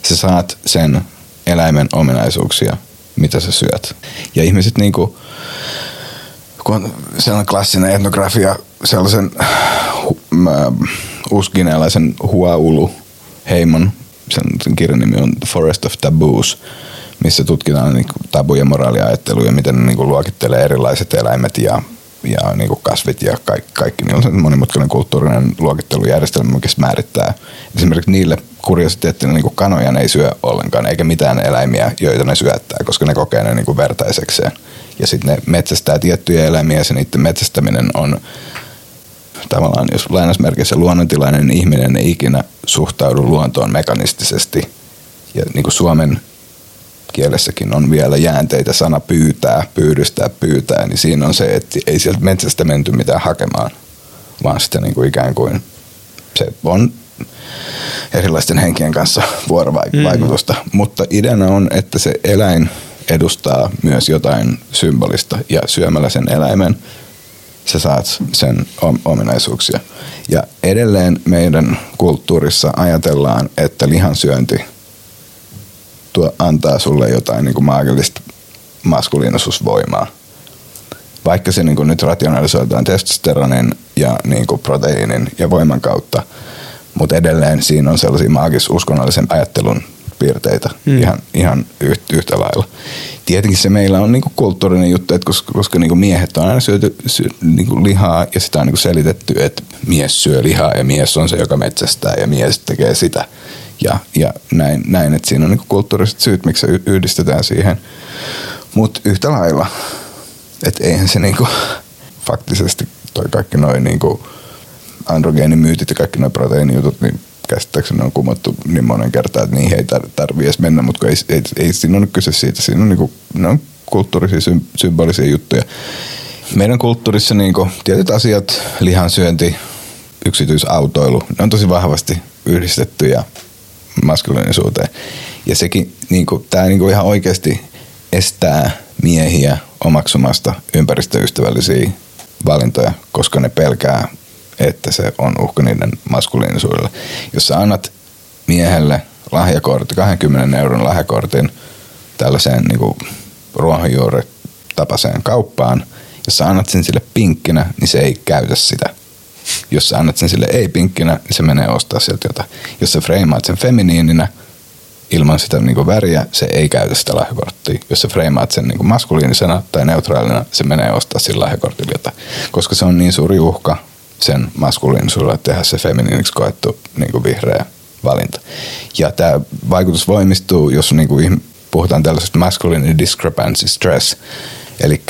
sä saat sen eläimen ominaisuuksia, mitä sä syöt. Ja ihmiset niinku kun on sellainen klassinen etnografia, sellaisen uh, uskinealaisen Huaulu heimon, sen, kirjan nimi on Forest of Taboos, missä tutkitaan niin tabuja, moraaliajatteluja, miten ne niin kuin luokittelee erilaiset eläimet ja, ja niin kasvit ja kaikki, kaikki. Niin on monimutkainen kulttuurinen luokittelujärjestelmä, mikä määrittää esimerkiksi niille kuriositeettina niin kanoja ne ei syö ollenkaan, eikä mitään eläimiä, joita ne syöttää, koska ne kokee ne niin kuin vertaisekseen. Ja sitten ne metsästää tiettyjä eläimiä ja niiden metsästäminen on tavallaan, jos lainausmerkeissä luonnontilainen ihminen ei ikinä suhtaudu luontoon mekanistisesti. Ja niin kuin Suomen kielessäkin on vielä jäänteitä sana pyytää, pyydystää, pyytää, niin siinä on se, että ei sieltä metsästä menty mitään hakemaan, vaan sitten niin kuin ikään kuin se on erilaisten henkien kanssa *laughs* vuorovaikutusta. Mm. Mutta ideana on, että se eläin edustaa myös jotain symbolista ja syömällä sen eläimen sä saat sen ominaisuuksia. Ja edelleen meidän kulttuurissa ajatellaan, että lihansyönti tuo, antaa sulle jotain niin kuin maagillista maskuliinisuusvoimaa. Vaikka se niin kuin nyt rationalisoidaan testosteronin ja niin kuin proteiinin ja voiman kautta, mutta edelleen siinä on sellaisia maagis-uskonnollisen ajattelun piirteitä mm. ihan, ihan yhtä lailla. Tietenkin se meillä on niinku kulttuurinen juttu, että koska, koska niinku miehet on aina syöty sy, niinku lihaa ja sitä on niinku selitetty, että mies syö lihaa ja mies on se, joka metsästää ja mies tekee sitä. Ja, ja näin, näin, että siinä on niinku kulttuuriset syyt, miksi se yhdistetään siihen. Mutta yhtä lailla, että eihän se niinku *laughs* faktisesti toi kaikki noin niinku androgeenimyytit ja kaikki noin proteiinijutut, niin käsittääkseni on kumottu niin monen kertaan, että niihin ei tar- tarvii edes mennä, mutta ei, ei, ei, siinä ole kyse siitä. Siinä on, niinku, ne on kulttuurisia, sym- symbolisia juttuja. Meidän kulttuurissa niinku, tietyt asiat, lihansyönti, yksityisautoilu, ne on tosi vahvasti yhdistettyjä maskuliinisuuteen. Ja sekin, niinku, tämä niinku ihan oikeasti estää miehiä omaksumasta ympäristöystävällisiä valintoja, koska ne pelkää että se on uhka niiden maskuliinisuudelle. Jos sä annat miehelle lahjakortti, 20 euron lahjakortin tällaiseen niin ruohonjuuri tapaseen kauppaan, jos sä annat sen sille pinkkinä, niin se ei käytä sitä. Jos sä annat sen sille ei-pinkkinä, niin se menee ostaa sieltä jotain. Jos sä freimaat sen feminiininä, ilman sitä niin väriä, se ei käytä sitä lahjakorttia. Jos sä freimaat sen niin maskuliinisena tai neutraalina, se menee ostaa sillä lahjakortilla jotain. Koska se on niin suuri uhka sen maskuliinisuudelle tehdä se feminiiniksi koettu niin kuin vihreä valinta. Ja tämä vaikutus voimistuu, jos niin kuin puhutaan tällaisesta masculine discrepancy stress, eli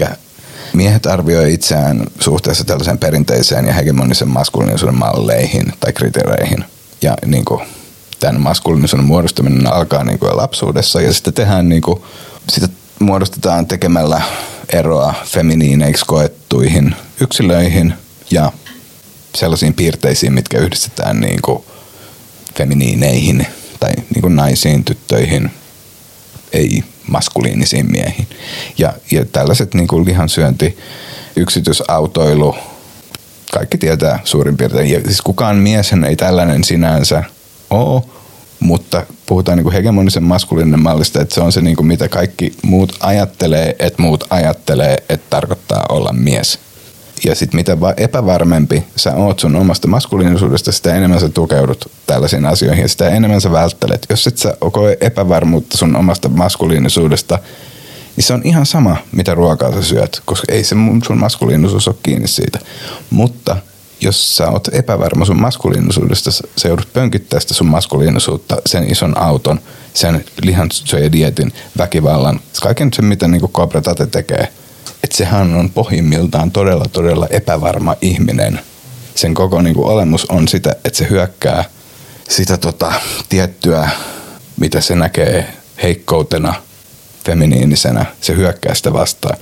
miehet arvioi itseään suhteessa tällaiseen perinteiseen ja hegemonisen maskuliinisuuden malleihin tai kriteereihin. Ja niin kuin, tämän maskuliinisuuden muodostaminen alkaa niin kuin lapsuudessa ja sitten tehdään niin kuin, sitä muodostetaan tekemällä eroa feminiineiksi koettuihin yksilöihin ja sellaisiin piirteisiin, mitkä yhdistetään niin kuin feminiineihin tai niin kuin naisiin, tyttöihin, ei maskuliinisiin miehiin. Ja, ja tällaiset niin kuin lihansyönti, yksityisautoilu, kaikki tietää suurin piirtein. Ja siis kukaan mies ei tällainen sinänsä ole, mutta puhutaan niin kuin hegemonisen maskuliininen mallista, että se on se, niin kuin mitä kaikki muut ajattelee, että muut ajattelee, että tarkoittaa olla mies. Ja sitten mitä epävarmempi sä oot sun omasta maskuliinisuudesta, sitä enemmän sä tukeudut tällaisiin asioihin ja sitä enemmän sä välttelet. Jos et sä koe epävarmuutta sun omasta maskuliinisuudesta, niin se on ihan sama, mitä ruokaa sä syöt, koska ei se sun maskuliinisuus ole kiinni siitä. Mutta jos sä oot epävarma sun maskuliinisuudesta, sä joudut pönkittää sitä sun maskuliinisuutta, sen ison auton, sen lihansyöjädietin, väkivallan, kaiken sen, mitä niin Cobra Tate tekee – sehän on pohjimmiltaan todella, todella epävarma ihminen. Sen koko niin kuin, olemus on sitä, että se hyökkää sitä tota, tiettyä, mitä se näkee heikkoutena, feminiinisenä, se hyökkää sitä vastaan.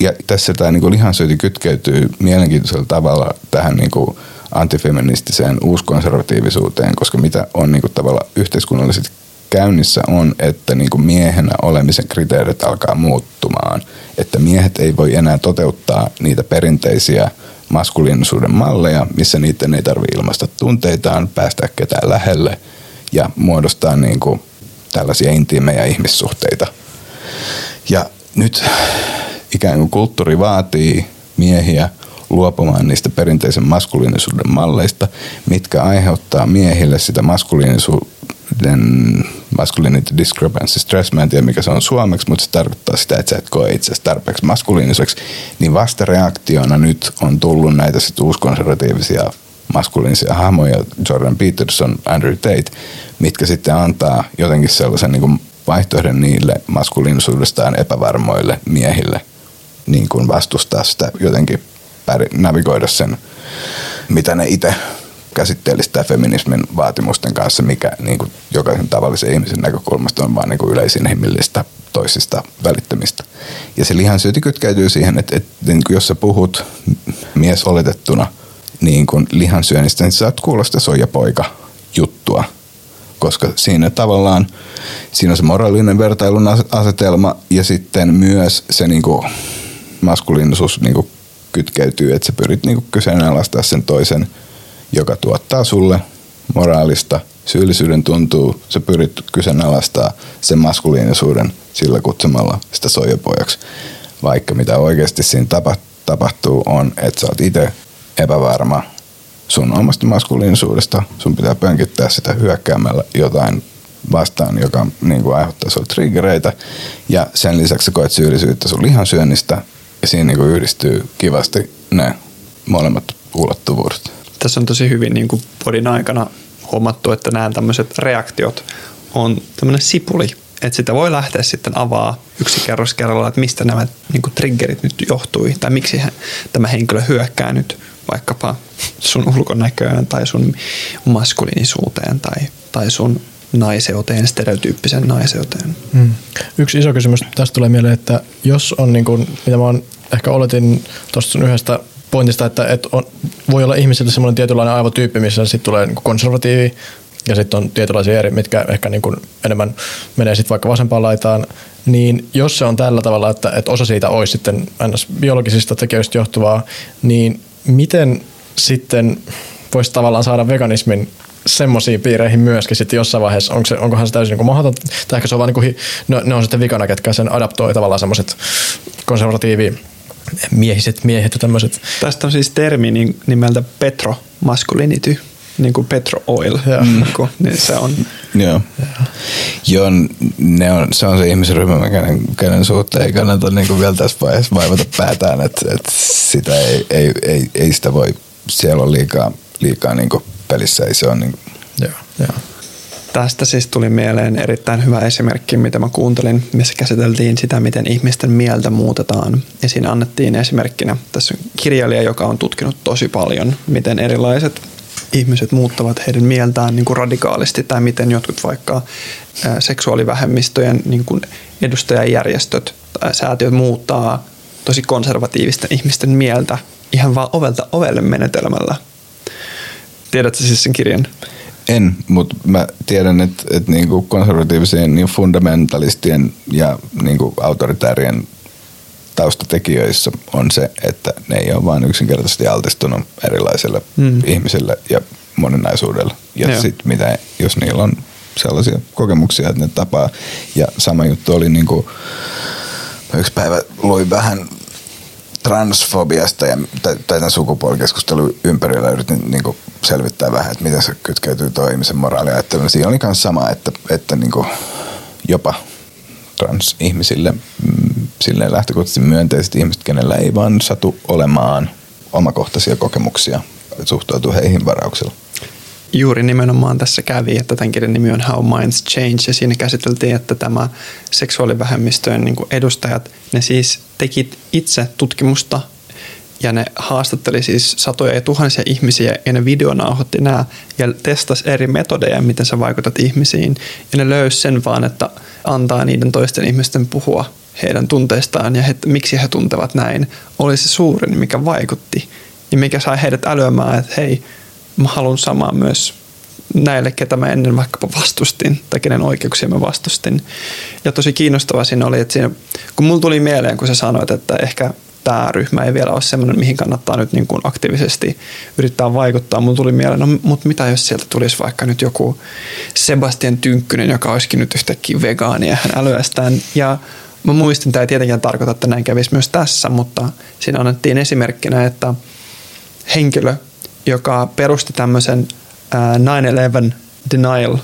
Ja tässä tämä niin lihansyöti kytkeytyy mielenkiintoisella tavalla tähän niin kuin antifeministiseen uuskonservatiivisuuteen, koska mitä on niin kuin tavalla yhteiskunnallisesti käynnissä on, että niin kuin miehenä olemisen kriteerit alkaa muuttumaan. Että miehet ei voi enää toteuttaa niitä perinteisiä maskuliinisuuden malleja, missä niiden ei tarvitse ilmaista tunteitaan, päästä ketään lähelle ja muodostaa niin kuin tällaisia intiimejä ihmissuhteita. Ja nyt ikään kuin kulttuuri vaatii miehiä luopumaan niistä perinteisen maskuliinisuuden malleista, mitkä aiheuttaa miehille sitä maskuliinisuuden masculinity discrepancy stress, mä en tiedä mikä se on suomeksi, mutta se tarkoittaa sitä, että sä et koe itse tarpeeksi maskuliiniseksi, niin vastareaktiona nyt on tullut näitä sit uuskonservatiivisia maskuliinisia hahmoja, Jordan Peterson, Andrew Tate, mitkä sitten antaa jotenkin sellaisen niin kuin vaihtoehdon niille maskuliinisuudestaan epävarmoille miehille niin kuin vastustaa sitä jotenkin navigoida sen, mitä ne itse käsitteellistä feminismin vaatimusten kanssa, mikä niin kuin jokaisen tavallisen ihmisen näkökulmasta on vaan niin kuin yleisinhimillistä toisista välittämistä. Ja se lihansyöti kytkeytyy siihen, että, että niin kuin jos sä puhut mies oletettuna niin kuin lihansyönnistä, niin sä saat kuulosta soijapoika juttua, koska siinä tavallaan siinä on se moraalinen vertailun asetelma ja sitten myös se niin kuin maskuliinisuus niin kuin kytkeytyy, että sä pyrit niin kuin kyseenalaistaa sen toisen – joka tuottaa sulle moraalista syyllisyyden tuntuu, sä pyrit kyseenalaistaa sen maskuliinisuuden sillä kutsumalla sitä soijapojaksi. Vaikka mitä oikeasti siinä tapahtuu on, että sä oot itse epävarma sun omasta maskuliinisuudesta. Sun pitää pönkittää sitä hyökkäämällä jotain vastaan, joka niin kuin aiheuttaa sulle triggereitä. Ja sen lisäksi sä koet syyllisyyttä sun lihansyönnistä. Ja siinä niin kuin yhdistyy kivasti ne molemmat ulottuvuudet tässä on tosi hyvin niin kuin podin aikana huomattu, että nämä tämmöiset reaktiot on tämmöinen sipuli, että sitä voi lähteä sitten avaa yksi kerros kerralla, että mistä nämä niin kuin triggerit nyt johtui tai miksi he, tämä henkilö hyökkää nyt vaikkapa sun ulkonäköön tai sun maskuliinisuuteen tai, tai sun naiseuteen, stereotyyppisen naiseuteen. Hmm. Yksi iso kysymys tästä tulee mieleen, että jos on, niin kuin, mitä mä oon ehkä oletin tuosta sun yhdestä pointista, että, että on, voi olla ihmisillä semmoinen tietynlainen aivotyyppi, missä sitten tulee niin konservatiivi ja sitten on tietynlaisia eri, mitkä ehkä niin kuin enemmän menee sitten vaikka vasempaan laitaan, niin jos se on tällä tavalla, että, että osa siitä olisi sitten biologisista tekijöistä johtuvaa, niin miten sitten voisi tavallaan saada veganismin semmoisiin piireihin myöskin sitten jossain vaiheessa, onko se, onkohan se täysin niin mahdotonta, tai ehkä se on vaan niin kuin, ne on sitten vikana, ketkä sen adaptoi tavallaan semmoiset konservatiivi miehiset miehet ja tämmöiset. Tästä on siis termi nimeltä Petro masculinity, niin kuin Petro Oil. Ja. Mm. Niin, niin se on. Joo. Joo, ne on, se on se ihmisryhmä, kenen, kenen suhteen ei kannata niin kuin vielä tässä vaiheessa vaivata päätään, että, että sitä ei, ei, ei, ei, sitä voi, siellä on liikaa, liikaa niin kuin pelissä, ei se on niin kuin. Joo, joo. Tästä siis tuli mieleen erittäin hyvä esimerkki, mitä mä kuuntelin, missä käsiteltiin sitä, miten ihmisten mieltä muutetaan. Ja siinä annettiin esimerkkinä tässä on kirjailija, joka on tutkinut tosi paljon, miten erilaiset ihmiset muuttavat heidän mieltään niin kuin radikaalisti tai miten jotkut vaikka seksuaalivähemmistöjen niin kuin edustajajärjestöt tai säätiöt muuttaa tosi konservatiivisten ihmisten mieltä ihan vaan ovelta ovelle menetelmällä. Tiedätkö siis sen kirjan? En, mutta mä tiedän, että, että niinku konservatiivisien niin fundamentalistien ja niinku autoritäärien taustatekijöissä on se, että ne ei ole vain yksinkertaisesti altistunut erilaisille mm. ihmisille ja moninaisuudelle. Ja sitten mitä, jos niillä on sellaisia kokemuksia, että ne tapaa. Ja sama juttu oli niinku, yksi päivä luin vähän transfobiasta ja, tai, tai tämän sukupuolikeskustelun ympärillä yritin niin kuin selvittää vähän, että miten se kytkeytyy tuo ihmisen moraaliajatteluun. Siinä oli myös sama, että, että niin kuin jopa transihmisille mm, silleen lähtökohtaisesti myönteiset ihmiset, kenellä ei vaan satu olemaan omakohtaisia kokemuksia, suhtautuu heihin varauksella. Juuri nimenomaan tässä kävi, että tämän kirjan nimi on How Minds Change ja siinä käsiteltiin, että tämä seksuaalivähemmistöjen niin edustajat, ne siis teki itse tutkimusta ja ne haastatteli siis satoja ja tuhansia ihmisiä ja ne videonauhoitti nämä ja testasi eri metodeja, miten sä vaikutat ihmisiin. Ja ne löysi sen vaan, että antaa niiden toisten ihmisten puhua heidän tunteistaan ja he, miksi he tuntevat näin, oli se suurin, mikä vaikutti ja mikä sai heidät älyämään, että hei, mä haluan samaa myös näille, ketä mä ennen vaikkapa vastustin tai kenen oikeuksia mä vastustin. Ja tosi kiinnostavaa siinä oli, että siinä, kun mulla tuli mieleen, kun sä sanoit, että ehkä tämä ryhmä ei vielä ole sellainen, mihin kannattaa nyt niin kuin aktiivisesti yrittää vaikuttaa. Mulla tuli mieleen, no mutta mitä jos sieltä tulisi vaikka nyt joku Sebastian Tynkkynen, joka olisikin nyt yhtäkkiä vegaani ja hän älyästään. Ja mä muistin, tämä ei tietenkään tarkoita, että näin kävisi myös tässä, mutta siinä annettiin esimerkkinä, että henkilö, joka perusti tämmöisen 9-11 denial,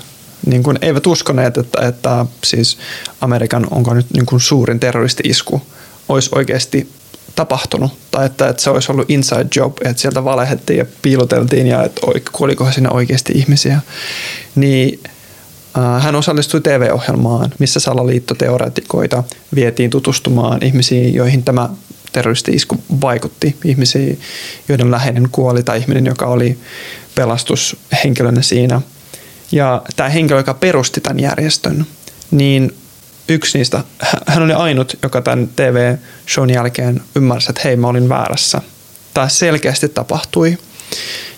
niin kuin eivät uskoneet, että, että siis Amerikan onko nyt niin kuin suurin terroristi-isku olisi oikeasti tapahtunut tai että, että se olisi ollut inside job, että sieltä valehettiin ja piiloteltiin ja että kuolikohan siinä oikeasti ihmisiä, niin hän osallistui TV-ohjelmaan, missä salaliittoteoreetikoita vietiin tutustumaan ihmisiin, joihin tämä terroristi-isku vaikutti. Ihmisiin, joiden läheinen kuoli tai ihminen, joka oli pelastushenkilönä siinä. Ja tämä henkilö, joka perusti tämän järjestön, niin yksi niistä, hän oli ainut, joka tämän TV-shown jälkeen ymmärsi, että hei, mä olin väärässä. Tämä selkeästi tapahtui.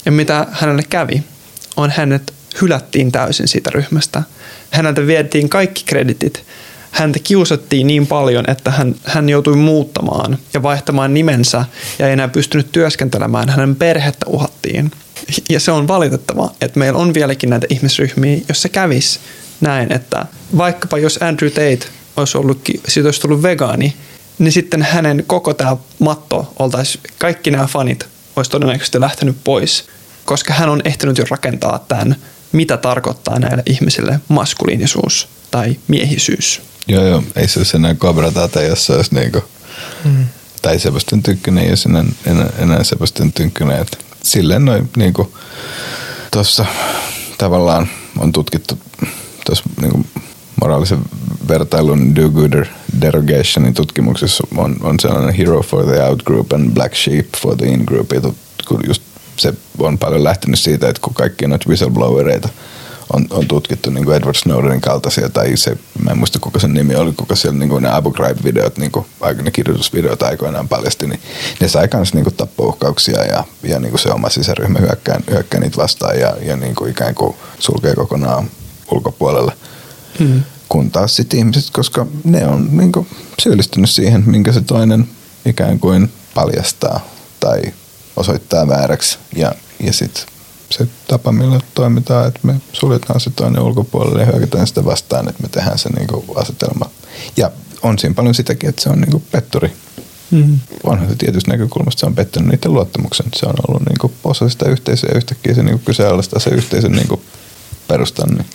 Ja mitä hänelle kävi, on hänet hylättiin täysin siitä ryhmästä. Häneltä vietiin kaikki kreditit. Häntä kiusattiin niin paljon, että hän, hän joutui muuttamaan ja vaihtamaan nimensä ja ei enää pystynyt työskentelemään. Hänen perhettä uhattiin. Ja se on valitettava, että meillä on vieläkin näitä ihmisryhmiä, jos se kävisi näin, että vaikkapa jos Andrew Tate olisi ollut, siitä olisi tullut vegaani, niin sitten hänen koko tämä matto oltaisi, kaikki nämä fanit olisi todennäköisesti lähtenyt pois, koska hän on ehtinyt jo rakentaa tämän mitä tarkoittaa näille ihmisille maskuliinisuus tai miehisyys. Joo, joo. Ei se olisi enää kobratata, jos se olisi niinku, mm. tai Sebastian Tynkkynen, ei olisi enää, enää, enää Sebastian Tynkkynen. Että silleen noin niinku, tuossa tavallaan on tutkittu tuossa niinku, moraalisen vertailun do-gooder derogationin tutkimuksessa on, on sellainen hero for the out group and black sheep for the in group. Ja kun just se on paljon lähtenyt siitä, että kun kaikki noita whistleblowereita on, on tutkittu niin kuin Edward Snowdenin kaltaisia, tai se, mä en muista kuka sen nimi oli, kuka siellä niin kuin ne Abu Ghraib-videot, niin kuin, ne kirjoitusvideot aikoinaan paljasti, niin ne sai myös niin tappouhkauksia ja, ja niin kuin se oma sisäryhmä hyökkää, hyökkää niitä vastaan ja, ja niin kuin ikään kuin sulkee kokonaan ulkopuolelle. Mm. Kun taas sitten ihmiset, koska ne on niin kuin syyllistynyt siihen, minkä se toinen ikään kuin paljastaa tai osoittaa vääräksi ja, ja sitten se tapa, millä toimitaan, että me suljetaan se toinen ulkopuolelle ja hyökätään sitä vastaan, että me tehdään se niin asetelma. Ja on siinä paljon sitäkin, että se on niin petturi. Mm. Onhan se tietysti näkökulmasta, se on pettänyt niiden luottamuksen. Se on ollut niin osa sitä yhteisöä ja yhtäkkiä se niin kyseenalaistaa se yhteisön niin perustan. Niin.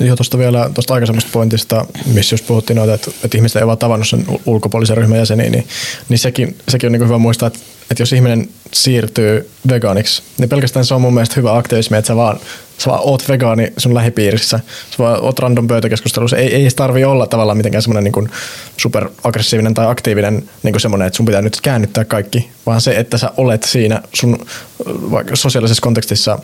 Joo, tuosta vielä tuosta aikaisemmasta pointista, missä just puhuttiin noita, että, että ihmiset ei vaan tavannut sen ulkopuolisen ryhmän jäseniä, niin, niin sekin, sekin on niin hyvä muistaa, että, että jos ihminen siirtyy vegaaniksi, niin pelkästään se on mun mielestä hyvä aktivismi, että sä vaan sä vaan oot vegaani sun lähipiirissä, sä vaan oot random pöytäkeskustelussa, ei, ei tarvi olla tavallaan mitenkään semmoinen niin superaggressiivinen tai aktiivinen niin semmoinen, että sun pitää nyt käännyttää kaikki, vaan se, että sä olet siinä sun vaikka sosiaalisessa kontekstissa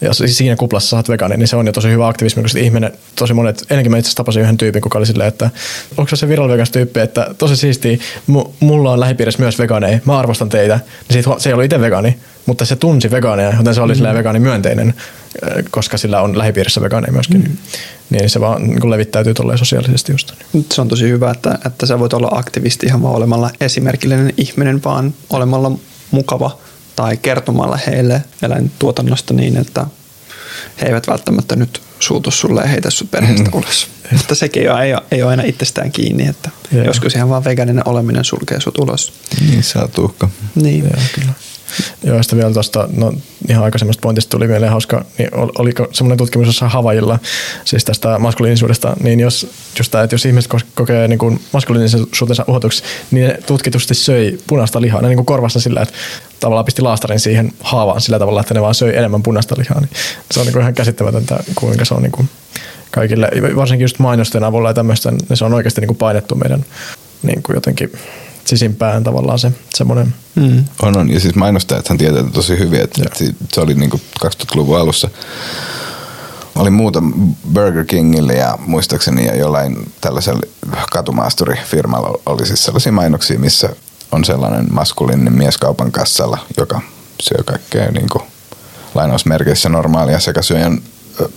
ja siinä kuplassa sä oot vegaani, niin se on jo tosi hyvä aktivismi, koska ihminen, tosi monet, ennenkin mä itse tapasin yhden tyypin, kuka oli silleen, että onko se viral tyyppi, että tosi siistiä, mulla on lähipiirissä myös vegaaneja, mä arvostan teitä, niin se ei ollut itse vegaani, mutta se tunsi vegaaneja, joten se oli mm. vegaani myönteinen, äh, koska sillä on lähipiirissä vegaaneja myöskin. Mm. Niin se vaan niin levittäytyy tolleen sosiaalisesti just. Se on tosi hyvä, että, että sä voit olla aktivisti ihan vaan olemalla esimerkillinen ihminen, vaan olemalla mukava tai kertomalla heille eläintuotannosta niin, että he eivät välttämättä nyt suutu sulle ja heitä sun perheestä mm. ulos. Mutta sekin ei ole, ei ole aina itsestään kiinni, että Joo. joskus ihan vaan vegaaninen oleminen sulkee sut ulos. Niin, saa tuhka. Niin. Joo, kyllä. Joo, sitten vielä tuosta, no ihan aikaisemmasta pointista tuli mieleen hauska, niin oliko semmoinen tutkimus jossain Havajilla, siis tästä maskuliinisuudesta, niin jos, just tämä, että jos ihmiset kokee niin kuin maskuliinisuutensa uhatuksi, niin ne tutkitusti söi punaista lihaa, ne niin kuin korvassa sillä, että tavallaan pisti laastarin siihen haavaan sillä tavalla, että ne vaan söi enemmän punaista lihaa, niin se on niin kuin ihan käsittämätöntä, kuinka se on niin kuin kaikille, varsinkin just mainosten avulla ja tämmöistä, niin se on oikeasti niin kuin painettu meidän niin kuin jotenkin sisimpään tavallaan se semmoinen. Mm. On, on. Ja siis mainostajathan tietää tosi hyvin, että Joo. se oli niin 2000-luvun alussa. Oli muuta Burger Kingille ja muistaakseni ja jollain tällaisella katumaasturifirmalla oli siis sellaisia mainoksia, missä on sellainen maskuliininen mies kaupan kassalla, joka syö kaikkea niin kuin lainausmerkeissä normaalia sekasyöjän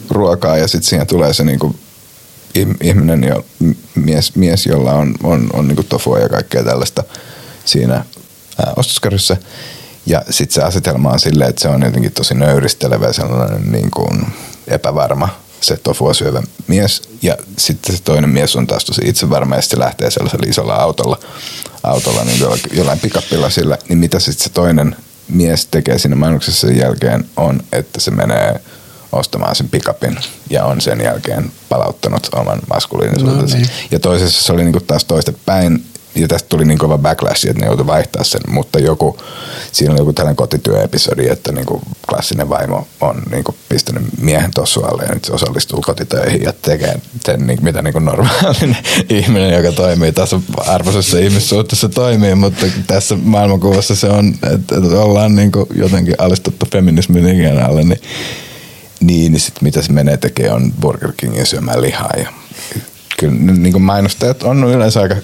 ruokaa ja sitten siihen tulee se niin kuin ihminen, jo, mies, mies, jolla on, on, on niin tofua ja kaikkea tällaista siinä ää. Ja sitten se asetelma on silleen, että se on jotenkin tosi nöyristelevä ja sellainen niin kuin epävarma se tofua syövä mies ja sitten se toinen mies on taas tosi itsevarma ja sitten lähtee sellaisella isolla autolla, autolla niin jollain pikapilla sillä, niin mitä sitten se toinen mies tekee siinä mainoksessa sen jälkeen on, että se menee ostamaan sen pikapin ja on sen jälkeen palauttanut oman maskuliinisuutensa. No, niin. Ja toisessa se oli niinku taas toista päin ja tästä tuli niin kova backlash, että ne joutui vaihtaa sen, mutta joku, siinä oli joku tällainen kotityöepisodi, että niin kuin klassinen vaimo on niin kuin pistänyt miehen tossu alle ja nyt se osallistuu kotitöihin ja tekee sen, niin, mitä niin kuin normaalinen *laughs* ihminen, joka toimii tässä arvoisessa ihmissuhteessa toimii, mutta tässä maailmankuvassa se on, että, että ollaan niin kuin jotenkin alistuttu feminismin ikään alle, niin, niin, niin sit mitä se menee tekee on Burger Kingin syömään lihaa ja kyllä niin kuin mainostajat on yleensä aika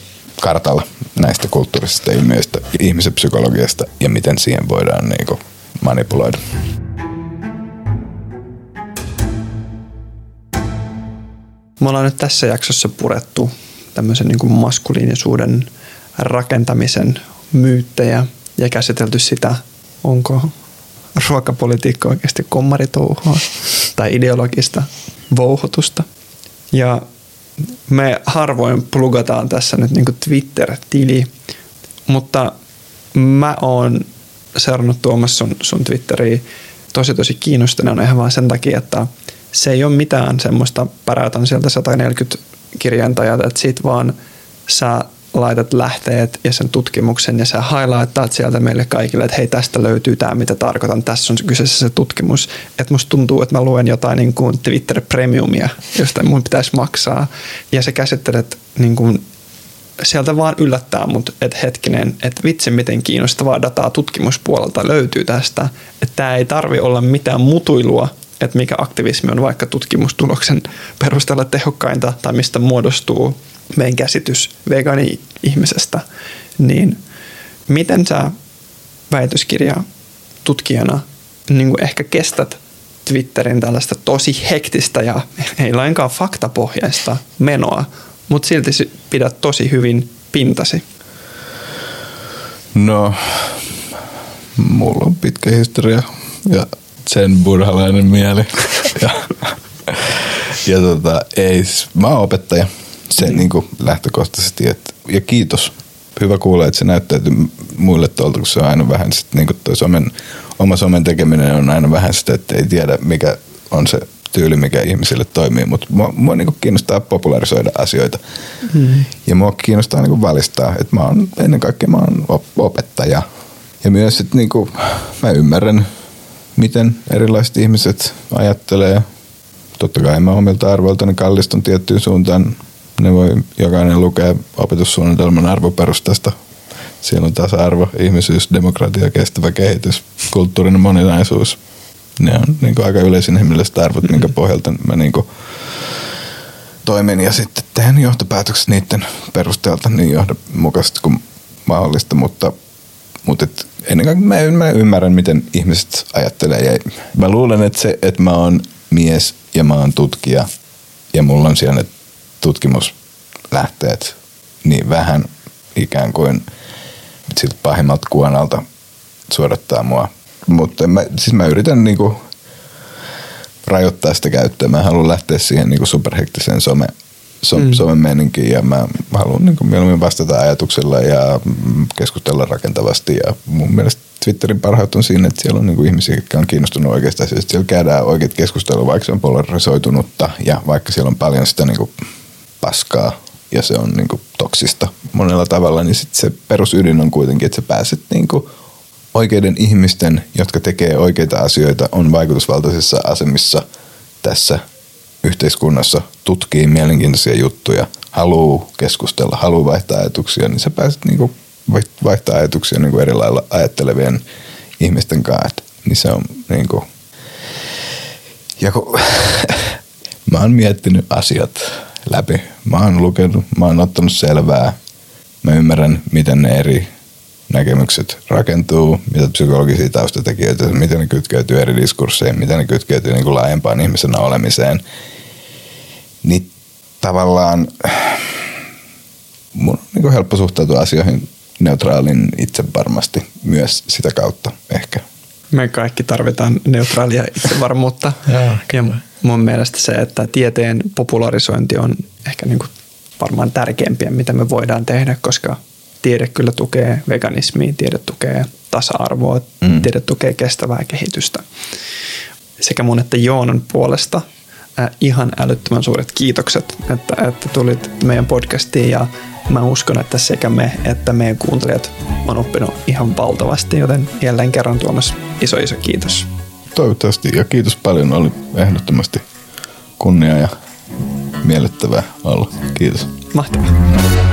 kartalla näistä kulttuurisista ilmiöistä, ihmisen psykologiasta ja miten siihen voidaan niin kuin manipuloida. Me ollaan nyt tässä jaksossa purettu tämmöisen niin kuin maskuliinisuuden rakentamisen myyttejä ja käsitelty sitä, onko ruokapolitiikka oikeasti kommaritouhua tai ideologista vouhotusta. Ja me harvoin plugataan tässä nyt niin Twitter-tili, mutta mä oon seurannut Tuomas sun, sun Twitteriä tosi tosi kiinnostuneena ihan vaan sen takia, että se ei ole mitään semmoista päräytän sieltä 140 kirjainta ja että sit vaan sä laitat lähteet ja sen tutkimuksen ja sä highlightaat sieltä meille kaikille, että hei tästä löytyy tämä mitä tarkoitan, tässä on kyseessä se tutkimus. Että musta tuntuu, että mä luen jotain niin kuin Twitter Premiumia, josta mun pitäisi maksaa. Ja sä käsittelet niin kuin sieltä vaan yllättää mut, että hetkinen, että vitsi miten kiinnostavaa dataa tutkimuspuolelta löytyy tästä, että tämä ei tarvi olla mitään mutuilua, että mikä aktivismi on vaikka tutkimustuloksen perusteella tehokkainta tai mistä muodostuu meidän käsitys vegaani-ihmisestä, niin miten sä väitöskirja tutkijana niin ehkä kestät Twitterin tällaista tosi hektistä ja *laughs* ei lainkaan faktapohjaista menoa, mutta silti pidät tosi hyvin pintasi? No, mulla on pitkä historia ja sen burhalainen mieli. *laughs* ja, ja tota, ei, mä oon opettaja – se mm. niin kuin lähtökohtaisesti. Että, ja kiitos. Hyvä kuulla, että se näyttäytyy muille tuolta, kun se on aina vähän sitten niin kuin toi somen, oma somen tekeminen on aina vähän sitä, että ei tiedä mikä on se tyyli, mikä ihmisille toimii, mutta mua, mua niin kiinnostaa popularisoida asioita. Mm. Ja mua kiinnostaa niin valistaa, että mä oon, ennen kaikkea mä oon opettaja. Ja myös, että niin kuin, mä ymmärrän, miten erilaiset ihmiset ajattelee. Totta kai mä omilta arvoiltani kallistun tiettyyn suuntaan ne voi jokainen lukea opetussuunnitelman arvoperustasta. Siellä on tasa-arvo, ihmisyys, demokratia, kestävä kehitys, kulttuurinen moninaisuus. Ne on niin kuin aika yleisinhimilliset arvot, minkä mm-hmm. pohjalta mä niin kuin toimin ja sitten teen johtopäätökset niiden perusteelta niin johdonmukaisesti kuin mahdollista, mutta, mutta et ennen kaikkea mä, mä ymmärrän, miten ihmiset ajattelee. Ja mä luulen, että se, että mä oon mies ja mä oon tutkija ja mulla on siellä ne tutkimuslähteet niin vähän ikään kuin siltä pahimmalta kuonalta suodattaa mua. Mutta mä, siis mä yritän niinku rajoittaa sitä käyttöä. Mä haluan lähteä siihen niinku superhektiseen some, so, mm. somemeninkiin ja mä, mä haluan niinku mieluummin vastata ajatuksella ja keskustella rakentavasti. Ja mun mielestä Twitterin parhaat on siinä, että siellä on niinku ihmisiä, jotka on kiinnostunut oikeastaan. Siellä käydään oikeat keskustelua, vaikka se on polarisoitunutta ja vaikka siellä on paljon sitä niinku paskaa ja se on niinku toksista monella tavalla, niin sit se perusydin on kuitenkin, että sä pääset niinku oikeiden ihmisten, jotka tekee oikeita asioita, on vaikutusvaltaisissa asemissa tässä yhteiskunnassa, tutkii mielenkiintoisia juttuja, haluaa keskustella, haluaa vaihtaa ajatuksia, niin sä pääset niinku vaihtaa ajatuksia niinku eri lailla ajattelevien ihmisten kanssa. Niin se on niinku... Ja kun *laughs* mä oon miettinyt asiat läpi. Mä oon lukenut, mä oon ottanut selvää. Mä ymmärrän, miten ne eri näkemykset rakentuu, mitä psykologisia taustatekijöitä, miten ne kytkeytyy eri diskursseihin, miten ne kytkeytyy niin kuin laajempaan ihmisenä olemiseen. Niin tavallaan mun on niin kuin helppo suhtautua asioihin neutraalin itse varmasti myös sitä kautta ehkä. Me kaikki tarvitaan neutraalia itsevarmuutta. ja mun mielestä se, että tieteen popularisointi on ehkä niin kuin varmaan tärkeimpiä, mitä me voidaan tehdä, koska tiede kyllä tukee veganismia, tiede tukee tasa-arvoa, mm. tiede tukee kestävää kehitystä. Sekä mun että Joonan puolesta äh, ihan älyttömän suuret kiitokset, että, että tulit meidän podcastiin ja mä uskon, että sekä me että meidän kuuntelijat on oppinut ihan valtavasti, joten jälleen kerran Tuomas iso iso kiitos. Toivottavasti ja kiitos paljon, oli ehdottomasti kunnia ja miellyttävää olla. Kiitos. Mahtavaa.